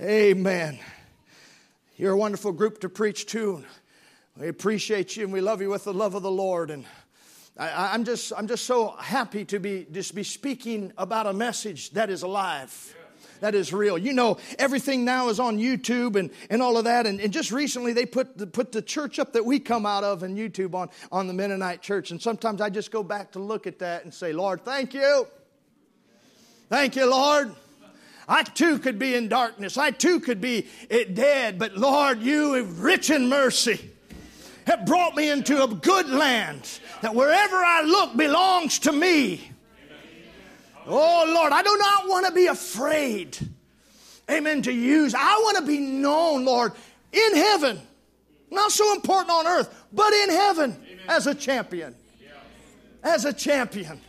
S7: Amen. You're a wonderful group to preach to. We appreciate you and we love you with the love of the Lord. And I, am just, I'm just so happy to be just be speaking about a message that is alive. That is real. You know, everything now is on YouTube and, and all of that. And, and just recently, they put the, put the church up that we come out of in YouTube on, on the Mennonite church. And sometimes I just go back to look at that and say, Lord, thank you. Thank you, Lord. I too could be in darkness. I too could be eh, dead. But Lord, you are rich in mercy have brought me into a good land that wherever I look belongs to me. Oh Lord, I do not want to be afraid. Amen. To use, I want to be known, Lord, in heaven. Not so important on earth, but in heaven as a champion. As a champion.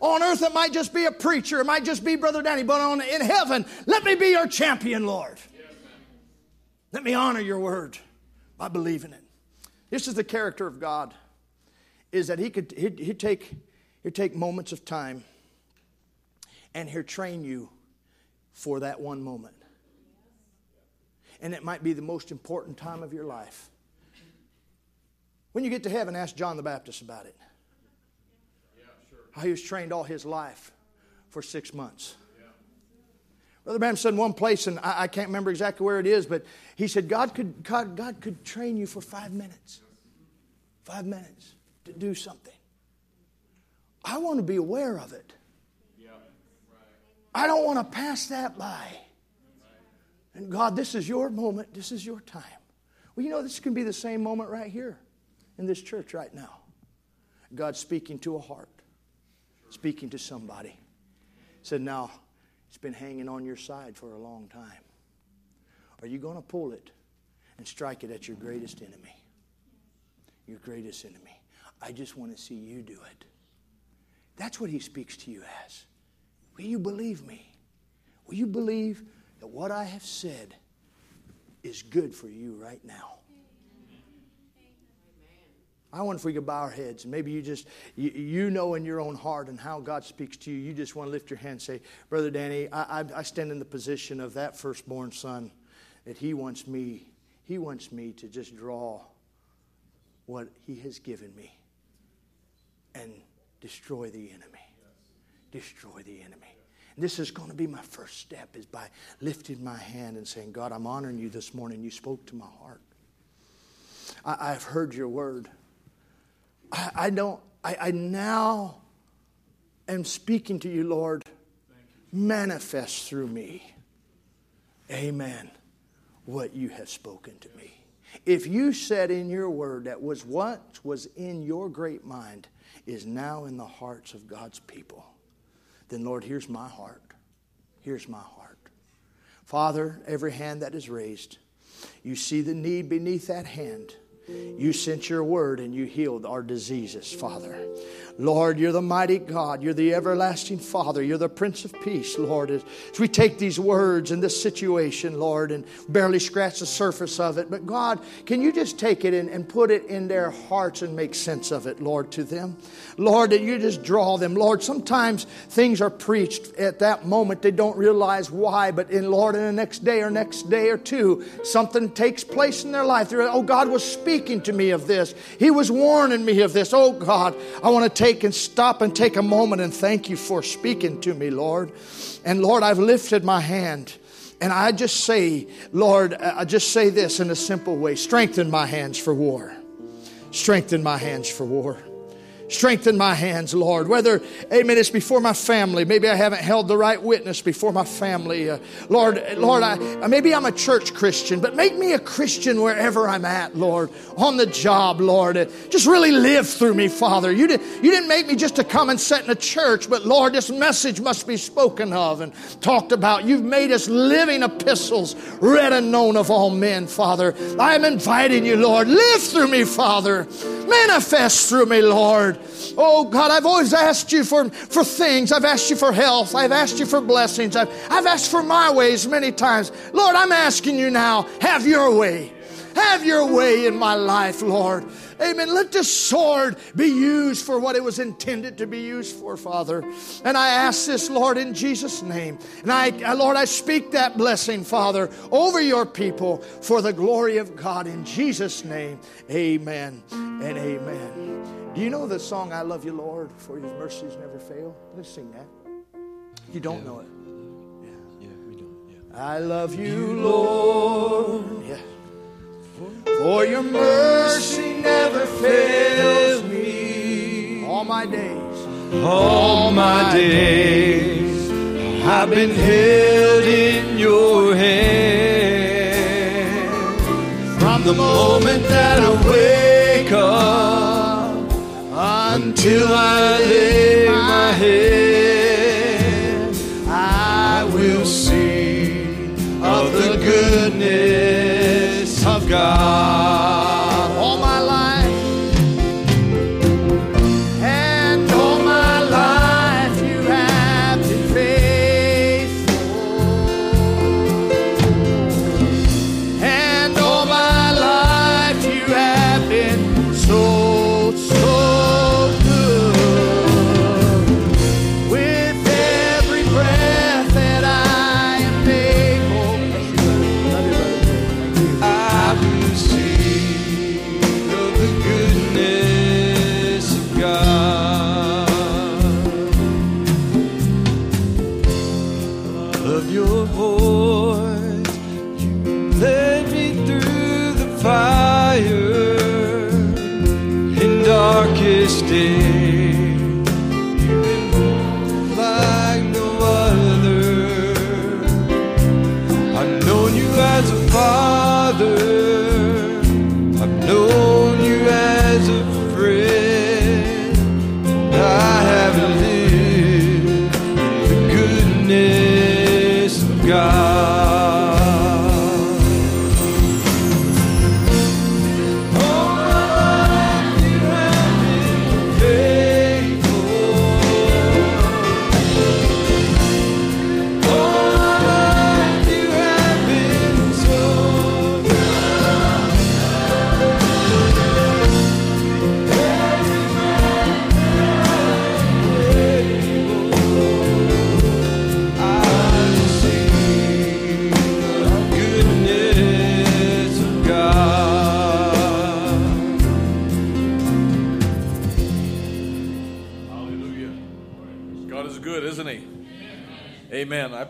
S7: On earth, it might just be a preacher, it might just be Brother Danny, but on, in heaven, let me be your champion, Lord. Let me honor your word by believing it. This is the character of God, is that he could he'd, he'd take, he'd take moments of time and he'll train you for that one moment. And it might be the most important time of your life. When you get to heaven, ask John the Baptist about it. How he was trained all his life for six months. Brother Branham said in one place, and I, I, can't remember exactly where it is, but he said God could, God, God could train you for five minutes. Five minutes to do something. I want to be aware of it. I don't want to pass that by. And God, this is your moment. This is your time. Well, you know, this can be the same moment right here in this church right now. God speaking to a heart, speaking to somebody. Said, Now, it's been hanging on your side for a long time. Are you going to pull it and strike it at your greatest enemy? Your greatest enemy. I just want to see you do it. That's what he speaks to you as. Will you believe me? Will you believe that what I have said is good for you right now? I wonder if we could bow our heads. Maybe you just, you, you, know in your own heart and how God speaks to you, you just want to lift your hand and say, Brother Danny, I, I, I stand in the position of that firstborn son that he wants me, he wants me to just draw what he has given me and destroy the enemy. Destroy the enemy. This is going to be my first step is by lifting my hand and saying, God, I'm honoring you this morning. You spoke to my heart. I, I've heard your word. I, I don't, I, I now am speaking to you, Lord. Manifest through me. Amen. What you have spoken to me. If you said in your word that was what was in your great mind is now in the hearts of God's people, then Lord, here's my heart. Here's my heart. Father, every hand that is raised, you see the need beneath that hand. You sent your word and you healed our diseases, Father. Lord, you're the mighty God. You're the everlasting Father. You're the Prince of Peace, Lord. As we take these words in this situation, Lord, and barely scratch the surface of it, but God, can you just take it and, and put it in their hearts and make sense of it, Lord, to them? Lord, that you just draw them. Lord, sometimes things are preached at that moment. They don't realize why, but in Lord, in the next day or next day or two, something takes place in their life. They're, oh, God was speaking to me of this. He was warning me of this. Oh, God, I want to take and stop and take a moment and thank you for speaking to me, Lord. And Lord, I've lifted my hand. And I just say, Lord, I just say this in a simple way strengthen my hands for war. Strengthen my hands for war. Strengthen my hands, Lord. Whether, amen, it's before my family. Maybe I haven't held the right witness before my family. Uh, Lord, Lord, I, maybe I'm a church Christian, but make me a Christian wherever I'm at, Lord. On the job, Lord. Uh, just really live through me, Father. You, did, you didn't make me just to come and sit in a church, but Lord, this message must be spoken of and talked about. You've made us living epistles, read and known of all men, Father. I'm inviting you, Lord. Live through me, Father. Manifest through me, Lord. Oh God, I've always asked you for, for things. I've asked you for health. I've asked you for blessings. I've, I've asked for my ways many times. Lord, I'm asking you now, have your way. Have your way in my life, Lord. Amen. Let this sword be used for what it was intended to be used for, Father. And I ask this, Lord, in Jesus' name. And I, uh, Lord, I speak that blessing, Father, over your people for the glory of God in Jesus' name. Amen and amen. Do you know the song, I Love You, Lord, for His mercies never fail? Let's sing that. You don't know it.
S8: Yeah, yeah, we don't. Yeah.
S7: I love you, Lord. Yeah. For your mercy never fails me. All my days.
S1: All my days. I've been held in your hand. From the moment that I wake up until I lay my head,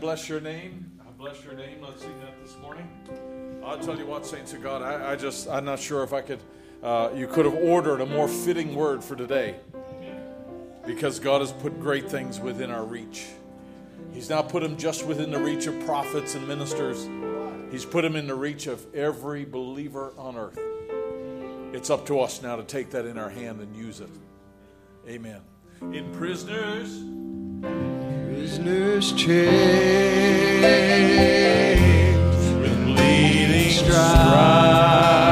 S5: bless your name. I bless your name. Let's sing that this morning. I'll tell you what, saints of God, I, I just, I'm not sure if I could, uh, you could have ordered a more fitting word for today. Because God has put great things within our reach. He's not put them just within the reach of prophets and ministers, He's put them in the reach of every believer on earth. It's up to us now to take that in our hand and use it. Amen. In prisoners.
S1: Prisoner's chains
S5: with bleeding
S1: stripes.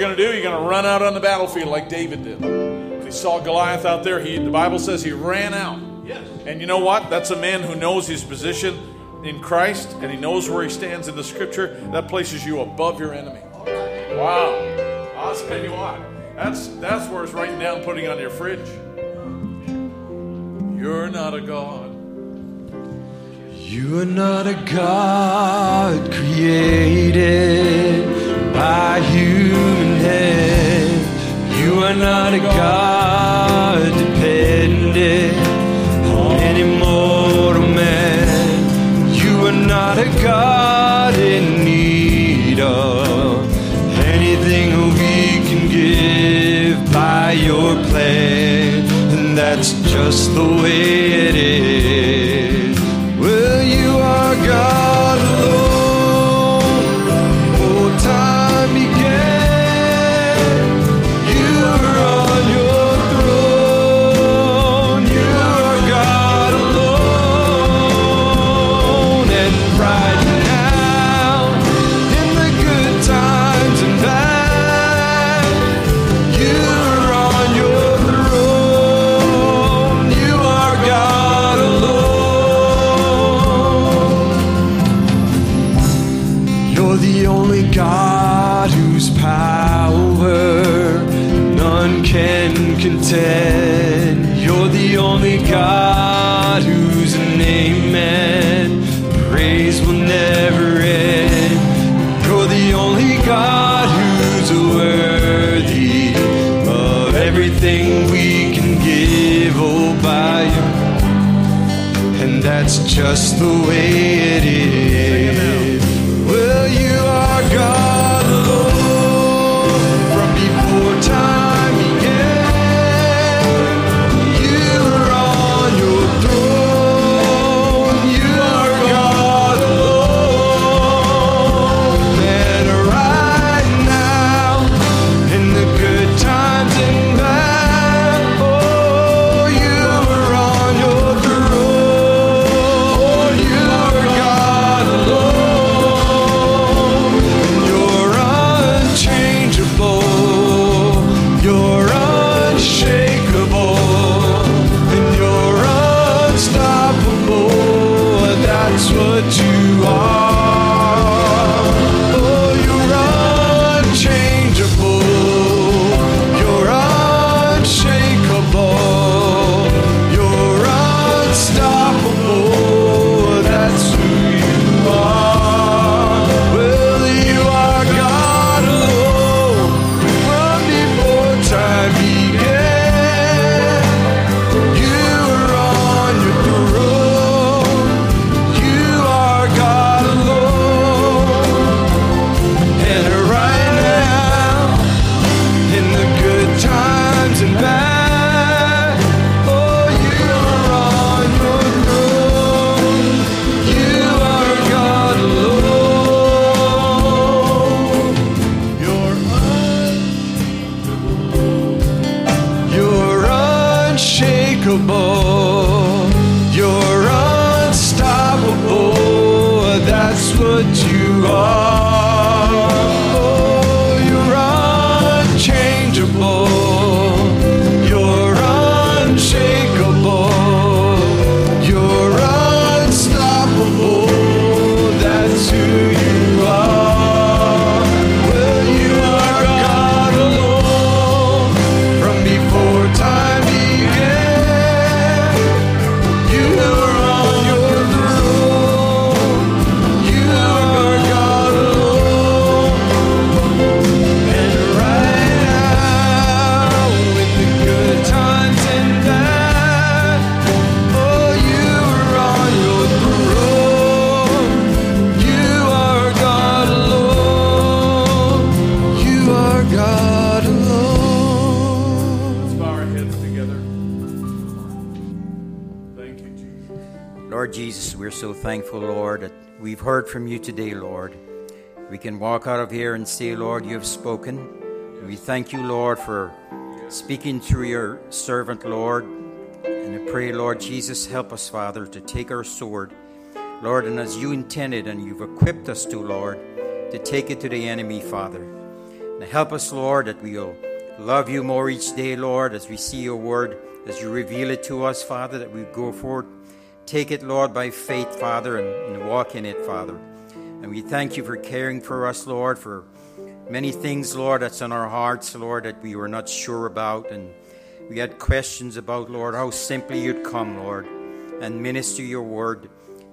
S1: going
S5: to do? You're going to run out on the battlefield like David did. When he saw Goliath out there, he, the Bible says he ran out. Yes. And you know what? That's a man who knows his position in Christ and he knows where he stands in the scripture. That places you above your enemy. Wow. I'll tell you what. That's, that's where it's writing down putting on your fridge. You're not a God.
S1: You are not a God created. not a God dependent on any mortal man. You are not a God in need of anything we can give by your plan. And that's just the way it is. That's just the way it is.
S9: We've heard from you today, Lord. We can walk out of here and say, Lord, you have spoken. We thank you, Lord, for speaking through your servant, Lord. And I pray, Lord Jesus, help us, Father, to take our sword, Lord, and as you intended and you've equipped us to, Lord, to take it to the enemy, Father. And help us, Lord, that we'll love you more each day, Lord, as we see your word, as you reveal it to us, Father, that we go forward. Take it, Lord, by faith, Father, and, and walk in it, Father. And we thank you for caring for us, Lord, for many things, Lord, that's on our hearts, Lord, that we were not sure about. And we had questions about, Lord, how simply you'd come, Lord, and minister your word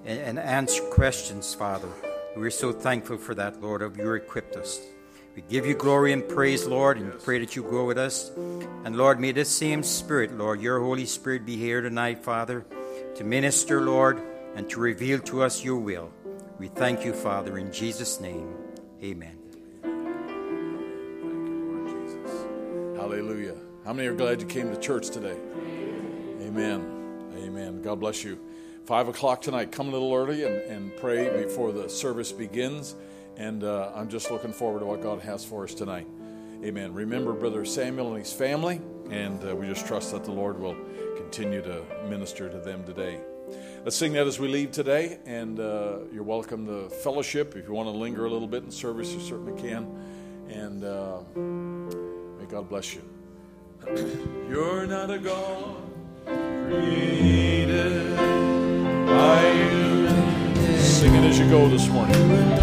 S9: and, and answer questions, Father. We're so thankful for that, Lord, of you equipped us. We give you glory and praise, Lord, and pray that you go with us. And Lord, may this same Spirit, Lord, your Holy Spirit be here tonight, Father, to minister, Lord, and to reveal to us your will. We thank you, Father, in Jesus' name. Amen.
S5: Hallelujah. How many are glad you came to church today? Amen. Amen. God bless you. Five o'clock tonight. Come a little early and, and pray before the service begins. And uh, I'm just looking forward to what God has for us tonight. Amen. Remember Brother Samuel and his family, and uh, we just trust that the Lord will continue to minister to them today. Let's sing that as we leave today, and uh, you're welcome to fellowship. If you want to linger a little bit in service, you certainly can. And uh, may God bless you. You're not a God created by you. Sing it as you go this morning.